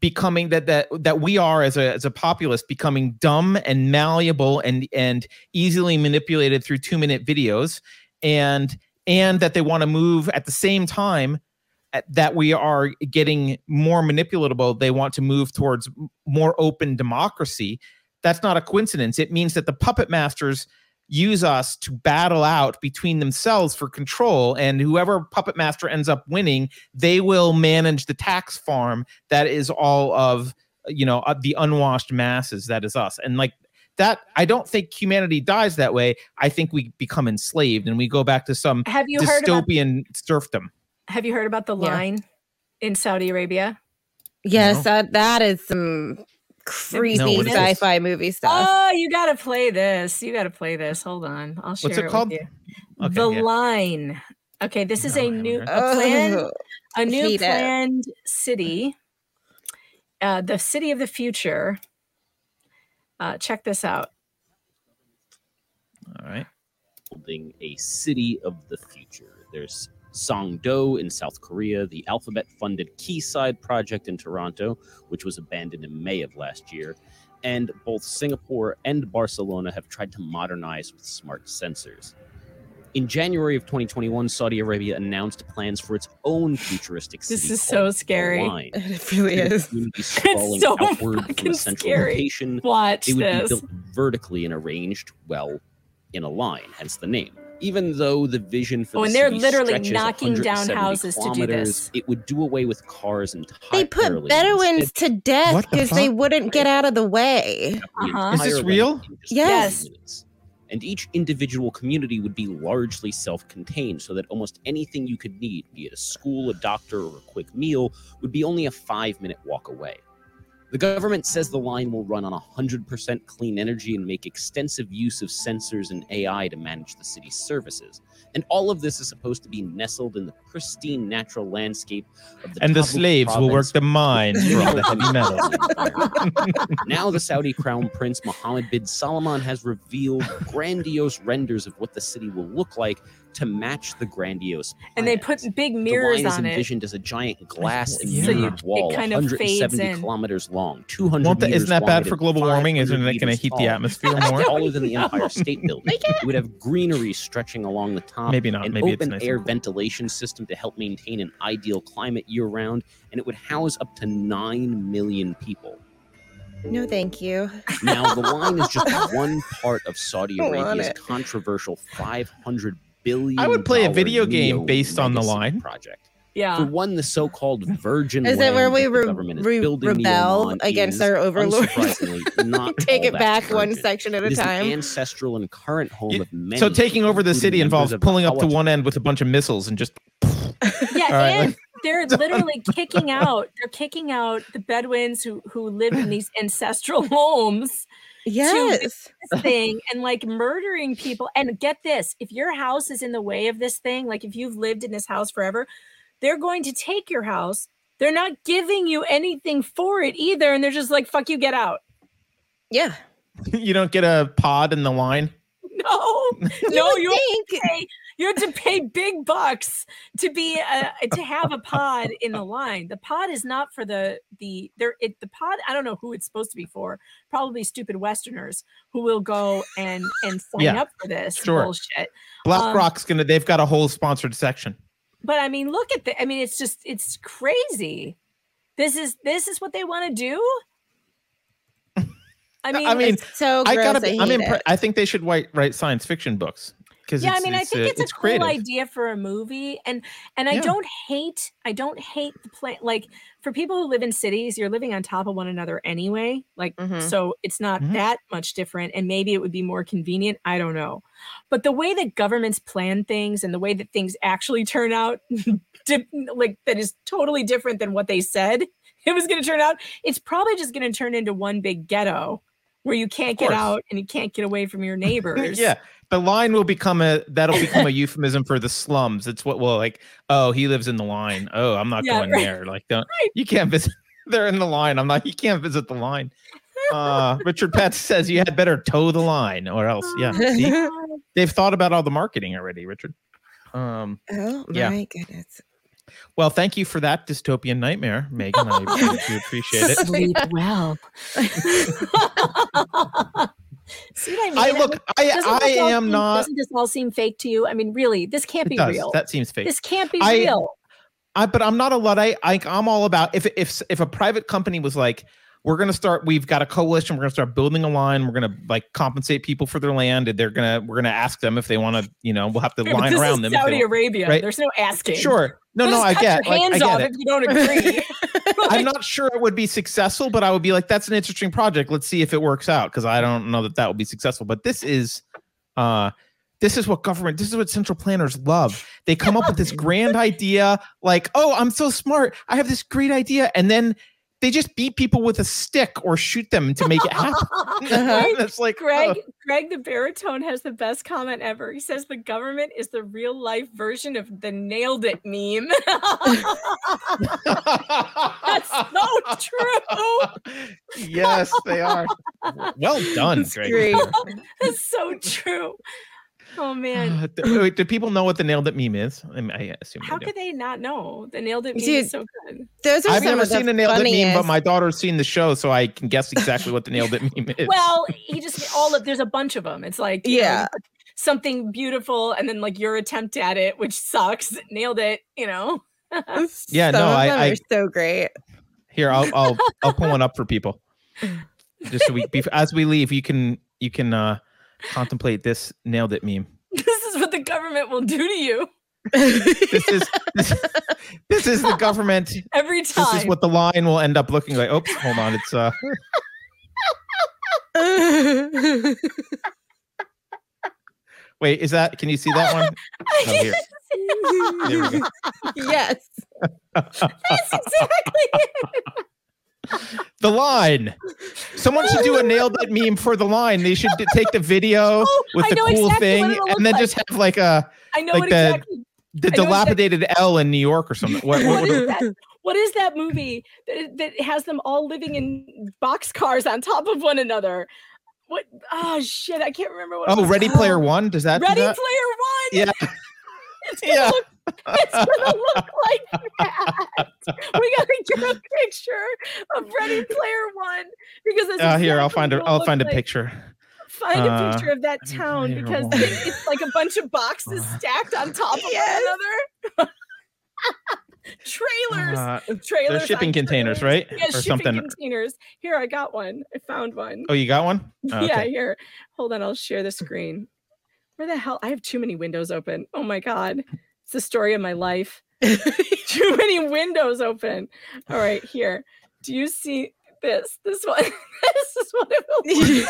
becoming that that that we are as a as a populace becoming dumb and malleable and and easily manipulated through 2 minute videos and and that they want to move at the same time at- that we are getting more manipulatable they want to move towards more open democracy that's not a coincidence. It means that the puppet masters use us to battle out between themselves for control and whoever puppet master ends up winning they will manage the tax farm that is all of you know uh, the unwashed masses that is us and like that i don't think humanity dies that way i think we become enslaved and we go back to some Have you heard about- dystopian serfdom Have you heard about the Yeah. line in Saudi Arabia? Yes, No. that that is some creepy No, what is this? sci-fi movie stuff. Oh, you got to play this. You got to play this. Hold on. I'll share What's it it called? with you. Okay, the yeah. line. Okay, this is No, I a haven't new a plan Oh, a new hate it. planned city. Uh, the city of the future. Uh, check this out. all right building a city of the future. There's Songdo in South Korea, the Alphabet funded Quayside project in Toronto, which was abandoned in May of last year. And both Singapore and Barcelona have tried to modernize with smart sensors. In January of 2021, Saudi Arabia announced plans for its own futuristic city. This is so scary. Line. It really is. sprawling so outward fucking scary. location. Watch They would this. be built vertically and arranged, well, in a line, hence the name. Even though the vision for Oh, the and they're city literally stretches knocking down houses to do kilometers, this. It would do away with cars entirely. They put and Bedouins instead to death What the because they wouldn't get out of the way. Uh-huh. Is this real? length Yes. And each individual community would be largely self contained, so that almost anything you could need, be it a school, a doctor, or a quick meal, would be only a five minute walk away. The government says the line will run on 100% clean energy and make extensive use of sensors and AI to manage the city's services. And all of this is supposed to be nestled in the pristine natural landscape of the and the Tabuk slaves will work the mines for all the heavy metals now the Saudi crown prince Mohammed bin Salman has revealed grandiose renders of what the city will look like to match the grandiose. And they put big the mirrors line is on it. envisioned as a giant glass and Yeah. So you- mirrored it wall, kind of fades 170 in. kilometers long, 200 Won't that, meters isn't that wide, bad for global warming? Isn't it going to heat the atmosphere more? taller than the Empire State Building. It would have greenery stretching along the top, Maybe not. an Maybe it's open nicer. air ventilation system to help maintain an ideal climate year round, and it would house up to 9 million people. No, thank you. Now, the line is just one part of Saudi Arabia's controversial 500 billion. I would play a video game based on the line. project. Yeah. For one, the so-called virgin Is it where we that re- government is re- building the rebel against is, our overlords? not Take it that back one section at It a is the time. ancestral and current home of many. so taking over the city involves pulling up to one end with a bunch of missiles and just Yeah, All right, and like- they're literally kicking out. They're kicking out the Bedouins who who live in these ancestral homes. Yes. this thing and like murdering people. And get this: if your house is in the way of this thing, like if you've lived in this house forever, they're going to take your house. They're not giving you anything for it either, and they're just like, "Fuck you, get out." Yeah. you don't get a pod in the line. No, no, would you think- pay, You have to pay big bucks to be a, to have a pod in the line. The pod is not for the the there. It the pod. I don't know who it's supposed to be for. Probably stupid Westerners who will go and and sign Yeah, up for this sure. bullshit. Um, BlackRock's gonna. They've got a whole sponsored section. But I mean, look at the. I mean, it's just it's crazy. This is this is what they want to do. I mean, I mean, so I gotta. Be, I I'm impre- I think they should write write science fiction books because yeah, I mean, I think uh, it's a it's cool creative. idea for a movie, and and I Yeah. don't hate I don't hate the plan. Like for people who live in cities, you're living on top of one another anyway. Like Mhm. so, it's not Mhm. that much different, and maybe it would be more convenient. I don't know, but the way that governments plan things and the way that things actually turn out, like that is totally different than what they said it was going to turn out. It's probably just going to turn into one big ghetto where you can't get out and you can't get away from your neighbors. yeah, the line will become a that'll become a euphemism for the slums. It's what well, like, oh, he lives in the line. Oh, I'm not Yeah, going right. there. Like, don't you can't visit. They're in the line. I'm not. You can't visit the line. Uh, Richard Petz says you had better toe the line, or else. Yeah, see? they've thought about all the marketing already, Richard. Um, Oh Yeah. my goodness. well, thank you for that dystopian nightmare, Megan. I really do appreciate it. Sleep well. See what I mean? I look, I Doesn't I am seem- not. Doesn't this all seem fake to you? I mean, really, this can't It be does. real. That seems fake. This can't be I- real. I but I'm not a luddite. I I'm all about if if if a private company was like, we're gonna start, we've got a coalition, we're gonna start building a line, we're gonna like compensate people for their land, and they're gonna we're gonna ask them if they want to, you know, we'll have to Yeah, line around them. Saudi Arabia. right? There's no asking. Sure. No, They'll no, I get. your like, hands I get off it. if you don't agree. I'm not sure it would be successful, but I would be like, that's an interesting project. Let's see if it works out because I don't know that that would be successful. But this is, uh, this is what government, this is what central planners love. They come up with this grand idea, like, oh, I'm so smart. I have this great idea, and then they just beat people with a stick or shoot them to make it happen. It's like Greg, oh. Greg the baritone has the best comment ever. He says the government is the real life version of the nailed it meme. That's so true. yes, they are. Well done, Greg. great. That's so true. Oh man. Uh, do, wait, do people know what the nailed it meme is? I, mean, I assume How they could they not know? The nailed it meme Dude, is so good. Those are I've some never of the seen a nailed it meme, but my daughter's seen the show, so I can guess exactly what the nailed it meme is. Well, he just all of there's a bunch of them. It's like you know, Yeah. something beautiful, and then like your attempt at it, which sucks. Nailed it. You know. Yeah, some no, of I- them I- are so great. Here, I'll I'll I'll pull one up for people. Just so we, as we leave, you can you can uh contemplate this nailed it meme. this is what the government will do to you This is this, this is the government. every time. This is what the line will end up looking like. Oops, hold on, it's uh. Wait, is that? Can you see that one? Oh, here. There we go. yes. That's exactly it. The line. Someone should do a nailed it meme for the line. They should d- take the video Oh, with the cool exactly thing, and then like. just have like a I know like what the exactly. the know exactly- dilapidated L in New York or something. What, what, What is that? What is that movie that, that has them all living in boxcars on top of one another? What? Oh shit! I can't remember what. it oh, Ready Player. One. Does that? do Ready that? Player One. Yeah. It's gonna Yeah. look. It's gonna look like that. We gotta get a picture of Ready Player One because it's Uh, here, I'll find a I'll find a like. picture. Find a Uh, picture of that town because it's like a bunch of boxes stacked on top of one another. trailers, Uh, trailers. they're shipping containers, trailers. right? Yeah, or shipping something. containers. Here, I got one. I found one. Oh, you got one? Oh, Yeah, okay. here. Hold on, I'll share the screen. Where the hell? I have too many windows open. Oh my god. It's the story of my life. too many windows open. All right, here. Do you see this? This one. this is what it will look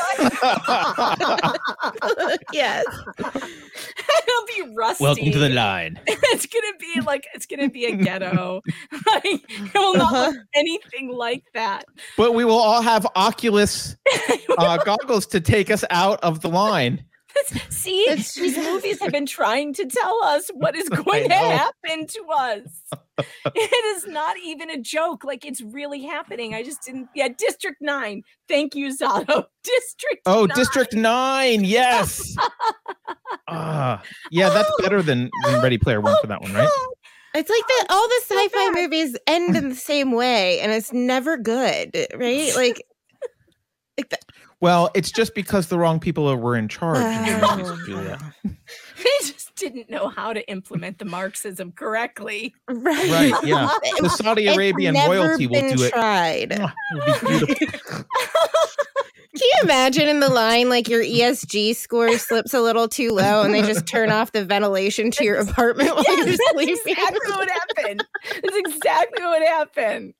like. yes. It'll be rusty. Welcome to the line. it's gonna be like it's gonna be a ghetto. like it will not Uh-huh. look anything like that. But we will all have Oculus uh, goggles to take us out of the line. That's- See, these movies have been trying to tell us what is going to happen to us. it is not even a joke. Like it's really happening. I just didn't. Yeah, District Nine. Thank you, Zato. District. Oh, 9. District Nine. Yes. Ah, yeah, that's better than, than Ready Player One for that one, right? It's like that all the sci-fi movies end in the same way and it's never good, right? Like Well, it's just because the wrong people were in charge. in the movies. Julia. They just didn't know how to implement the Marxism correctly. Right. Right, yeah. The Saudi It's Arabian never royalty will been do it. Tried. Mwah, it would be beautiful. Can you imagine in the line like your ESG score slips a little too low and they just turn off the ventilation to your apartment while you're Yes, sleeping? that's exactly what happened. That's exactly what happened.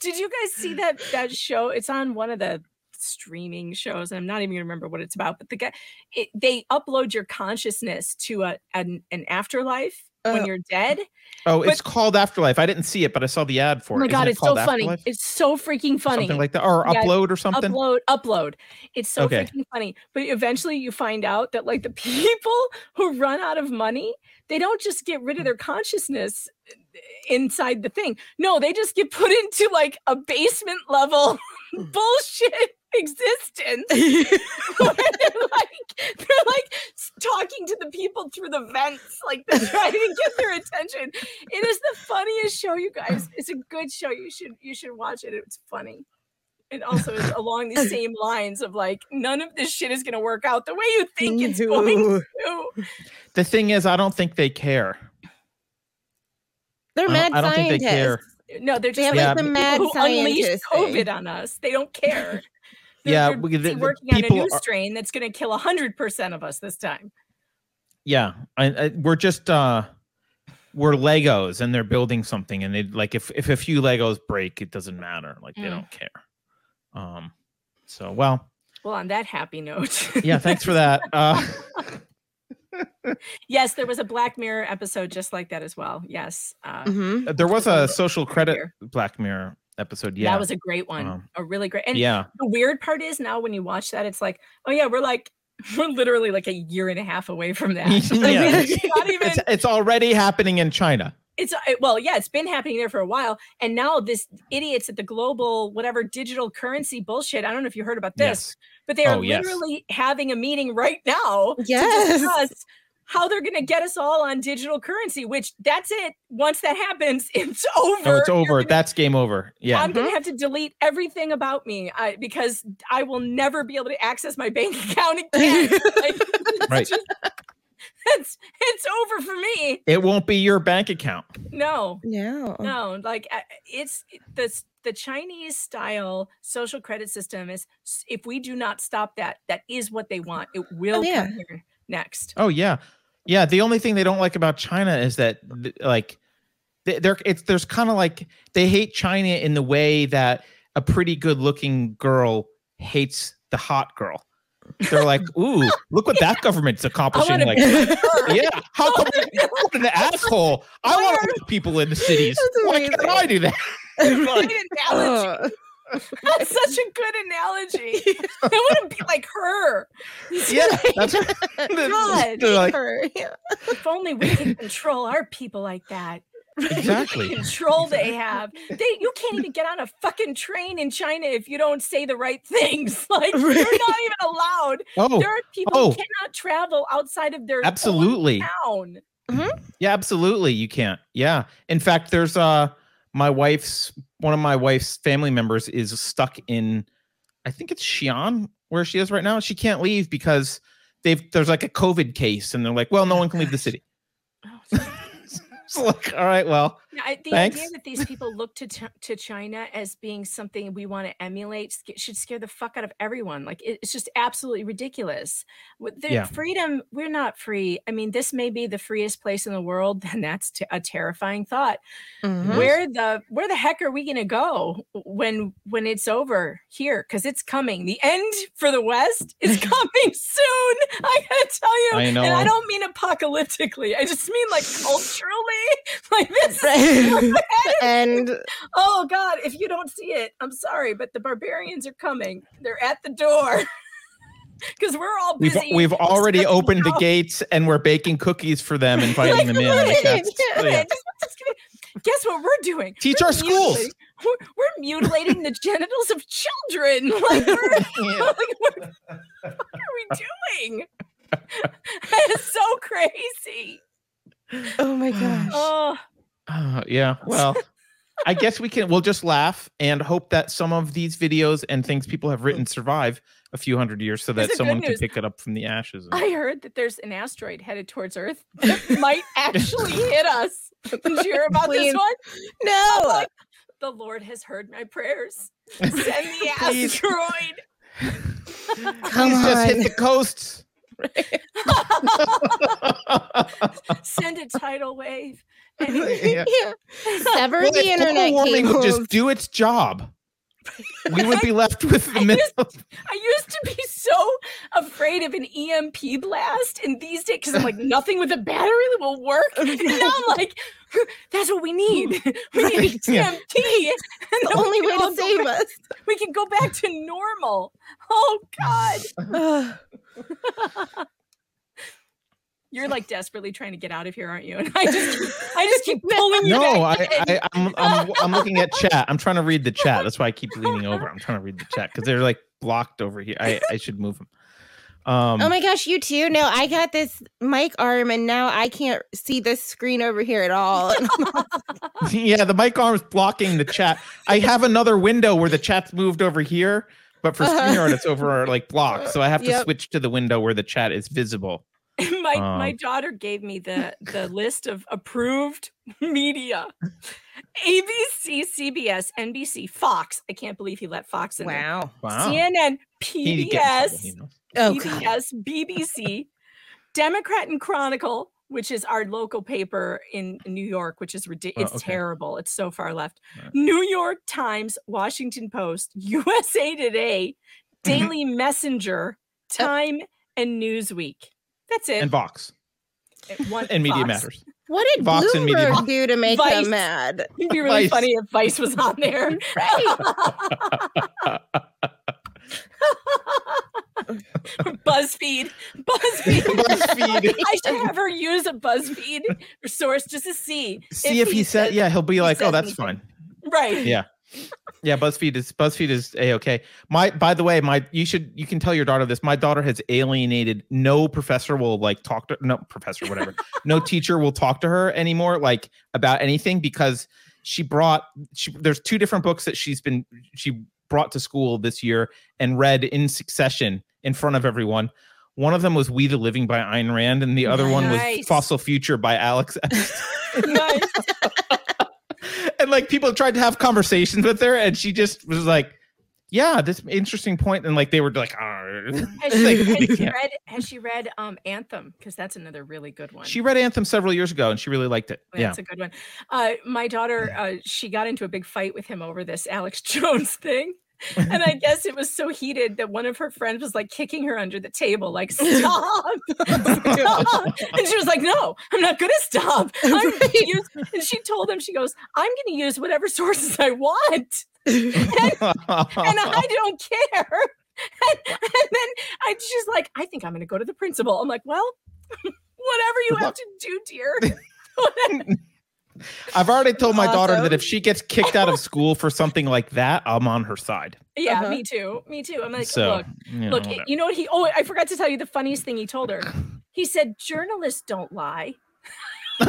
Did you guys see that that show? It's on one of the streaming shows. And I'm not even gonna remember what it's about, but the guy it, they upload your consciousness to a an, an afterlife when Oh. you're dead. Oh, But- it's called Afterlife. I didn't see it, but I saw the ad for it. Oh my it. god, it it's so funny. Afterlife? It's so freaking funny. Something like that, or Yeah, upload or something. Upload, upload. It's so Okay. freaking funny. But eventually you find out that like the people who run out of money, they don't just get rid of their consciousness uh, inside the thing. No, they just get put into like a basement level bullshit existence. they're like they're like talking to the people through the vents, like they're trying to get their attention. It is the funniest show, you guys. It's a good show. You should you should watch it. It's funny. And also is along the same lines of like none of this shit is gonna work out the way you think it's going to. The thing is, I don't think they care. They're I don't- mad I don't think they scientists. care. No, they're They just have, Yeah, like the but- mad who unleashed scientists. COVID thing. on us. They don't care. They're, Yeah, we're we- busy the- the working on a new are- strain that's going to kill hundred percent of us this time. Yeah, I, I, we're just uh, we're Legos, and they're building something, and they like if if a few Legos break, it doesn't matter. Like they Mm. don't care. Um, so well, Well, on that happy note, yeah. Thanks for that. Uh, yes, there was a Black Mirror episode just like that as well. Yes, uh, Mhm. there was a social credit Black Mirror episode. Yeah, that was a great one, Um, a really great. And yeah. the weird part is now when you watch that, it's like, oh yeah, we're like we're literally like a year and a half away from that. Yeah. it's not even. it's, it's already happening in China. it's uh, well yeah it's been happening there for a while and now this idiots at the global whatever digital currency bullshit i don't know if you heard about this Yes. but they are Oh, yes. literally having a meeting right now Yes. to discuss how they're going to get us all on digital currency which that's it once that happens it's over Oh, it's over. gonna- That's game over. Yeah. I'm gonna mm-hmm. have to delete everything about me I, because I will never be able to access my bank account again. like, it's Right. just- it's it's over for me. It won't be your bank account. No, No. no like it's this the chinese style social credit system is if we do not stop that that is what they want it will oh, yeah. come here next Oh yeah, yeah. The only thing they don't like about China is that like they- they're it's there's kind of like they hate China in the way that a pretty good looking girl hates the hot girl. They're like, ooh, look what that government's accomplishing. Like, be like her. yeah, how come what an asshole? I want to put people in the cities. Why can't I do that? Great analogy. Ugh. That's such a good analogy i want to be like her yeah, that's God. like Her, yeah. if only we could control our people like that exactly. control they have. They you can't even get on a fucking train in China if you don't say the right things. Like you're not even allowed. Oh, there are people oh. who cannot travel outside of their own Absolutely. town. Yeah, absolutely. You can't. Yeah. In fact, there's uh my wife's one of my wife's family members is stuck in I think it's Xi'an where she is right now. She can't leave because they've there's like a COVID case and they're like, well, no one can leave the city. Oh, it's like, all right, well, I- the Thanks. idea that these people look to to China as being something we want to emulate should scare the fuck out of everyone. Like it- it's just absolutely ridiculous. With the Yeah. freedom, we're not free. I mean, this may be the freest place in the world, and that's t- a terrifying thought. Mhm. Where the where the heck are we going to go when when it's over here? Because it's coming. The end for the West is coming soon. I gotta tell you, I and I don't mean apocalyptically. I just mean like culturally. Like this. Right. Is and oh God! If you don't see it, I'm sorry, but the barbarians are coming. They're at the door. because we're all We've busy. we've already opened the gates and we're baking cookies for them, and inviting them in. Like, that's- Yeah, yeah. just- just. Guess what we're doing? Teach We're our schools. We're, we're mutilating the genitals of children. Like, we're, like, what, what are we doing? it's so crazy. Oh my gosh. Oh, Uh, yeah. Well, I guess we can. We'll just laugh and hope that some of these videos and things people have written survive a few hundred years, so that someone can pick it up from the ashes. I heard that there's an asteroid headed towards Earth that might actually hit us. Did you hear about Please. this one? No. Like, the Lord has heard my prayers. Send the asteroid. Come Please just hit on. the coasts. Send a tidal wave. Yeah. Sever Well, the if global internet warming would cables. just do its job. We would be left with the I middle. used, I used to be so afraid of an EMP blast, and these days, because I'm like, nothing with a battery will work. And now I'm like, that's what we need. We need Yeah. TMT. And The only way to save back- us. We can go back to normal. Oh God. You're like desperately trying to get out of here, aren't you? And I just, keep, I just keep pulling you No, back. I. I, I'm, I'm, I'm looking at chat. I'm trying to read the chat. That's why I keep leaning over. I'm trying to read the chat because they're like blocked over here. I, I should move them. Um, oh my gosh, you too. No, I got this mic arm and now I can't see this screen over here at all. yeah, the mic arm's blocking the chat. I have another window where the chat's moved over here, but for Uh-huh. It's over like blocked. So I have to Yep. switch to the window where the chat is visible. my my Um, daughter gave me the the list of approved media abc cbs nbc fox i can't believe he let fox in wow Wow. cnn He pbs. Oh, PBS, bbc democrat and chronicle which is our local paper in New York, which is ridiculous. Oh, It's okay. terrible. It's so far left. New York Times, Washington Post, USA Today, Daily Messenger, Time, and Newsweek. That's it. And Vox And one and Media Fox. Matters. What did Vox and Media Bloomberg do to make Vice. them mad? It'd be really Vice. funny if Vice was on there. BuzzFeed. BuzzFeed. BuzzFeed. I should have her use a BuzzFeed source just to see. See if he said, says- yeah, he'll be like, oh, that's anything." fine. Right. Yeah. Yeah, BuzzFeed is BuzzFeed is a okay. My by the way, my you should you can tell your daughter this. My daughter has alienated. No professor will like talk to no professor whatever. no teacher will talk to her anymore like about anything because she brought she there's two different books that she's been she brought to school this year and read in succession in front of everyone. One of them was We the Living by Ayn Rand and the other one was Fossil Future by Alex nice. like people tried to have conversations with her and she just was like yeah this interesting point and like they were like "Ah." Has she, has she Yeah. read has she read um Anthem? Because that's another really good one. she read anthem several years ago and she really liked it yeah That's a good one. Uh, my daughter, uh, she got into a big fight with him over this Alex Jones thing. And I guess it was so heated that one of her friends was like kicking her under the table, like, stop. stop. And she was like, no, I'm not going to stop. Use, and she told him, she goes, I'm going to use whatever sources I want. and, and I don't care. And, and then I, she's like, I think I'm going to go to the principal. I'm like, well, whatever you have to do, dear. I've already told my daughter that if she gets kicked out of school for something like that i'm on her side Yeah, Uh-huh. me too. Me too. I'm like, So, look, you know, look. whatever. You know what he? Oh, I forgot to tell you the funniest thing he told her. He said, "Journalists don't lie."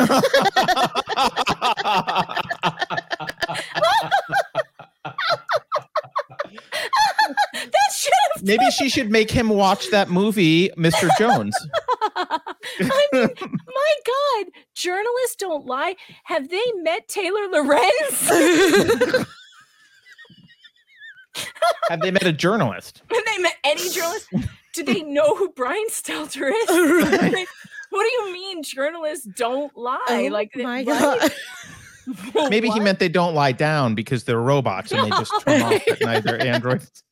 that should have. maybe she should make him watch that movie mr jones I mean, my God, journalists don't lie. Have they met Taylor Lorenz? have they met a journalist Have they met any journalist? Do they know who Brian Stelter is? what do you mean journalists don't lie? Oh like my what? God. maybe he meant they don't lie down because they're robots and they just turn off at night they're androids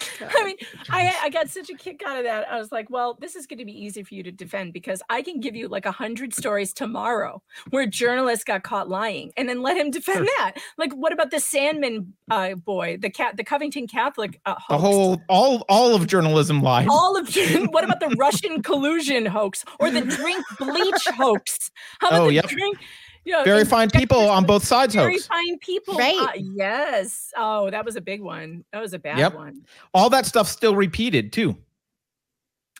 I mean, I, I got such a kick out of that. I was like, well, this is going to be easy for you to defend because I can give you like a hundred stories tomorrow where journalists got caught lying, and then let him defend that. Like, what about the Sandmann uh, boy, the cat, the Covington Catholic uh, The whole, all, all of journalism lied. all of what about the Russian collusion hoax or the drink bleach hoax? How about Oh, the yep. drink? You know, Very fine people on both sides very hoax. fine people. Right. uh, yes. Oh, that was a big one. That was a bad Yep. one. All that stuff still repeated too.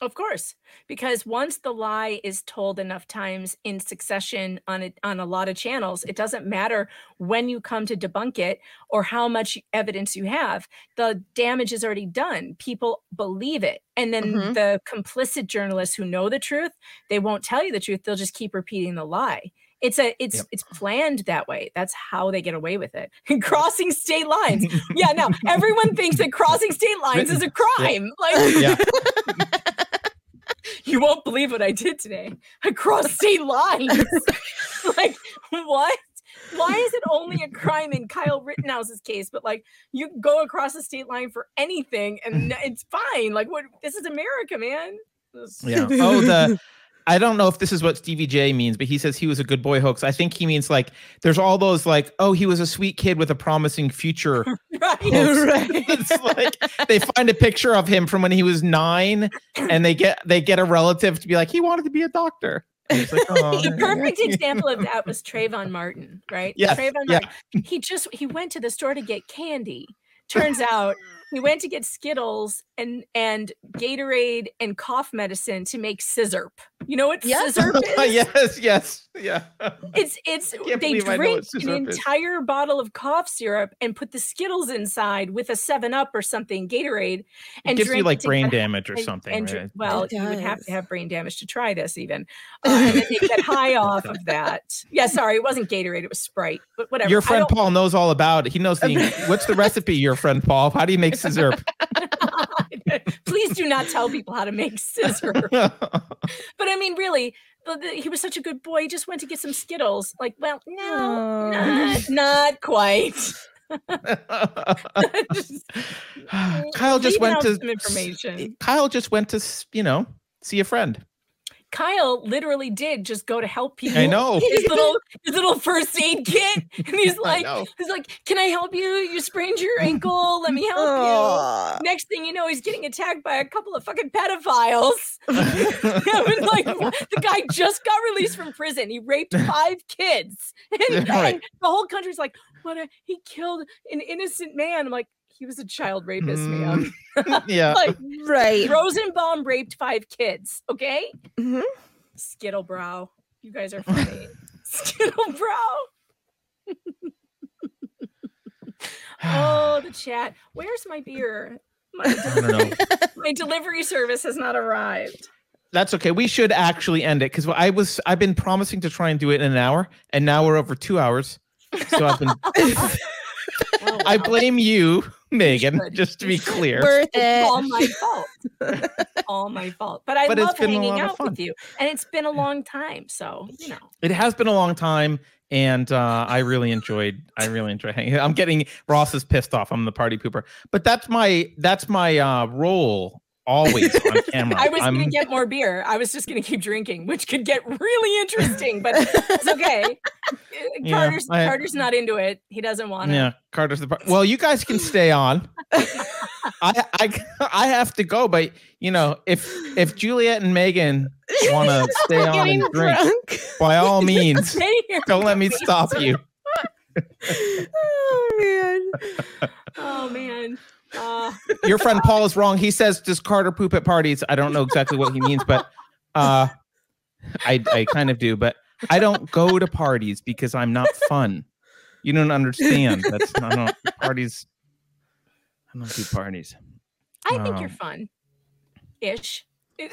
Of course, because once the lie is told enough times in succession on a, on a lot of channels, it doesn't matter when you come to debunk it or how much evidence you have. The damage is already done. People believe it. And then Mhm. the complicit journalists who know the truth, they won't tell you the truth. They'll just keep repeating the lie. It's a it's Yep. it's planned that way. That's how they get away with it. crossing state lines. Yeah, no. Everyone thinks that crossing state lines is a crime. Like Yeah. you won't believe what I did today. I crossed state lines. like, what? Why is it only a crime in Kyle Rittenhouse's case, but like you go across the state line for anything and it's fine? Like, what? This is America, man. Yeah. Oh, the I don't know if this is what Stevie J means, but he says he was a good boy hoax. I think he means like there's all those like, oh, he was a sweet kid with a promising future. right. it's like they find a picture of him from when he was nine, and they get they get a relative to be like, he wanted to be a doctor. Like, oh, the perfect example of that was Trayvon Martin, right? Yes, Trayvon yeah. Martin. He just he went to the store to get candy. Turns out he went to get Skittles and and Gatorade and cough medicine to make sizzurp. You know what Yeah. sizzurp is? yes, yes, yeah. It's it's they believe I know drink an sizzurp is. entire bottle of cough syrup and put the Skittles inside with a Seven Up or something Gatorade, It and gives you drink like brain damage or something. and dr- right? well, you would have to have brain damage to try this, even. Uh, and then they get high off of that. Yeah, sorry, it wasn't Gatorade; it was Sprite. But whatever. Your friend Paul knows all about it. He knows the what's the recipe, your friend Paul? How do you make scissor? Please do not tell people how to make scissors. but I mean, really, the, the- he was such a good boy. He just went to get some Skittles. Like, well, no, not, not quite. Just Kyle just went to information. Kyle just went to you know see a friend. Kyle literally did just go to help people. I know. his little his little first aid kit, and he's like, he's like, "Can I help you? You sprained your ankle. Let me help Aw. you." Next thing you know, he's getting attacked by a couple of fucking pedophiles. I was like, the guy just got released from prison. He raped five kids, and, Right. and the whole country's like, "What? A, he killed an innocent man." I'm like, he was a child rapist, Mm. man. yeah. like, Right. Rosenbaum raped five kids. Okay. Mhm. Skittlebrow. You guys are funny. Skittlebrow. oh, the chat. Where's my beer? My, I my delivery service has not arrived. That's okay. We should actually end it because I was I've been promising to try and do it in an hour, and now we're over two hours. So I've been. Oh, I blame you, Megan. Just to be clear. Worth It's all my fault. all my fault. But I But it's love been hanging out with you. And it's been a long time. So, you know. It has been a long time, and uh, I really enjoyed. I really enjoy hanging. I'm getting Ross is pissed off. I'm the party pooper, but that's my that's my uh, role always on camera. I was I'm, going to get more beer. I was just going to keep drinking, which could get really interesting, but it's okay. Yeah, Carter's, I- Carter's not into it. He doesn't want it. yeah, Carter's the part. Well, you guys can stay on. I I I have to go, but you know, if if Juliet and Megan want to stay on and drink, drunk. by all means, Stay here. don't let me stop you. Oh man. Oh, man. Uh, Your friend Paul is wrong. He says, "Does Carter poop at parties?" I don't know exactly what he means, but uh, I I kind of do. But I don't go to parties because I'm not fun. You don't understand. That's I don't parties. I don't do parties. I think you're Um, fun ish.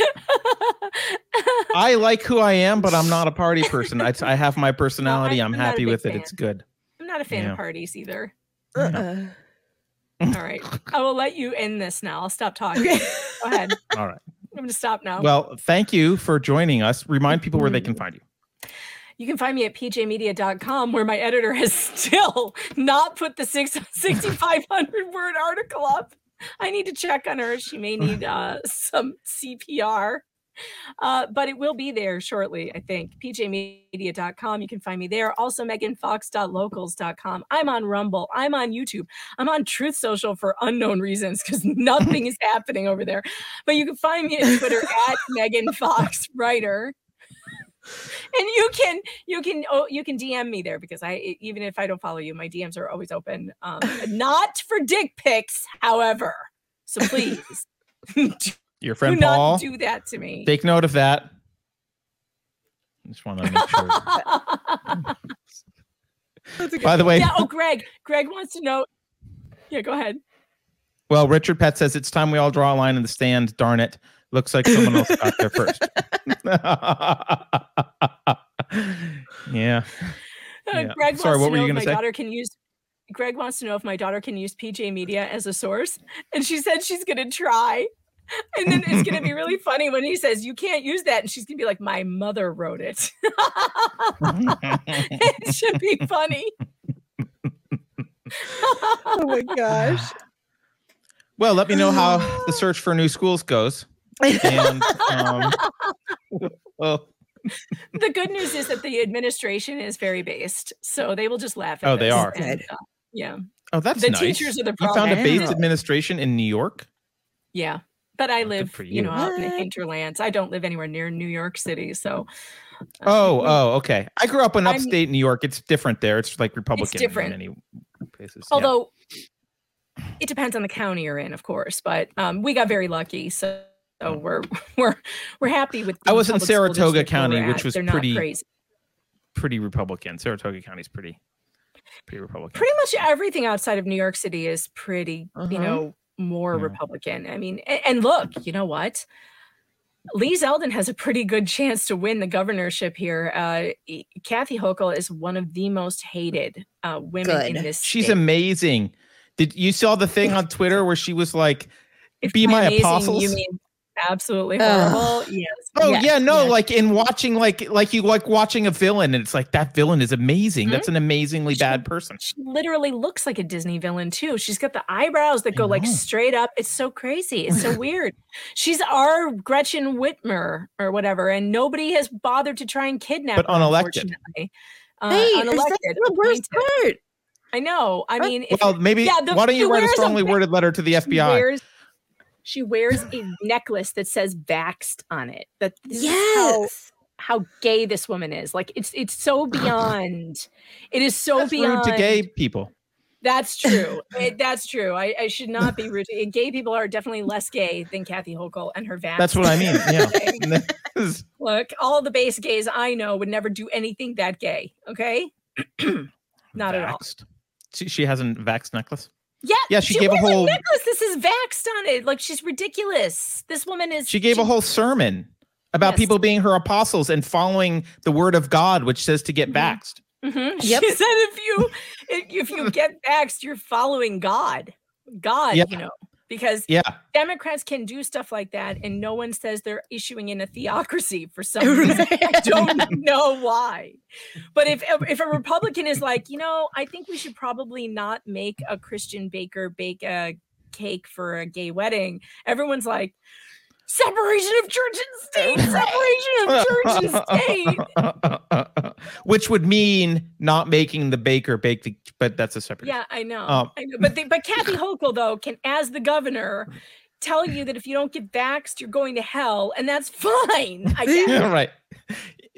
It's- I like who I am, but I'm not a party person. I, I have my personality. I'm I'm happy big with it. fan. It's good. I'm not a fan Yeah. of parties either. Uh-uh. All right. I will let you end this now. I'll stop talking. Go ahead. All right. I'm going to stop now. Well, thank you for joining us. Remind people where they can mm-hmm. find you. You can find me at pjmedia.com where my editor has still not put the six, 6,500 word article up. I need to check on her. She may need uh, some CPR. Uh, but it will be there shortly, I think. pjmedia.com. You can find me there. Also, meganfox.locals.com. I'm on Rumble. I'm on YouTube. I'm on Truth Social for unknown reasons because nothing is happening over there. But you can find me on Twitter at Megan Fox Writer. And you can you can oh you can DM me there because I even if I don't follow you, my DMs are always open. Um, not for dick pics, however. So please Your friend do not Paul. do that to me. Take note of that. Just want to make sure. By the way, yeah. Oh, Greg. Greg wants to know. Yeah, go ahead. well, Richard Pett says it's time we all draw a line in the stand. Darn it. Looks like someone else got there first. yeah. Uh, Yeah. Greg Sorry, what were you gonna my say? daughter can use. Greg wants to know if my daughter can use PJ Media as a source, and she said she's going to try. And then it's going to be really funny when he says you can't use that, and she's going to be like, "My mother wrote it." it should be funny. oh my gosh. Well, let me know how the search for new schools goes. And um, well, the good news is that the administration is very based, so they will just laugh. At Oh, they are. and, uh, yeah. oh, that's the nice. teachers are the You found a base administration in New York. Yeah. But I live, you. you. know, out in the hinterlands. I don't live anywhere near New York City, so Oh, oh, okay. I grew up in I'm- upstate New York. It's different there. It's like Republican different. in many places. yeah. although it depends on the county you're in, of course. But um, we got very lucky, so, so we're we're we're happy with. I was in Saratoga district where we're County, which was They're pretty crazy. pretty Republican. Saratoga County's pretty pretty Republican. Pretty much everything outside of New York City is pretty, you Uh-huh. know, more Yeah. Republican. I mean, and, and look, you know what? Lee Zeldin has a pretty good chance to win the governorship here. Uh, Kathy Hochul is one of the most hated uh, women in Good. this. She's state. amazing. Did you saw the thing on Twitter where she was like, If "Be my amazing, apostles"? You mean absolutely Ugh. horrible? yes. Oh yes, yeah, no, yes. like in watching like like you like watching a villain and it's like that villain is amazing. Mm-hmm. That's an amazingly bad person. She literally looks like a Disney villain too. She's got the eyebrows that go like straight up. It's so crazy. It's so weird. She's our Gretchen Whitmer or whatever, and nobody has bothered to try and kidnap But her. unelected. unfortunately. Uh, Hey, that's unelected. the worst part. I know. I mean, if- Well, maybe yeah, the- why don't you write a strongly va- worded letter to the she FBI? Wears, she wears a necklace that says "vaxxed" on it. That is how, Yes. how gay this woman is. Like it's it's so beyond. It is so That's rude beyond to gay people. That's true. It- that's true. I, I should not be rude. to- Gay people are definitely less gay than Kathy Hochul and her vax. That's what I mean. Yeah. Look, all the base gays I know would never do anything that gay. Okay, not at all. She, she has a vax necklace. Yeah, Yeah, she gave a wears whole- necklace. This is vaxxed on it. Like she's ridiculous. This woman is. She gave a whole sermon about Yes. people being her apostles and following the word of God, which says to get vaxxed. Mhm. Yep. She said if you if, if you get vaxxed, you're following God. God, Yeah. you know, because Yeah. Democrats can do stuff like that, and no one says they're issuing in a theocracy for some reason. I don't know why. But if if a Republican is like, you know, I think we should probably not make a Christian baker bake a cake for a gay wedding, everyone's like, separation of church and state, separation of church and state. which would mean not making the baker bake the, but that's a separate. Yeah, I know. Um, I know. But the, but Kathy Hochul though can, as the governor, tell you that if you don't get vaxxed, you're going to hell, and that's fine. I guess. Yeah, right.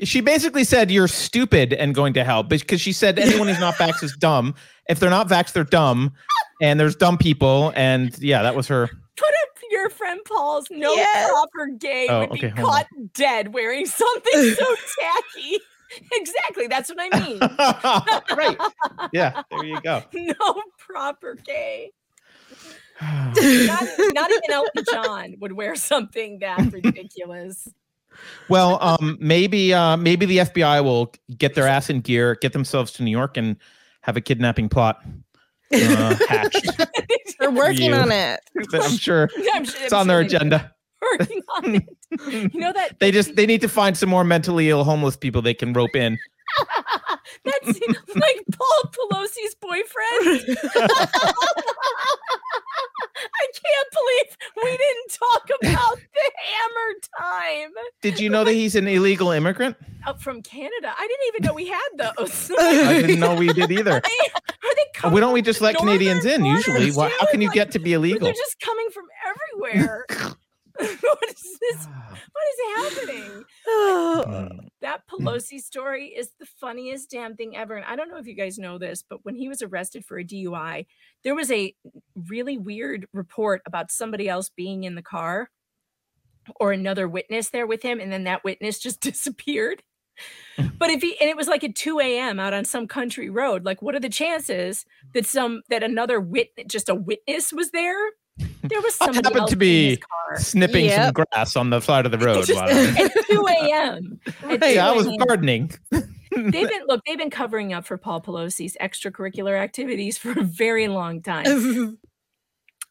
She basically said you're stupid and going to hell because she said anyone who's not vaxxed is dumb. If they're not vaxxed, they're dumb, and there's dumb people. And yeah, that was her. Put up your friend Paul's no Yes. proper gay Oh, would okay, be hold on. caught dead wearing something so tacky. Exactly, that's what I mean. right. Yeah, there you go. no proper gay. Not, not even Elton John would wear something that ridiculous. Well, um, maybe uh, maybe the FBI will get their ass in gear, get themselves to New York, and have a kidnapping plot uh, hatched. We're working on it. I'm sure I'm sure- it's I'm on sure their agenda. Working on it. You know that They just they need to find some more mentally ill homeless people they can rope in That's like Paul Pelosi's boyfriend. I can't believe we didn't talk about the hammer time. Did you know that he's an illegal immigrant? Up from Canada. I didn't even know we had those. I didn't know we did either. Are they oh, Why don't we just let Canadians in? Usually, Why, how can you get to be illegal? they're just coming from everywhere. what is this? Ah. What is happening? Uh, mm. that mm. Pelosi story is the funniest damn thing ever. And I don't know if you guys know this, but when he was arrested for a DUI, there was a really weird report about somebody else being in the car or another witness there with him. And then that witness just disappeared. But if he and it was like at 2 a.m. out on some country road, like what are the chances that some that another witness just a witness was there? There was I happened else to in be his car. snipping some grass on the side of the road. Just while at 2 a.m. At yeah, I was gardening. they've been look, they've been covering up for Paul Pelosi's extracurricular activities for a very long time.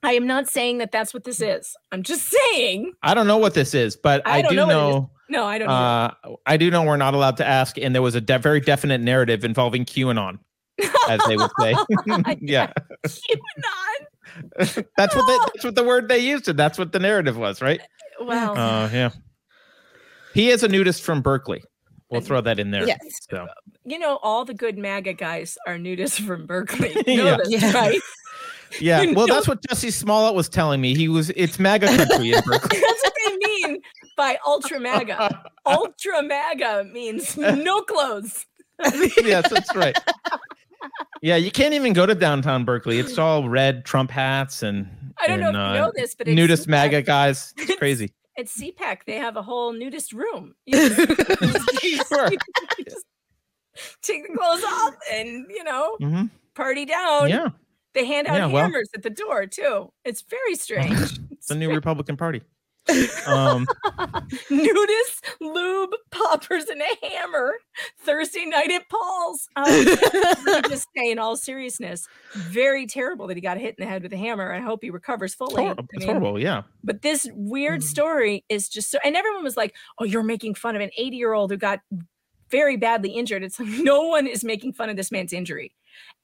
I am not saying that that's what this is. I'm just saying. I don't know what this is, but I I, don't do know know. what it is. No, I don't either. Uh, I do know we're not allowed to ask, and there was a de- very definite narrative involving QAnon, as they would say. yeah, QAnon. That's what they, that's what the word they used, and that's what the narrative was, right? Well, Uh, yeah. He is a nudist from Berkeley. We'll throw that in there. Yes. So. you know, all the good MAGA guys are nudists from Berkeley. You know Yeah. this, Yeah. right? Yeah. Well, that's what Jussie Smollett was telling me. He was. It's MAGA country in Berkeley. That's what they mean by ultra MAGA. ultra MAGA means no clothes. yes, that's right. Yeah, you can't even go to downtown Berkeley. It's all red Trump hats and. I don't know and, if you uh, know this, but it's nudist. MAGA guys. It's crazy. At CPAC, they have a whole nudist room. You just, you just- you you just take the clothes off and you know Mhm. party down. Yeah. They hand out Yeah, well- hammers at the door too. It's very strange. It's the new Republican Party. Um, Nudist, lube, poppers, and a hammer. Thursday night at Paul's. Um, just say, in all seriousness, very terrible that he got hit in the head with a hammer. I hope he recovers fully. hor- I it's mean, horrible. Yeah. But this weird Mm. story is just so, and everyone was like, "Oh, you're making fun of an 80 year old who got very badly injured." It's like no one is making fun of this man's injury.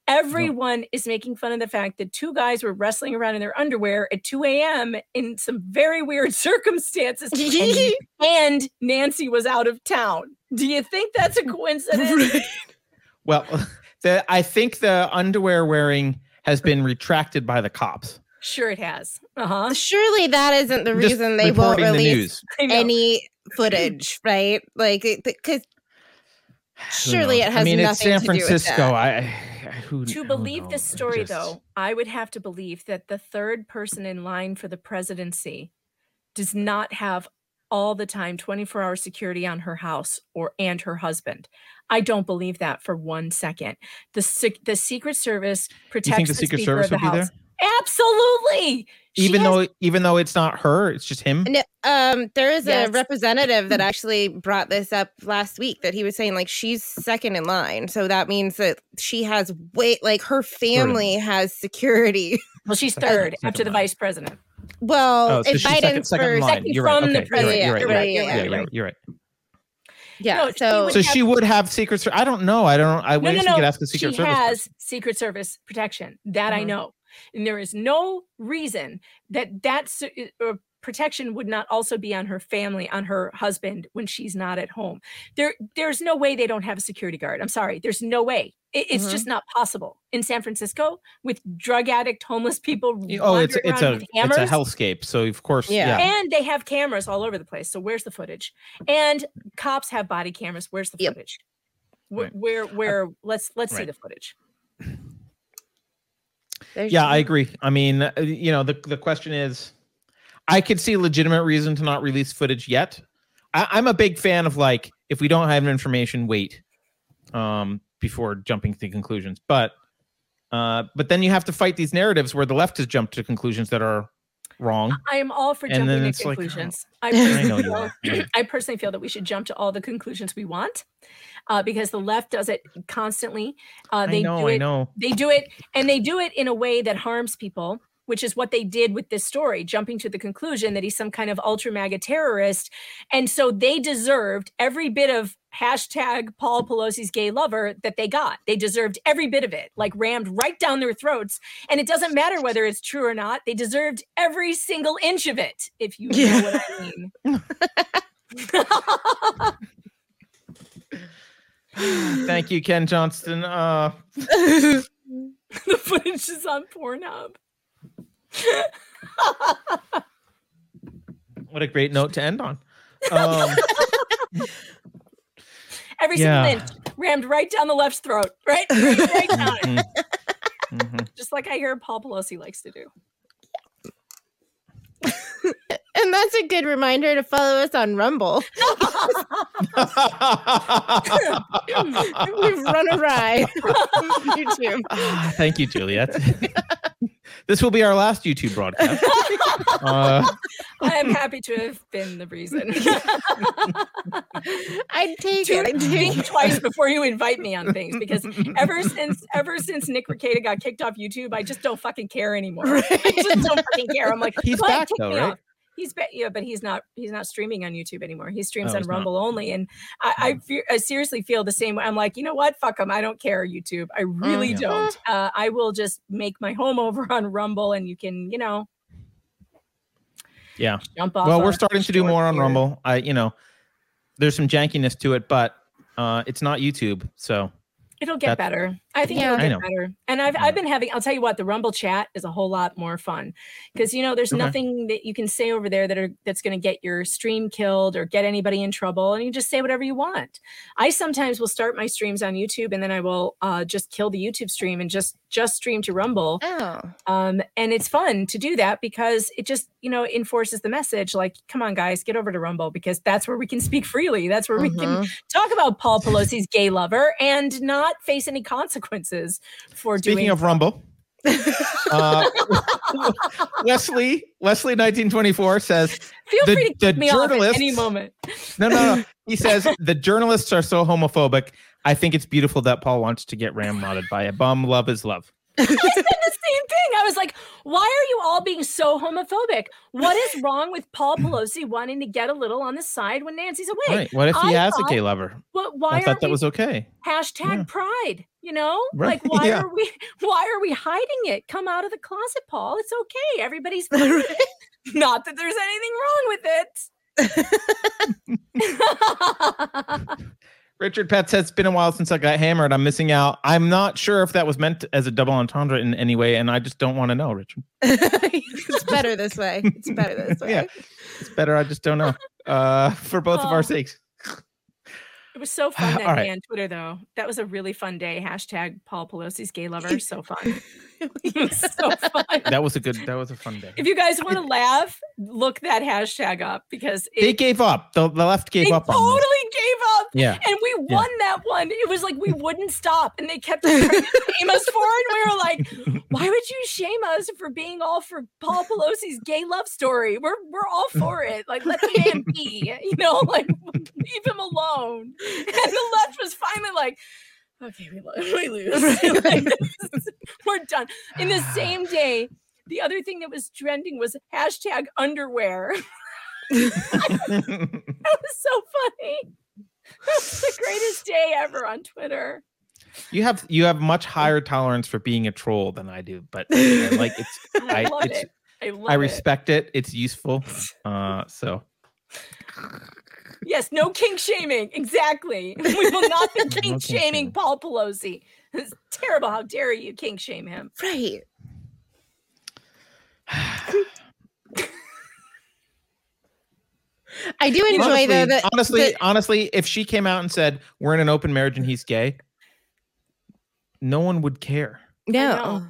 Everyone is making fun of the fact that two guys were wrestling around in their underwear at 2 a.m. in some very weird circumstances, and, and Nancy was out of town. Do you think that's a coincidence? Well, the I think the underwear wearing has been retracted by the cops. Sure, it has. Uh huh. Surely that isn't the Just reason they won't reporting the release news. Any footage, right? Like, because surely it has I mean, nothing it's San to do with Francisco. that. I, I who to believe knows? this story, just- though, I would have to believe that the third person in line for the presidency does not have all the time 24 hour security on her house or and her husband. I don't believe that for one second. The the Secret Service protects You think the the Secret Speaker Service of the would be House. there? Absolutely. She even has- though even though it's not her, it's just him. No, um, there is Yes. a representative that actually brought this up last week that he was saying like she's second in line, so that means that she has way like her family has security. well, she's third after the vice president. Well, Oh, so if she's second, Biden's second first, line. second You're right. from the Okay, you're right. You're right. You're right. president. Yeah, you're right. You're right. yeah. No, so would So have- she would have secret. Ser- I don't know. I don't. I No, wish no, we no. could ask the Secret she Service. has Secret Service protection. That I Mhm. know, and there is no reason that that uh, uh, uh, protection would not also be on her family, on her husband when she's not at home. There, there's no way they don't have a security guard. I'm sorry, there's no way. It- it's just mm-hmm. not possible in San Francisco with drug addict, homeless people. Oh, it's it's a it's a hellscape. So of course, yeah. And they have cameras all over the place. So where's the footage? And cops have body cameras. Where's the footage? Where, Right. where, where? Let's let's see the footage. Yeah, I agree. I mean, uh, you know, the the question is, I could see legitimate reason to not release footage yet. I, I'm a big fan of like, if we don't have information, wait, um, before jumping to conclusions. But, uh, but then you have to fight these narratives where the left has jumped to conclusions that are wrong. I am all for jumping to it's like, oh, conclusions. I, I personally you feel, I personally feel that we should jump to all the conclusions we want, uh, because the left does it constantly. Uh, I they know, do I it. know. They do it, and they do it in a way that harms people. Which is what they did with this story, jumping to the conclusion that he's some kind of ultra MAGA terrorist. And so they deserved every bit of hashtag Paul Pelosi's gay lover that they got. They deserved every bit of it, like rammed right down their throats. And it doesn't matter whether it's true or not. They deserved every single inch of it, if you know what I mean. Thank you, Ken Johnston. Uh, the footage is on Pornhub. what a great note to end on. Um, Every Yeah. single inch rammed right down the left's throat, right? Right, right down it. mhm. Just like I hear Paul Pelosi likes to do. And that's a good reminder to follow us on Rumble. We've run awry on YouTube. Ah, Thank you, Juliet. This will be our last YouTube broadcast. Uh, I am happy to have been the reason. I'd take Tune- it. I'd take Think it. twice before you invite me on things because ever since ever since Nick Rekieta got kicked off YouTube, I just don't fucking care anymore. I just don't fucking care. I'm like, He's "Go ahead, back though, right? off." He's back, yeah, but he's not. He's not streaming on YouTube anymore. He streams Oh, on he's not. Rumble only, and I, I, fe- I seriously feel the same way. I'm like, you know what? Fuck him. I don't care. YouTube. I really Yeah. don't. Uh, I will just make my home over on Rumble, and you can, you know, yeah. jump off. Well, we're starting to do more on here. Rumble. I, you know, there's some jankiness to it, but uh, it's not YouTube. So It'll get better. I think Yeah. it'll I get better. And I've I've been having. I'll tell you what, the Rumble chat is a whole lot more fun because you know there's Okay. nothing that you can say over there that are that's going to get your stream killed or get anybody in trouble, and you just say whatever you want. I sometimes will start my streams on YouTube and then I will uh, just kill the YouTube stream and just just stream to Rumble. Oh. Um, and it's fun to do that because it just you know enforces the message like, come on guys, get over to Rumble because that's where we can speak freely. That's where we can Mhm. talk about Paul Pelosi's gay lover and not face any consequences for speaking doing. of Rumble, uh, Wesley Wesley 1924 says Feel the- free to kick me off at any moment. no, no, no. He says the journalists are so homophobic. I think it's beautiful that Paul wants to get ramrodded by a bum. Love is love. I said the same thing. I was like, why are you all being so homophobic? What is wrong with Paul Pelosi wanting to get a little on the side when Nancy's away? Right. What if he I has a gay lover? But why I thought that was okay. hashtag Yeah. pride? You know, Right, like why yeah. are we why are we hiding it? Come out of the closet, Paul. It's okay. Everybody's it. Not that there's anything wrong with it. Richard Pett says it's been a while since I got hammered. I'm missing out. I'm not sure if that was meant as a double entendre in any way, and I just don't want to know, Richard. it's better this way. It's better this way. Yeah, it's better. I just don't know. Uh, for both of Oh. our sakes. It was so fun that All right. day on Twitter, though. That was a really fun day. Hashtag Paul Pelosi's gay lover. So fun. so fun. That was a good. That was a fun day. If you guys want to laugh, look that hashtag up because it, They gave up. The, the left gave up on totally this. gave up. Yeah. And we Yeah. won that one. It was like we wouldn't stop. And they kept trying to shame us for it. We were like, why would you shame us for being all for Paul Pelosi's gay love story? We're we're all for it. Like let the man be, you know, like leave him alone. And the left was finally like, okay, we, lo- we lose. Like, is- we're done. In the same day, the other thing that was trending was hashtag underwear. That was so funny. That was the greatest day ever on Twitter. You have you have much higher tolerance for being a troll than I do, but like it's I, I love it's it. I love I it. respect it. It's useful. Uh, so Yes, no kink shaming. Exactly. We will not be kink kink shaming shaming. Paul Pelosi. It's terrible. How dare you kink shame him? Right. I do enjoy honestly, though that honestly, that- honestly, if she came out and said we're in an open marriage and he's gay, no one would care. no,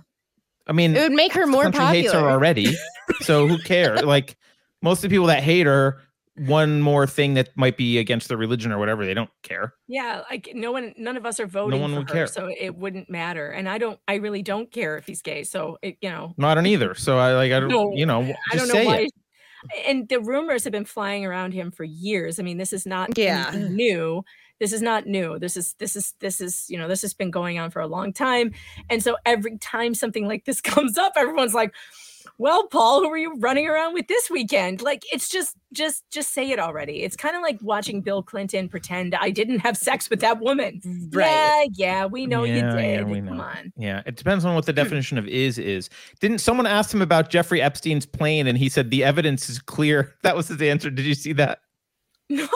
I mean, it would make her more country hates her already, so who cares? like most of the people that hate her, one more thing that might be against their religion or whatever, they don't care. Yeah, like no one, none of us are voting No one for would her, care. so it wouldn't matter. And I don't, I really don't care if he's gay. So it, you know, No, I don't either. So I like I don't, No, you know, I don't know say why. it. And the rumors have been flying around him for years. I mean, this is not Yeah. new. This is not new. This is this is this is you know this has been going on for a long time. And so every time something like this comes up, everyone's like, well, Paul, who were you running around with this weekend? Like, it's just, just, just say it already. It's kind of like watching Bill Clinton pretend I didn't have sex with that woman. Right. Yeah, yeah, we know you Yeah, did. yeah, we Come know. on. Yeah, it depends on what the definition of is is. Didn't someone ask him about Jeffrey Epstein's plane and he said the evidence is clear? That was his answer. Did you see that? No.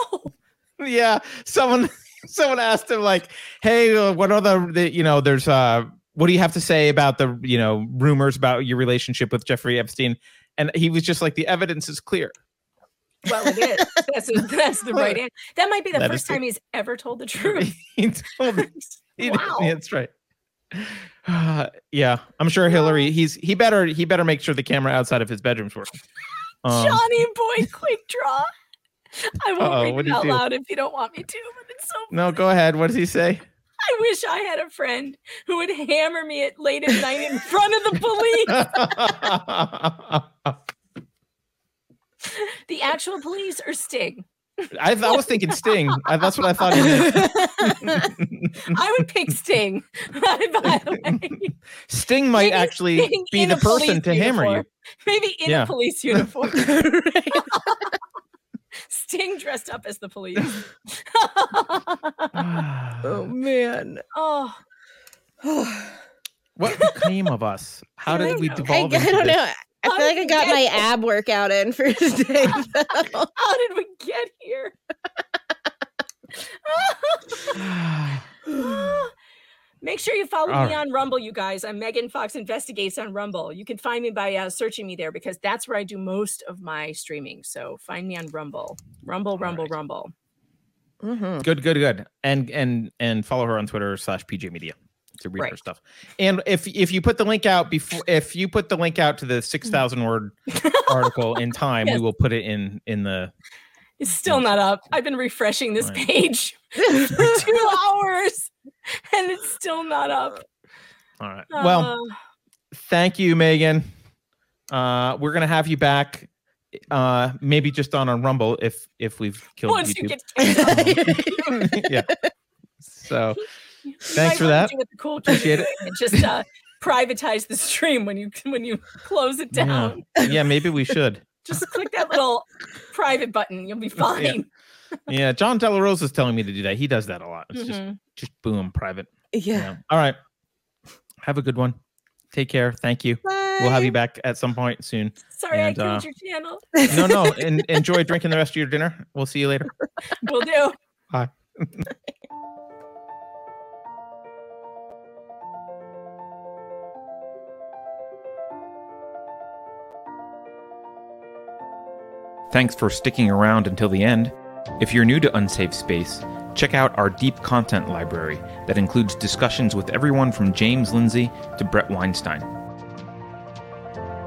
Yeah, someone someone asked him like, "Hey, uh, what are the, the you know, there's uh what do you have to say about the, you know, rumors about your relationship with Jeffrey Epstein?" And he was just like, "The evidence is clear." Well, it is. That's, that's the right answer. That might be the That first time he's ever told the truth. He told he Wow. that's right. Uh, yeah, I'm sure Hillary. He's he better he better make sure the camera outside of his bedroom's working. Um, Johnny Boy Quick Draw. I won't read it out loud if you don't want me to, but it's so no, go ahead. What does he say? I wish I had a friend who would hammer me at late at night in front of the police. the actual police or Sting? I, I was thinking Sting. I, that's what I thought. He. I would pick Sting. By the way, Sting might actually Sting be the person to hammer you. Maybe in Yeah. a police uniform. Sting dressed up as the police. oh man. Oh, What became of us? How did we I, devolve? I into don't this? know. I feel like I got my ab workout in for today. How did we get here? Oh, Make sure you follow All me right. on Rumble, you guys. I'm Megan Fox Investigates on Rumble. You can find me by uh, searching me there because that's where I do most of my streaming. So find me on Rumble. Rumble, Rumble, Rumble. Mm-hmm. Good, good, good. And and and follow her on Twitter slash PJ Media to read her stuff. And if if you put the link out before, if you put the link out to the six thousand word article in time, Yes. we will put it in in the. It's still not up. I've been refreshing this page for two hours and it's still not up. All right. Well, Uh, thank you, Megan. Uh, we're gonna have you back. Uh, maybe just on a Rumble if if we've killed once you YouTube. get kicked yeah. So thanks for that. do cool Appreciate do it. Just uh, privatize the stream when you when you close it Yeah. down. yeah, maybe we should. Just click that little private button. You'll be fine. Yeah, John Delarosa is telling me to do that. He does that a lot. It's just Mhm. just boom, private. Yeah. All right. Have a good one. Take care. Thank you. We'll have you back at some point soon. Sorry, And, I uh, your channel. no, no. En- enjoy drinking the rest of your dinner. We'll see you later. We'll do. Bye. Thanks for sticking around until the end. If you're new to Unsafe Space, check out our deep content library that includes discussions with everyone from James Lindsay to Bret Weinstein.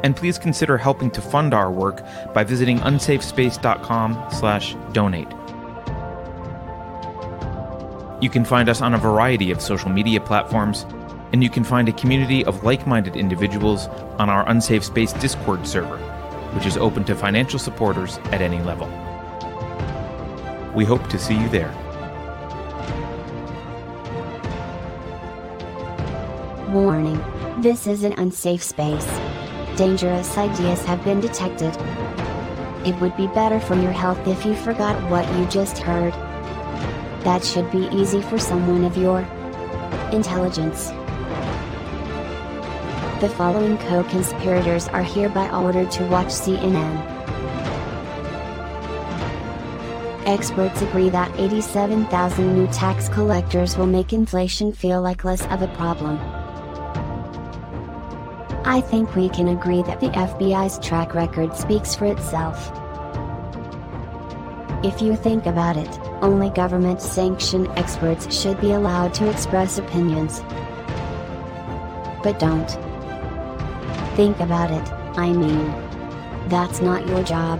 And please consider helping to fund our work by visiting unsafespace.com/donate. You can find us on a variety of social media platforms, and you can find a community of like-minded individuals on our Unsafe Space Discord server, which is open to financial supporters at any level. We hope to see you there. Warning. This is an unsafe space. Dangerous ideas have been detected. It would be better for your health if you forgot what you just heard. That should be easy for someone of your intelligence. The following co conspirators are hereby ordered to watch CNN. Experts agree that 87,000 new tax collectors will make inflation feel like less of a problem. I think we can agree that the FBI's track record speaks for itself. If you think about it, only government sanctioned experts should be allowed to express opinions. But don't. Think about it, I mean. That's not your job.